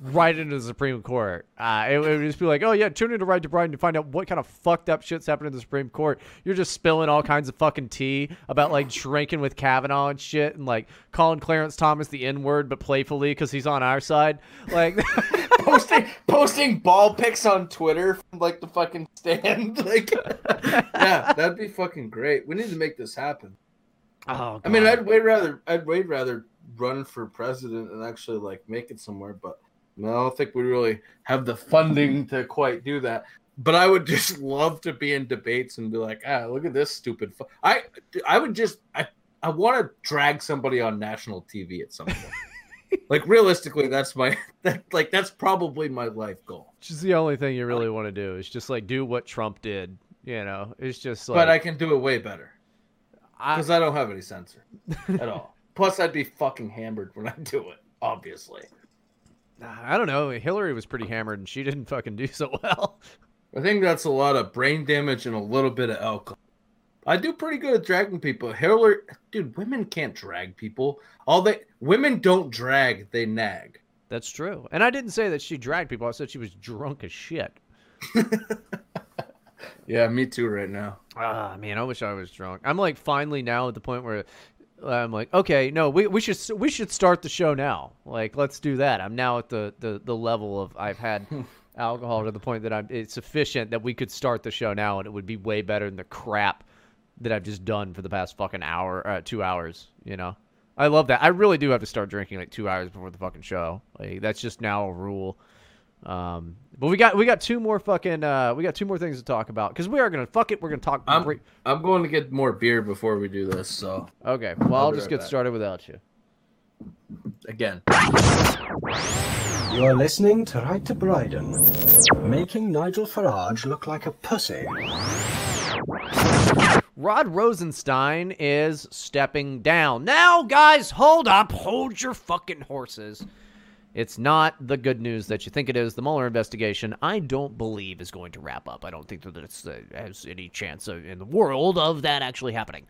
right into the Supreme Court. Uh, it, it would just be like, oh yeah, tune into Right to Bryden to find out what kind of fucked up shit's happening in the Supreme Court. You're just spilling all kinds of fucking tea about like drinking with Kavanaugh and shit, and like calling Clarence Thomas the N word, but playfully because he's on our side. Like, posting posting ball pics on Twitter from like the fucking stand. Like, yeah, that'd be fucking great. We need to make this happen. oh, I mean, I'd way rather I'd way rather run for president and actually like make it somewhere, but no, I don't think we really have the funding to quite do that. But I would just love to be in debates and be like, ah, look at this stupid. Fu-. I I would just I I want to drag somebody on national TV at some point. like realistically, that's my that like that's probably my life goal. which is the only thing you really want to do is just like do what Trump did. You know, it's just like. but I can do it way better because I, don't have any censor at all. Plus, I'd be fucking hammered when I do it. Obviously, I don't know. Hillary was pretty hammered and she didn't fucking do so well. I think that's a lot of brain damage and a little bit of alcohol. I do pretty good at dragging people. Hillary, dude, women can't drag people. All they women don't drag, they nag. That's true. And I didn't say that she dragged people. I said she was drunk as shit. Yeah, me too. Right now, Ah, man, I wish I was drunk. I'm like finally now at the point where I'm like, okay, no, we, we should we should start the show now. Like, let's do that. I'm now at the the, the level of I've had alcohol to the point that I'm it's sufficient that we could start the show now, and it would be way better than the crap that I've just done for the past fucking hour, uh, two hours. You know, I love that. I really do have to start drinking like two hours before the fucking show. Like that's just now a rule. Um, but we got we got two more fucking uh we got two more things to talk about because we are gonna fuck it. We're gonna talk. I'm great- I'm going to get more beer before we do this. So Okay, well I'll, I'll just right get back. started without you. again, You're listening to Right to Bryden, making Nigel Farage look like a pussy. Rod Rosenstein is stepping down. Now, guys, hold up. Hold your fucking horses. It's not the good news that you think it is. The Mueller investigation, I don't believe, is going to wrap up. I don't think that it uh, has any chance of, in the world of that actually happening.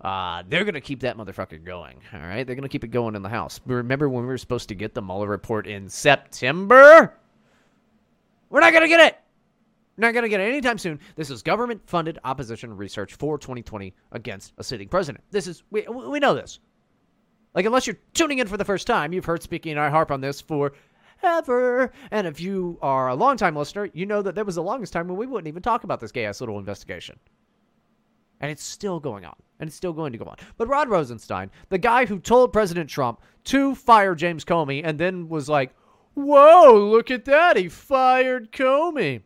Uh, they're going to keep that motherfucker going. All right? They're going to keep it going in the House. Remember when we were supposed to get the Mueller report in September? We're not going to get it. We're Not going to get it anytime soon. This is government funded opposition research for 2020 against a sitting president. This is, we, we know this. Like, unless you're tuning in for the first time, you've heard Spicky and I harp on this forever. And if you are a longtime listener, you know that there was the longest time when we wouldn't even talk about this gay ass little investigation. And it's still going on. And it's still going to go on. But Rod Rosenstein, the guy who told President Trump to fire James Comey and then was like, whoa, look at that. He fired Comey.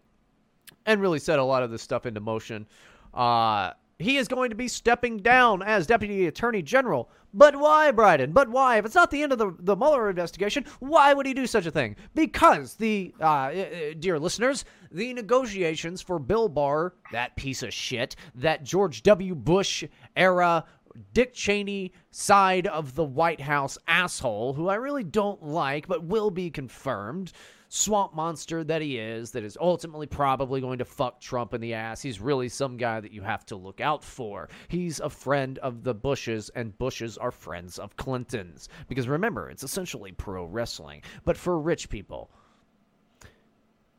And really set a lot of this stuff into motion. Uh, he is going to be stepping down as Deputy Attorney General. But why, Bryden? But why? If it's not the end of the, the Mueller investigation, why would he do such a thing? Because the, uh, uh, dear listeners, the negotiations for Bill Barr, that piece of shit, that George W. Bush era Dick Cheney side of the White House asshole, who I really don't like, but will be confirmed. Swamp monster that he is, that is ultimately probably going to fuck Trump in the ass. He's really some guy that you have to look out for. He's a friend of the Bushes, and Bushes are friends of Clinton's. Because remember, it's essentially pro wrestling, but for rich people.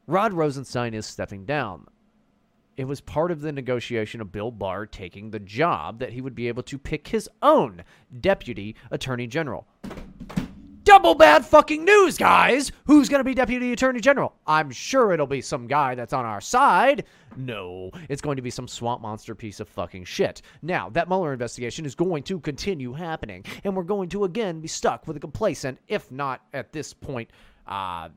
Rod Rosenstein is stepping down. It was part of the negotiation of Bill Barr taking the job that he would be able to pick his own deputy attorney general. Double bad fucking news, guys. Who's going to be Deputy Attorney General? I'm sure it'll be some guy that's on our side. No, it's going to be some swamp monster piece of fucking shit. Now, that Mueller investigation is going to continue happening, and we're going to again be stuck with a complacent, if not at this point, uh,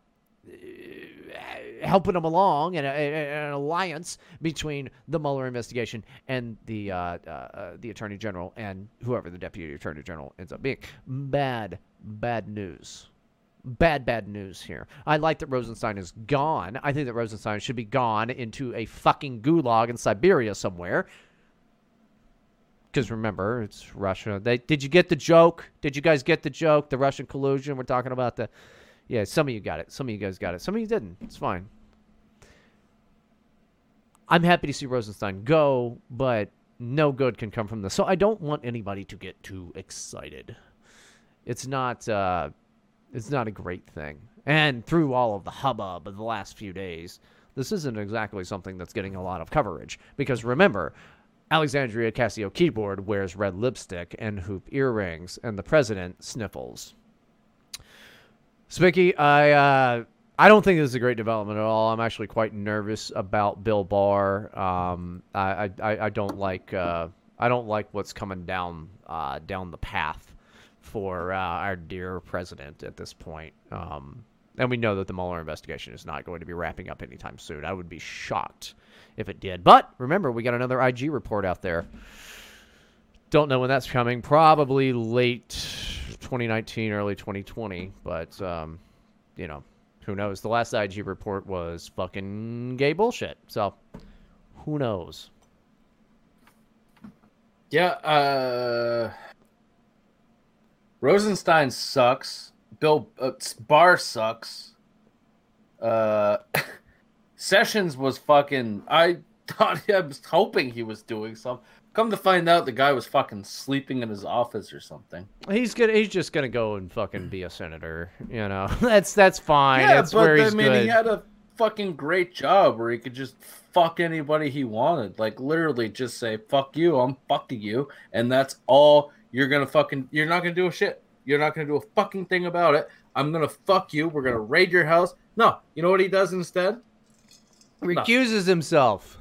helping them along and an alliance between the Mueller investigation and the uh, uh, uh, the Attorney General and whoever the Deputy Attorney General ends up being. Bad, bad news. Bad, bad news here. I like that Rosenstein is gone. I think that Rosenstein should be gone into a fucking gulag in Siberia somewhere. Because remember, it's Russia. They, did you get the joke? Did you guys get the joke? The Russian collusion? We're talking about the yeah, some of you got it. Some of you guys got it. Some of you didn't. It's fine. I'm happy to see Rosenstein go, but no good can come from this. So I don't want anybody to get too excited. It's not uh it's not a great thing. And through all of the hubbub of the last few days, this isn't exactly something that's getting a lot of coverage. Because remember, Alexandria Casio keyboard wears red lipstick and hoop earrings, and the president sniffles. Spicky, I uh, I don't think this is a great development at all. I'm actually quite nervous about Bill Barr. Um, I, I, I don't like uh, I don't like what's coming down uh, down the path for uh, our dear president at this point. Um, and we know that the Mueller investigation is not going to be wrapping up anytime soon. I would be shocked if it did. But remember, we got another IG report out there. Don't know when that's coming. Probably late 2019, early 2020. But, um, you know, who knows? The last IG report was fucking gay bullshit. So, who knows? Yeah, uh, Rosenstein sucks. Bill uh, Barr sucks. Uh, Sessions was fucking. I thought I was hoping he was doing something. Come to find out, the guy was fucking sleeping in his office or something. He's gonna. He's just gonna go and fucking be a senator. You know, that's that's fine. Yeah, that's but where I mean, good. he had a fucking great job where he could just fuck anybody he wanted. Like literally, just say "fuck you," I'm fucking you, and that's all you're gonna fucking. You're not gonna do a shit. You're not gonna do a fucking thing about it. I'm gonna fuck you. We're gonna raid your house. No, you know what he does instead? Recuses himself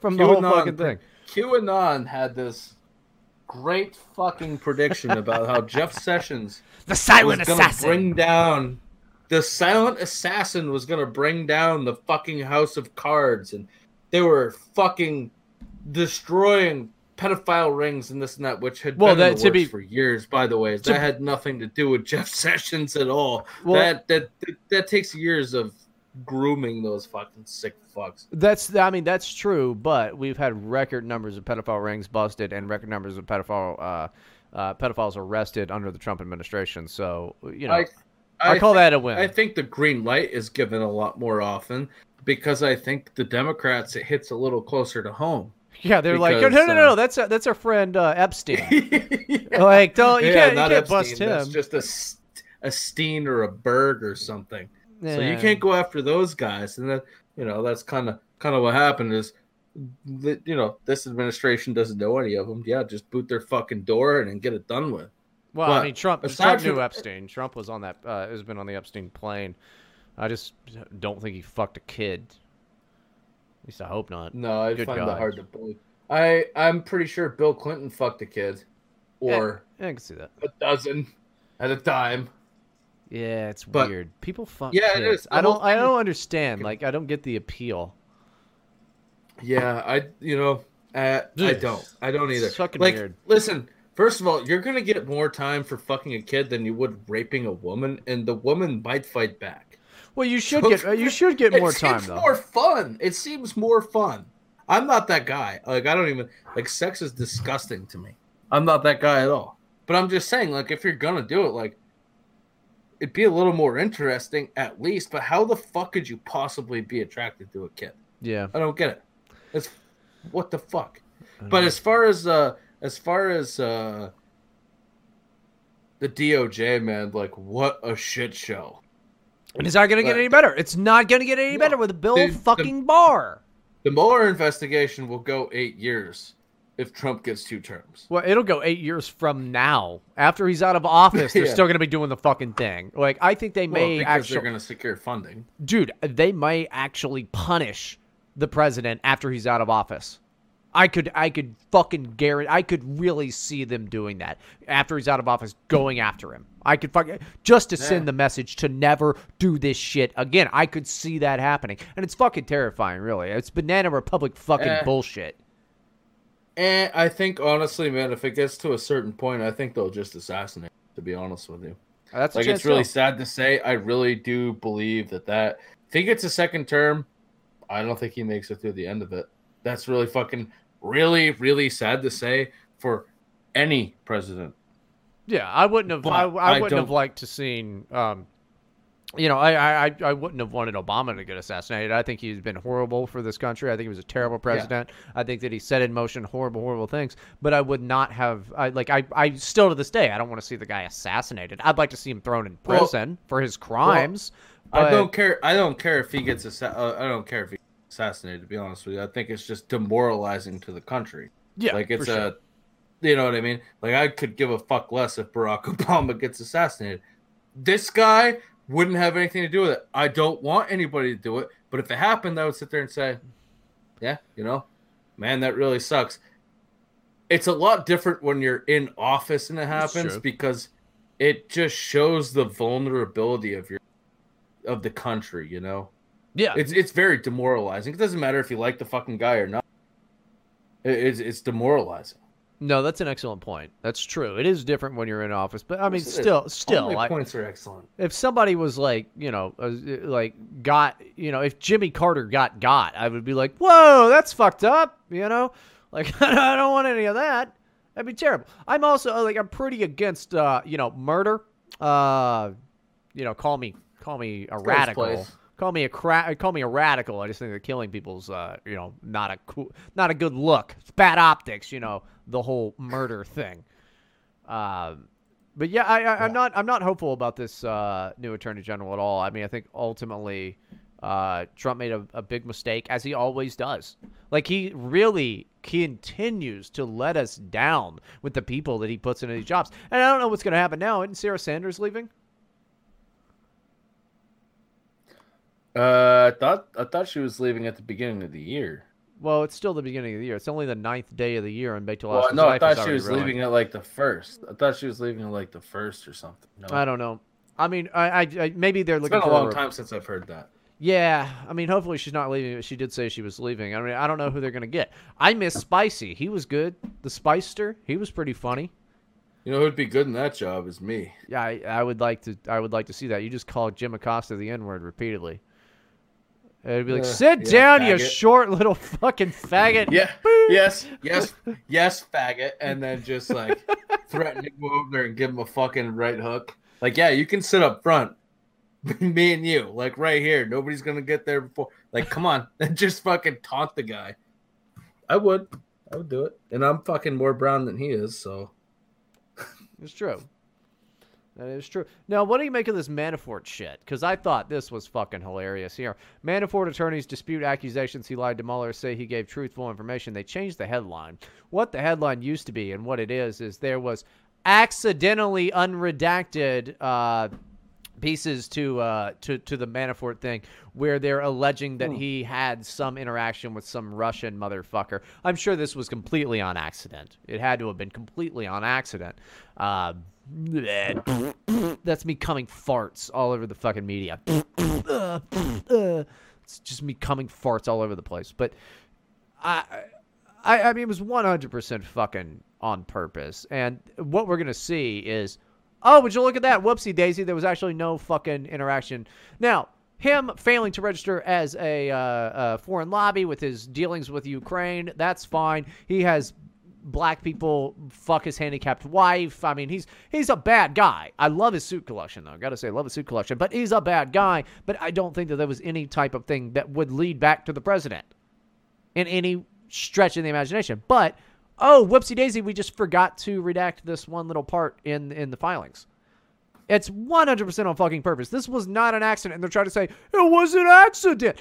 from the whole fucking thing. QAnon had this great fucking prediction about how Jeff Sessions, the silent was gonna assassin, bring down the silent assassin was gonna bring down the fucking House of Cards, and they were fucking destroying pedophile rings and this and that, which had Well, been in that- works be- for years. By the way, to- that had nothing to do with Jeff Sessions at all. Well- that, that that that takes years of grooming those fucking sick fucks. That's I mean that's true, but we've had record numbers of pedophile rings busted and record numbers of pedophile uh, uh, pedophiles arrested under the Trump administration. So you know, I, call think- that a win. I think the green light is given a lot more often because I think the Democrats it hits a little closer to home. Yeah, they're like, no, because, no, no, uh, no, that's that's our friend uh, Epstein. Like, don't you Yeah, can't, you can't bust him. That's just a Steen or a Berg or something. So you can't go after those guys, and then you know that's kind of kind of what happened is. That, you know, this administration doesn't know any of them. Yeah, just boot their fucking door and get it done with. Well, I mean, Trump, Trump from- knew Epstein. Trump was on that. Uh, has been on the Epstein plane. I just don't think he fucked a kid. Least I hope not. No, I Good find God. that hard to believe. I I'm pretty sure Bill Clinton fucked a kid, or Yeah, I can see that. a dozen at a time. Yeah, it's But- weird. People fuck Yeah, it kids. is. I don't. I don't understand. Like, I don't get the appeal. Yeah, I you know uh, I don't I don't either. It's fucking like, weird. listen, first of all, you're gonna get more time for fucking a kid than you would raping a woman, and the woman might fight back. Well, you should So get. uh, You should get it more time seems though. More fun. It seems more fun. I'm not that guy. Like I don't even like sex is disgusting to me. I'm not that guy at all. But I'm just saying, like, if you're gonna do it, like, it'd be a little more interesting at least. But how the fuck could you possibly be attracted to a kid? Yeah. I don't get it. It's what the fuck. But as far as uh as far as uh the DOJ man, like what a shit show. And it's not gonna get any better. It's not gonna get any better with a Bill Dude, the- fucking Barr. The Mueller investigation will go eight years. if Trump gets two terms. Well, it'll go eight years from now. After he's out of office, they're Yeah. still going to be doing the fucking thing. Like, I think they Well, may because actually, they're going to secure funding. dude, they may actually punish the president after he's out of office. I could, I could fucking guarantee, I could really see them doing that after he's out of office, going after him. I could fucking just to send the message to never do this shit again. I could see that happening, and it's fucking terrifying. Really, it's banana republic fucking Eh. bullshit. And I think honestly, man, if it gets to a certain point, I think they'll just assassinate. To be honest with you, That's like it's really too. sad to say. I really do believe that that if he gets a second term, I don't think he makes it through the end of it. That's really fucking really really sad to say for any president. Yeah, I wouldn't have. I, I I wouldn't have liked to seen. Um, you know, I, I I- I wouldn't have wanted Obama to get assassinated. I think he's been horrible for this country. I think he was a terrible president. I think that he set in motion horrible, horrible things. But I would not have. I like. I I still to this day, I don't want to see the guy assassinated. I'd like to see him thrown in Well- prison for his crimes. I but- don't care. I don't care if he gets assa- uh, I don't care if he assassinated. To be honest with you, I think it's just demoralizing to the country. Yeah, like it's for a, you know what I mean. Like I could give a fuck less if Barack Obama gets assassinated. This guy wouldn't have anything to do with it. I don't want anybody to do it. But if it happened, I would sit there and say, yeah, you know, man, that really sucks. It's a lot different when you're in office and it happens because it just shows the vulnerability of your of the country, you know. Yeah. It's it's very demoralizing. It doesn't matter if you like the fucking guy or not. It's it's demoralizing. No, that's an excellent point. That's true. It is different when you're in office, but I mean, Yes, it is. still, still, my I- points are excellent. If somebody was like, you know, uh, like got, you know, if Jimmy Carter got got, I would be like, whoa, that's fucked up. You know, like I don't want any of that. That'd be terrible. I'm also uh, like, I'm pretty against, uh, you know, murder. Uh, you know, call me, call me a radical. Call me a cra- call me a radical. I just think that killing people's, uh, you know, not a cool, not a good look. It's bad optics. You know, the whole murder thing. Um, but yeah, I, I, I'm not I'm not hopeful about this uh, new attorney general at all. I mean, I think ultimately uh, Trump made a, a big mistake, as he always does. Like he really continues to let us down with the people that he puts into these jobs. And I don't know what's going to happen now. Isn't Sarah Sanders leaving? Uh, I thought I thought she was leaving at the beginning of the year. Well, it's still the beginning of the year. It's only the ninth day of the year, and Beit Well, no, I thought she was leaving at like the first. I thought she was leaving at like the first or something. No, I don't know. I mean, I, I, I maybe they're It's looking It's been a long time since I've heard that. Yeah, I mean, hopefully she's not leaving. but She did say she was leaving. I mean, I don't know who they're gonna get. I miss Spicy. He was good. The Spicester. He was pretty funny. You know who'd be good in that job is me. Yeah, I, I would like to. I would like to see that. You just called Jim Acosta the N word repeatedly. It'd be like, sit yeah, down, you short little fucking faggot. Yeah. yes. Yes. Yes, faggot, and then just like threaten to go over there and give him a fucking right hook. Like, yeah, you can sit up front, me and you, like right here. Nobody's gonna get there before. Like, come on, and just fucking taunt the guy. I would. I would do it, and I'm fucking more brown than he is, so. It's true. That is true. Now, what do you make of this Manafort shit? Because I thought this was fucking hilarious here. Manafort attorneys dispute accusations he lied to Mueller, say he gave truthful information. They changed the headline. What the headline used to be and what it is is there was accidentally unredacted uh, pieces to uh, to to the Manafort thing where they're alleging that he had some interaction with some Russian motherfucker. I'm sure this was completely on accident. It had to have been completely on accident. Uh, that's me coming farts all over the fucking media. it's just me coming farts all over the place. But I, I, I mean, it was 100% fucking on purpose. And what we're gonna see is, oh, would you look at that? Whoopsie daisy, there was actually no fucking interaction. Now, him failing to register as a, uh, uh foreign lobby with his dealings with Ukraine, that's fine. He has black people fuck his handicapped wife. I mean, he's he's a bad guy. I love his suit collection though. I gotta say, I love his suit collection. But he's a bad guy. But I don't think that there was any type of thing that would lead back to the president in any stretch of the imagination. But oh, whoopsie daisy, we just forgot to redact this one little part in in the filings. It's 100% on fucking purpose. This was not an accident. And they're trying to say, it was an accident.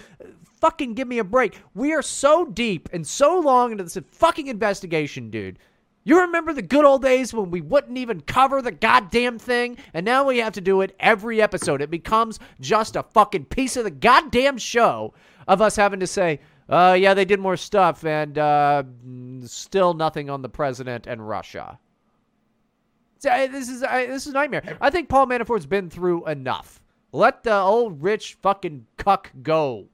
fucking give me a break. We are so deep and so long into this fucking investigation, dude. You remember the good old days when we wouldn't even cover the goddamn thing? And now we have to do it every episode. It becomes just a fucking piece of the goddamn show of us having to say, uh, yeah, they did more stuff, and uh, still nothing on the president and Russia. I- This is I, this is a nightmare. I think Paul Manafort's been through enough. Let the old rich fucking cuck go.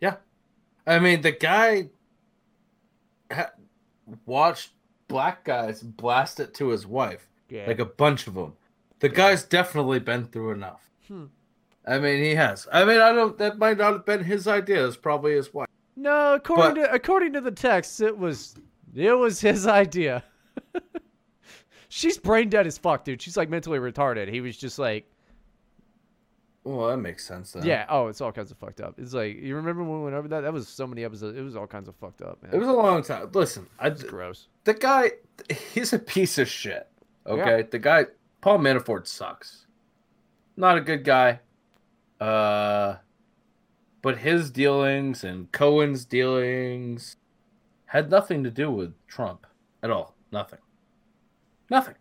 Yeah. I mean, the guy ha- watched black guys blast it to his wife. Yeah. Like a bunch of them. The guy's definitely been through enough. Hmm. I mean, he has. I mean, I don't. That might not have been his idea. It's probably his wife. No, according But- to according to the text, it was it was his idea. She's brain dead as fuck, dude. She's like mentally retarded. He was just like, Well, that makes sense then. yeah, oh, it's all kinds of fucked up. It's like you remember when we went over that? That was so many episodes. It was all kinds of fucked up, man. It was a long time. Listen, I, It's gross. the guy, he's a piece of shit. Okay, Yeah. the guy, Paul Manafort sucks. Not a good guy. Uh, but his dealings and Cohen's dealings had nothing to do with Trump at all. Nothing. Nothing.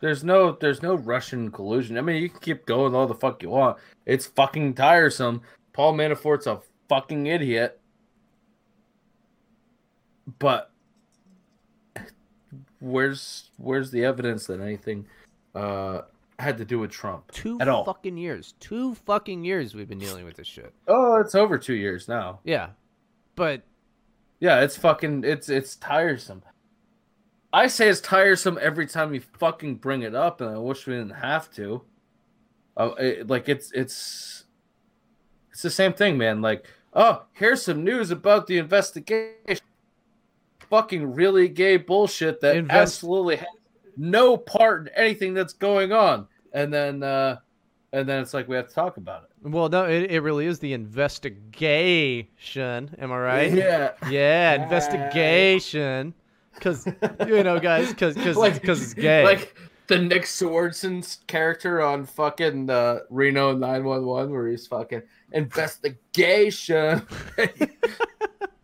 There's no, there's no Russian collusion. I mean, you can keep going all the fuck you want. It's fucking tiresome. Paul Manafort's a fucking idiot. But where's where's the evidence that anything uh had to do with Trump Two at all? fucking years. Two fucking years we've been dealing with this shit. Oh, it's over two years now. Yeah, but Yeah, it's fucking it's it's tiresome. I say it's tiresome every time you fucking bring it up, and I wish we didn't have to. Uh, it, like it's it's it's the same thing, man. Like, oh, here's some news about the investigation. Fucking really gay bullshit that Invest- absolutely no part in anything that's going on, and then uh and then it's like we have to talk about it. well, no, it, it really is the investigation. Am I right? Yeah. Yeah, investigation. Because you know, guys, because because Like- it's gay. Like the Nick Swardson's character on fucking uh, Reno 911, where he's fucking investigation.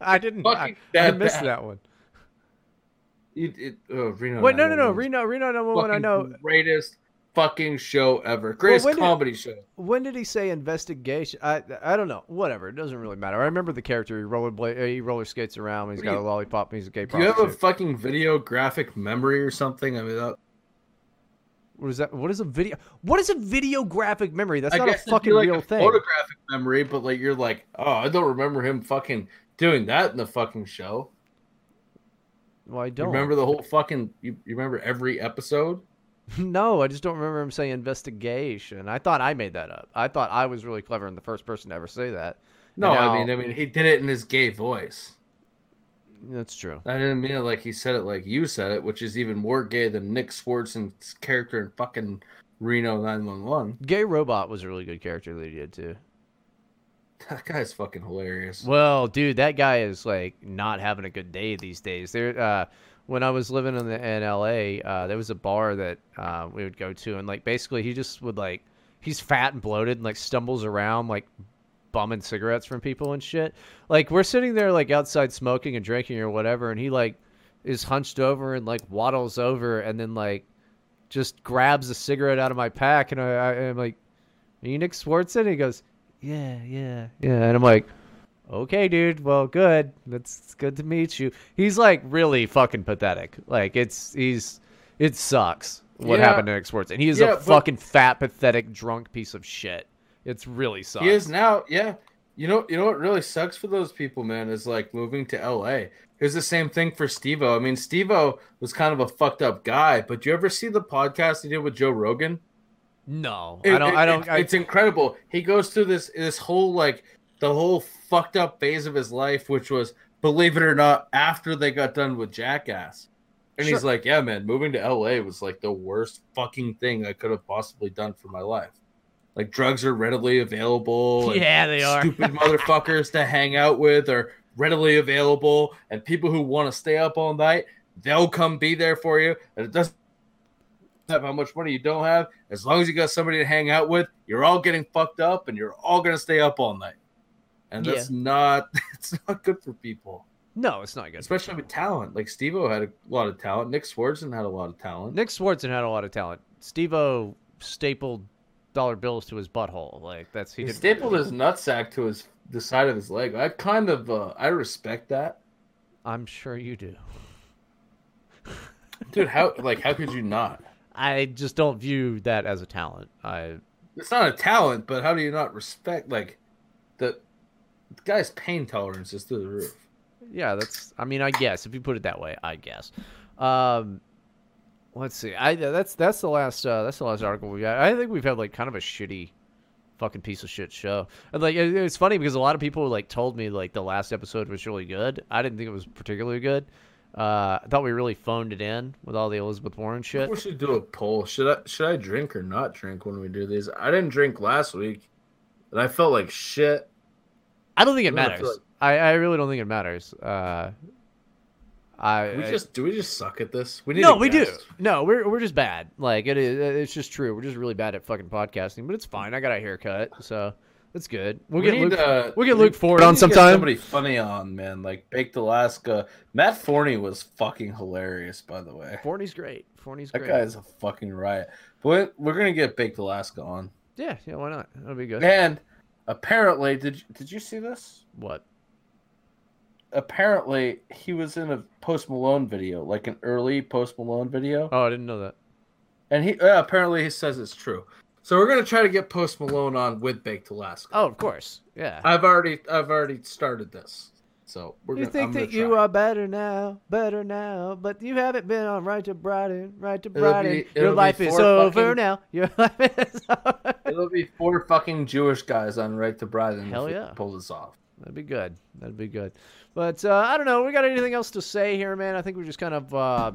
I didn't. Fucking I that missed bad. that one. You, it, oh, Reno Wait, no, no, no, Reno, Reno, number one. I know. Greatest fucking show ever. Greatest when did- comedy show. When did he say investigation? I I don't know. Whatever. It doesn't really matter. I remember the character. He roller he roller skates around. He's What got do a lollipop. He's a gay Do you have a fucking video graphic memory or something? I mean, that, what is that? What is a video? What is a video graphic memory? That's I not a guess it'd be fucking like real a thing. Photographic memory, but like you're like, oh, I don't remember him fucking doing that in the fucking show. Well, I don't remember the whole fucking? You, you remember every episode? No, I just don't remember him saying investigation. I thought I made that up. I thought I was really clever and the first person to ever say that. No, And I mean, I mean, he did it in his gay voice. that's true. I didn't mean it like he said it like you said it, which is even more gay than Nick Swardson's character in fucking Reno 911. Gay Robot was a really good character that he did too. That guy's fucking hilarious. Well, dude, that guy is like not having a good day these days. There, uh, when I was living in, the, in L.A., uh, there was a bar that uh, we would go to, and like basically he just would like he's fat and bloated and like stumbles around like bumming cigarettes from people and shit. Like we're sitting there like outside smoking and drinking or whatever, and he like is hunched over and like waddles over and then like just grabs a cigarette out of my pack, and I, I am like, "Are you Nick Swardson?" he goes, "Yeah, yeah, yeah," and I'm like. Okay, dude. Well, good. That's it's good to meet you. He's like really fucking pathetic. Like it's he's it sucks what Yeah. happened to Nick and He is Yeah, a but- fucking fat, pathetic, drunk piece of shit. It's really sucks. He is now, yeah. You know, you know what really sucks for those people, man, is like moving to LA. Here's the same thing for Steve-O. I mean, Steve-O was kind of a fucked up guy, but do you ever see the podcast he did with Joe Rogan? No, It- I don't. it- I don't. it- I, it's incredible. He goes through this this whole like the whole fucked up phase of his life, which was, believe it or not, after they got done with Jackass. And he's like, "Yeah, man, moving to LA was like the worst fucking thing I could have possibly done for my life. Like drugs are readily available. Yeah, they are. Stupid motherfuckers to hang out with are readily available, and people who want to stay up all night, they'll come be there for you. And it doesn't have, how much money you don't have. As long as you got somebody to hang out with, you're all getting fucked up, and you're all gonna stay up all night. And that's not it's not good for people, No, it's not good. especially with talent. Like Steve-O had a lot of talent. Nick Swardson had a lot of talent. Nick Swardson had a lot of talent. Steve-O stapled dollar bills to his butthole. Like that's he He stapled his nutsack to his the side of his leg. I kind of uh, I respect that, I'm sure you do. dude. How like how could you not? I just don't view that as a talent. I It's not a talent, but how do you not respect like the, the guy's pain tolerance is through the roof. yeah, that's. I mean, I guess if you put it that way, I guess. Um, let's see. I that's that's the last uh, that's the last article we got. I think we've had like kind of a shitty, fucking piece of shit show. And like it, it's funny because a lot of people like told me like the last episode was really good. I didn't think it was particularly good. Uh, I thought we really phoned it in with all the Elizabeth Warren shit. We should do a poll. Should I should I drink or not drink when we do these? I didn't drink last week, and I felt like shit. I don't think it I matters. like- I, I really don't think it matters. Uh, I we just do we just suck at this? We need no, we do. No, we're we're just bad. Like it is. It's just true. We're just really bad at fucking podcasting. But it's fine. I got a haircut, so it's good. We'll We get need, Luke. uh, we'll get Luke Ford we on sometime. Somebody funny on man, like Baked Alaska. Matt Forney was fucking hilarious, by the way. Forney's great. Forney's That great. guy's a fucking riot. But we're gonna get Baked Alaska on. Yeah, yeah. Why not? That'll be good. And apparently, did you- did you see this? What? Apparently, he was in a Post Malone video, like an early Post Malone video. Oh, I didn't know that. And he uh, apparently he says it's true. So we're gonna try to get Post Malone on with Baked Alaska. Oh, of course. Yeah. I've already I've already started this. So we're you gonna, think I'm that gonna you are better now, better now, but you haven't been on right to Brighton, right to It'll Brighton. be- Your life is four over fucking- now. Your life is over. It'll be four fucking Jewish guys on Right to Brighton. Hell if yeah. pull this off. That'd be good. That'd be good. But uh, I don't know. We got anything else to say here, man? I think we just kind of. Uh,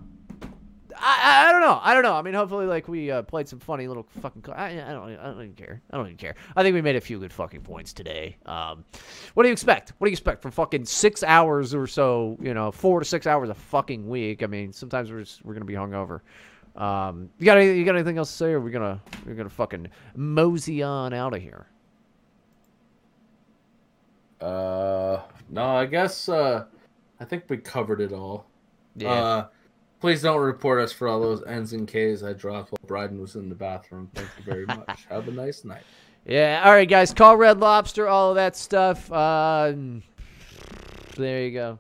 I, I don't know. I don't know. I mean, hopefully, like we uh, played some funny little fucking. I, I don't. I don't even care. I don't even care. I think we made a few good fucking points today. Um, what do you expect? What do you expect from fucking six hours or so? You know, four to six hours a fucking week. I mean, sometimes we're just, we're gonna be hungover. Um, you got any, you got anything else to say, or are we gonna we're gonna fucking mosey on out of here? Uh, no, I guess uh, I think we covered it all. Yeah. Uh, please don't report us for all those N's and K's I dropped while Bryden was in the bathroom. Thank you very much. Have a nice night. Yeah. All right, guys. Call Red Lobster. All of that stuff. Uh, there you go.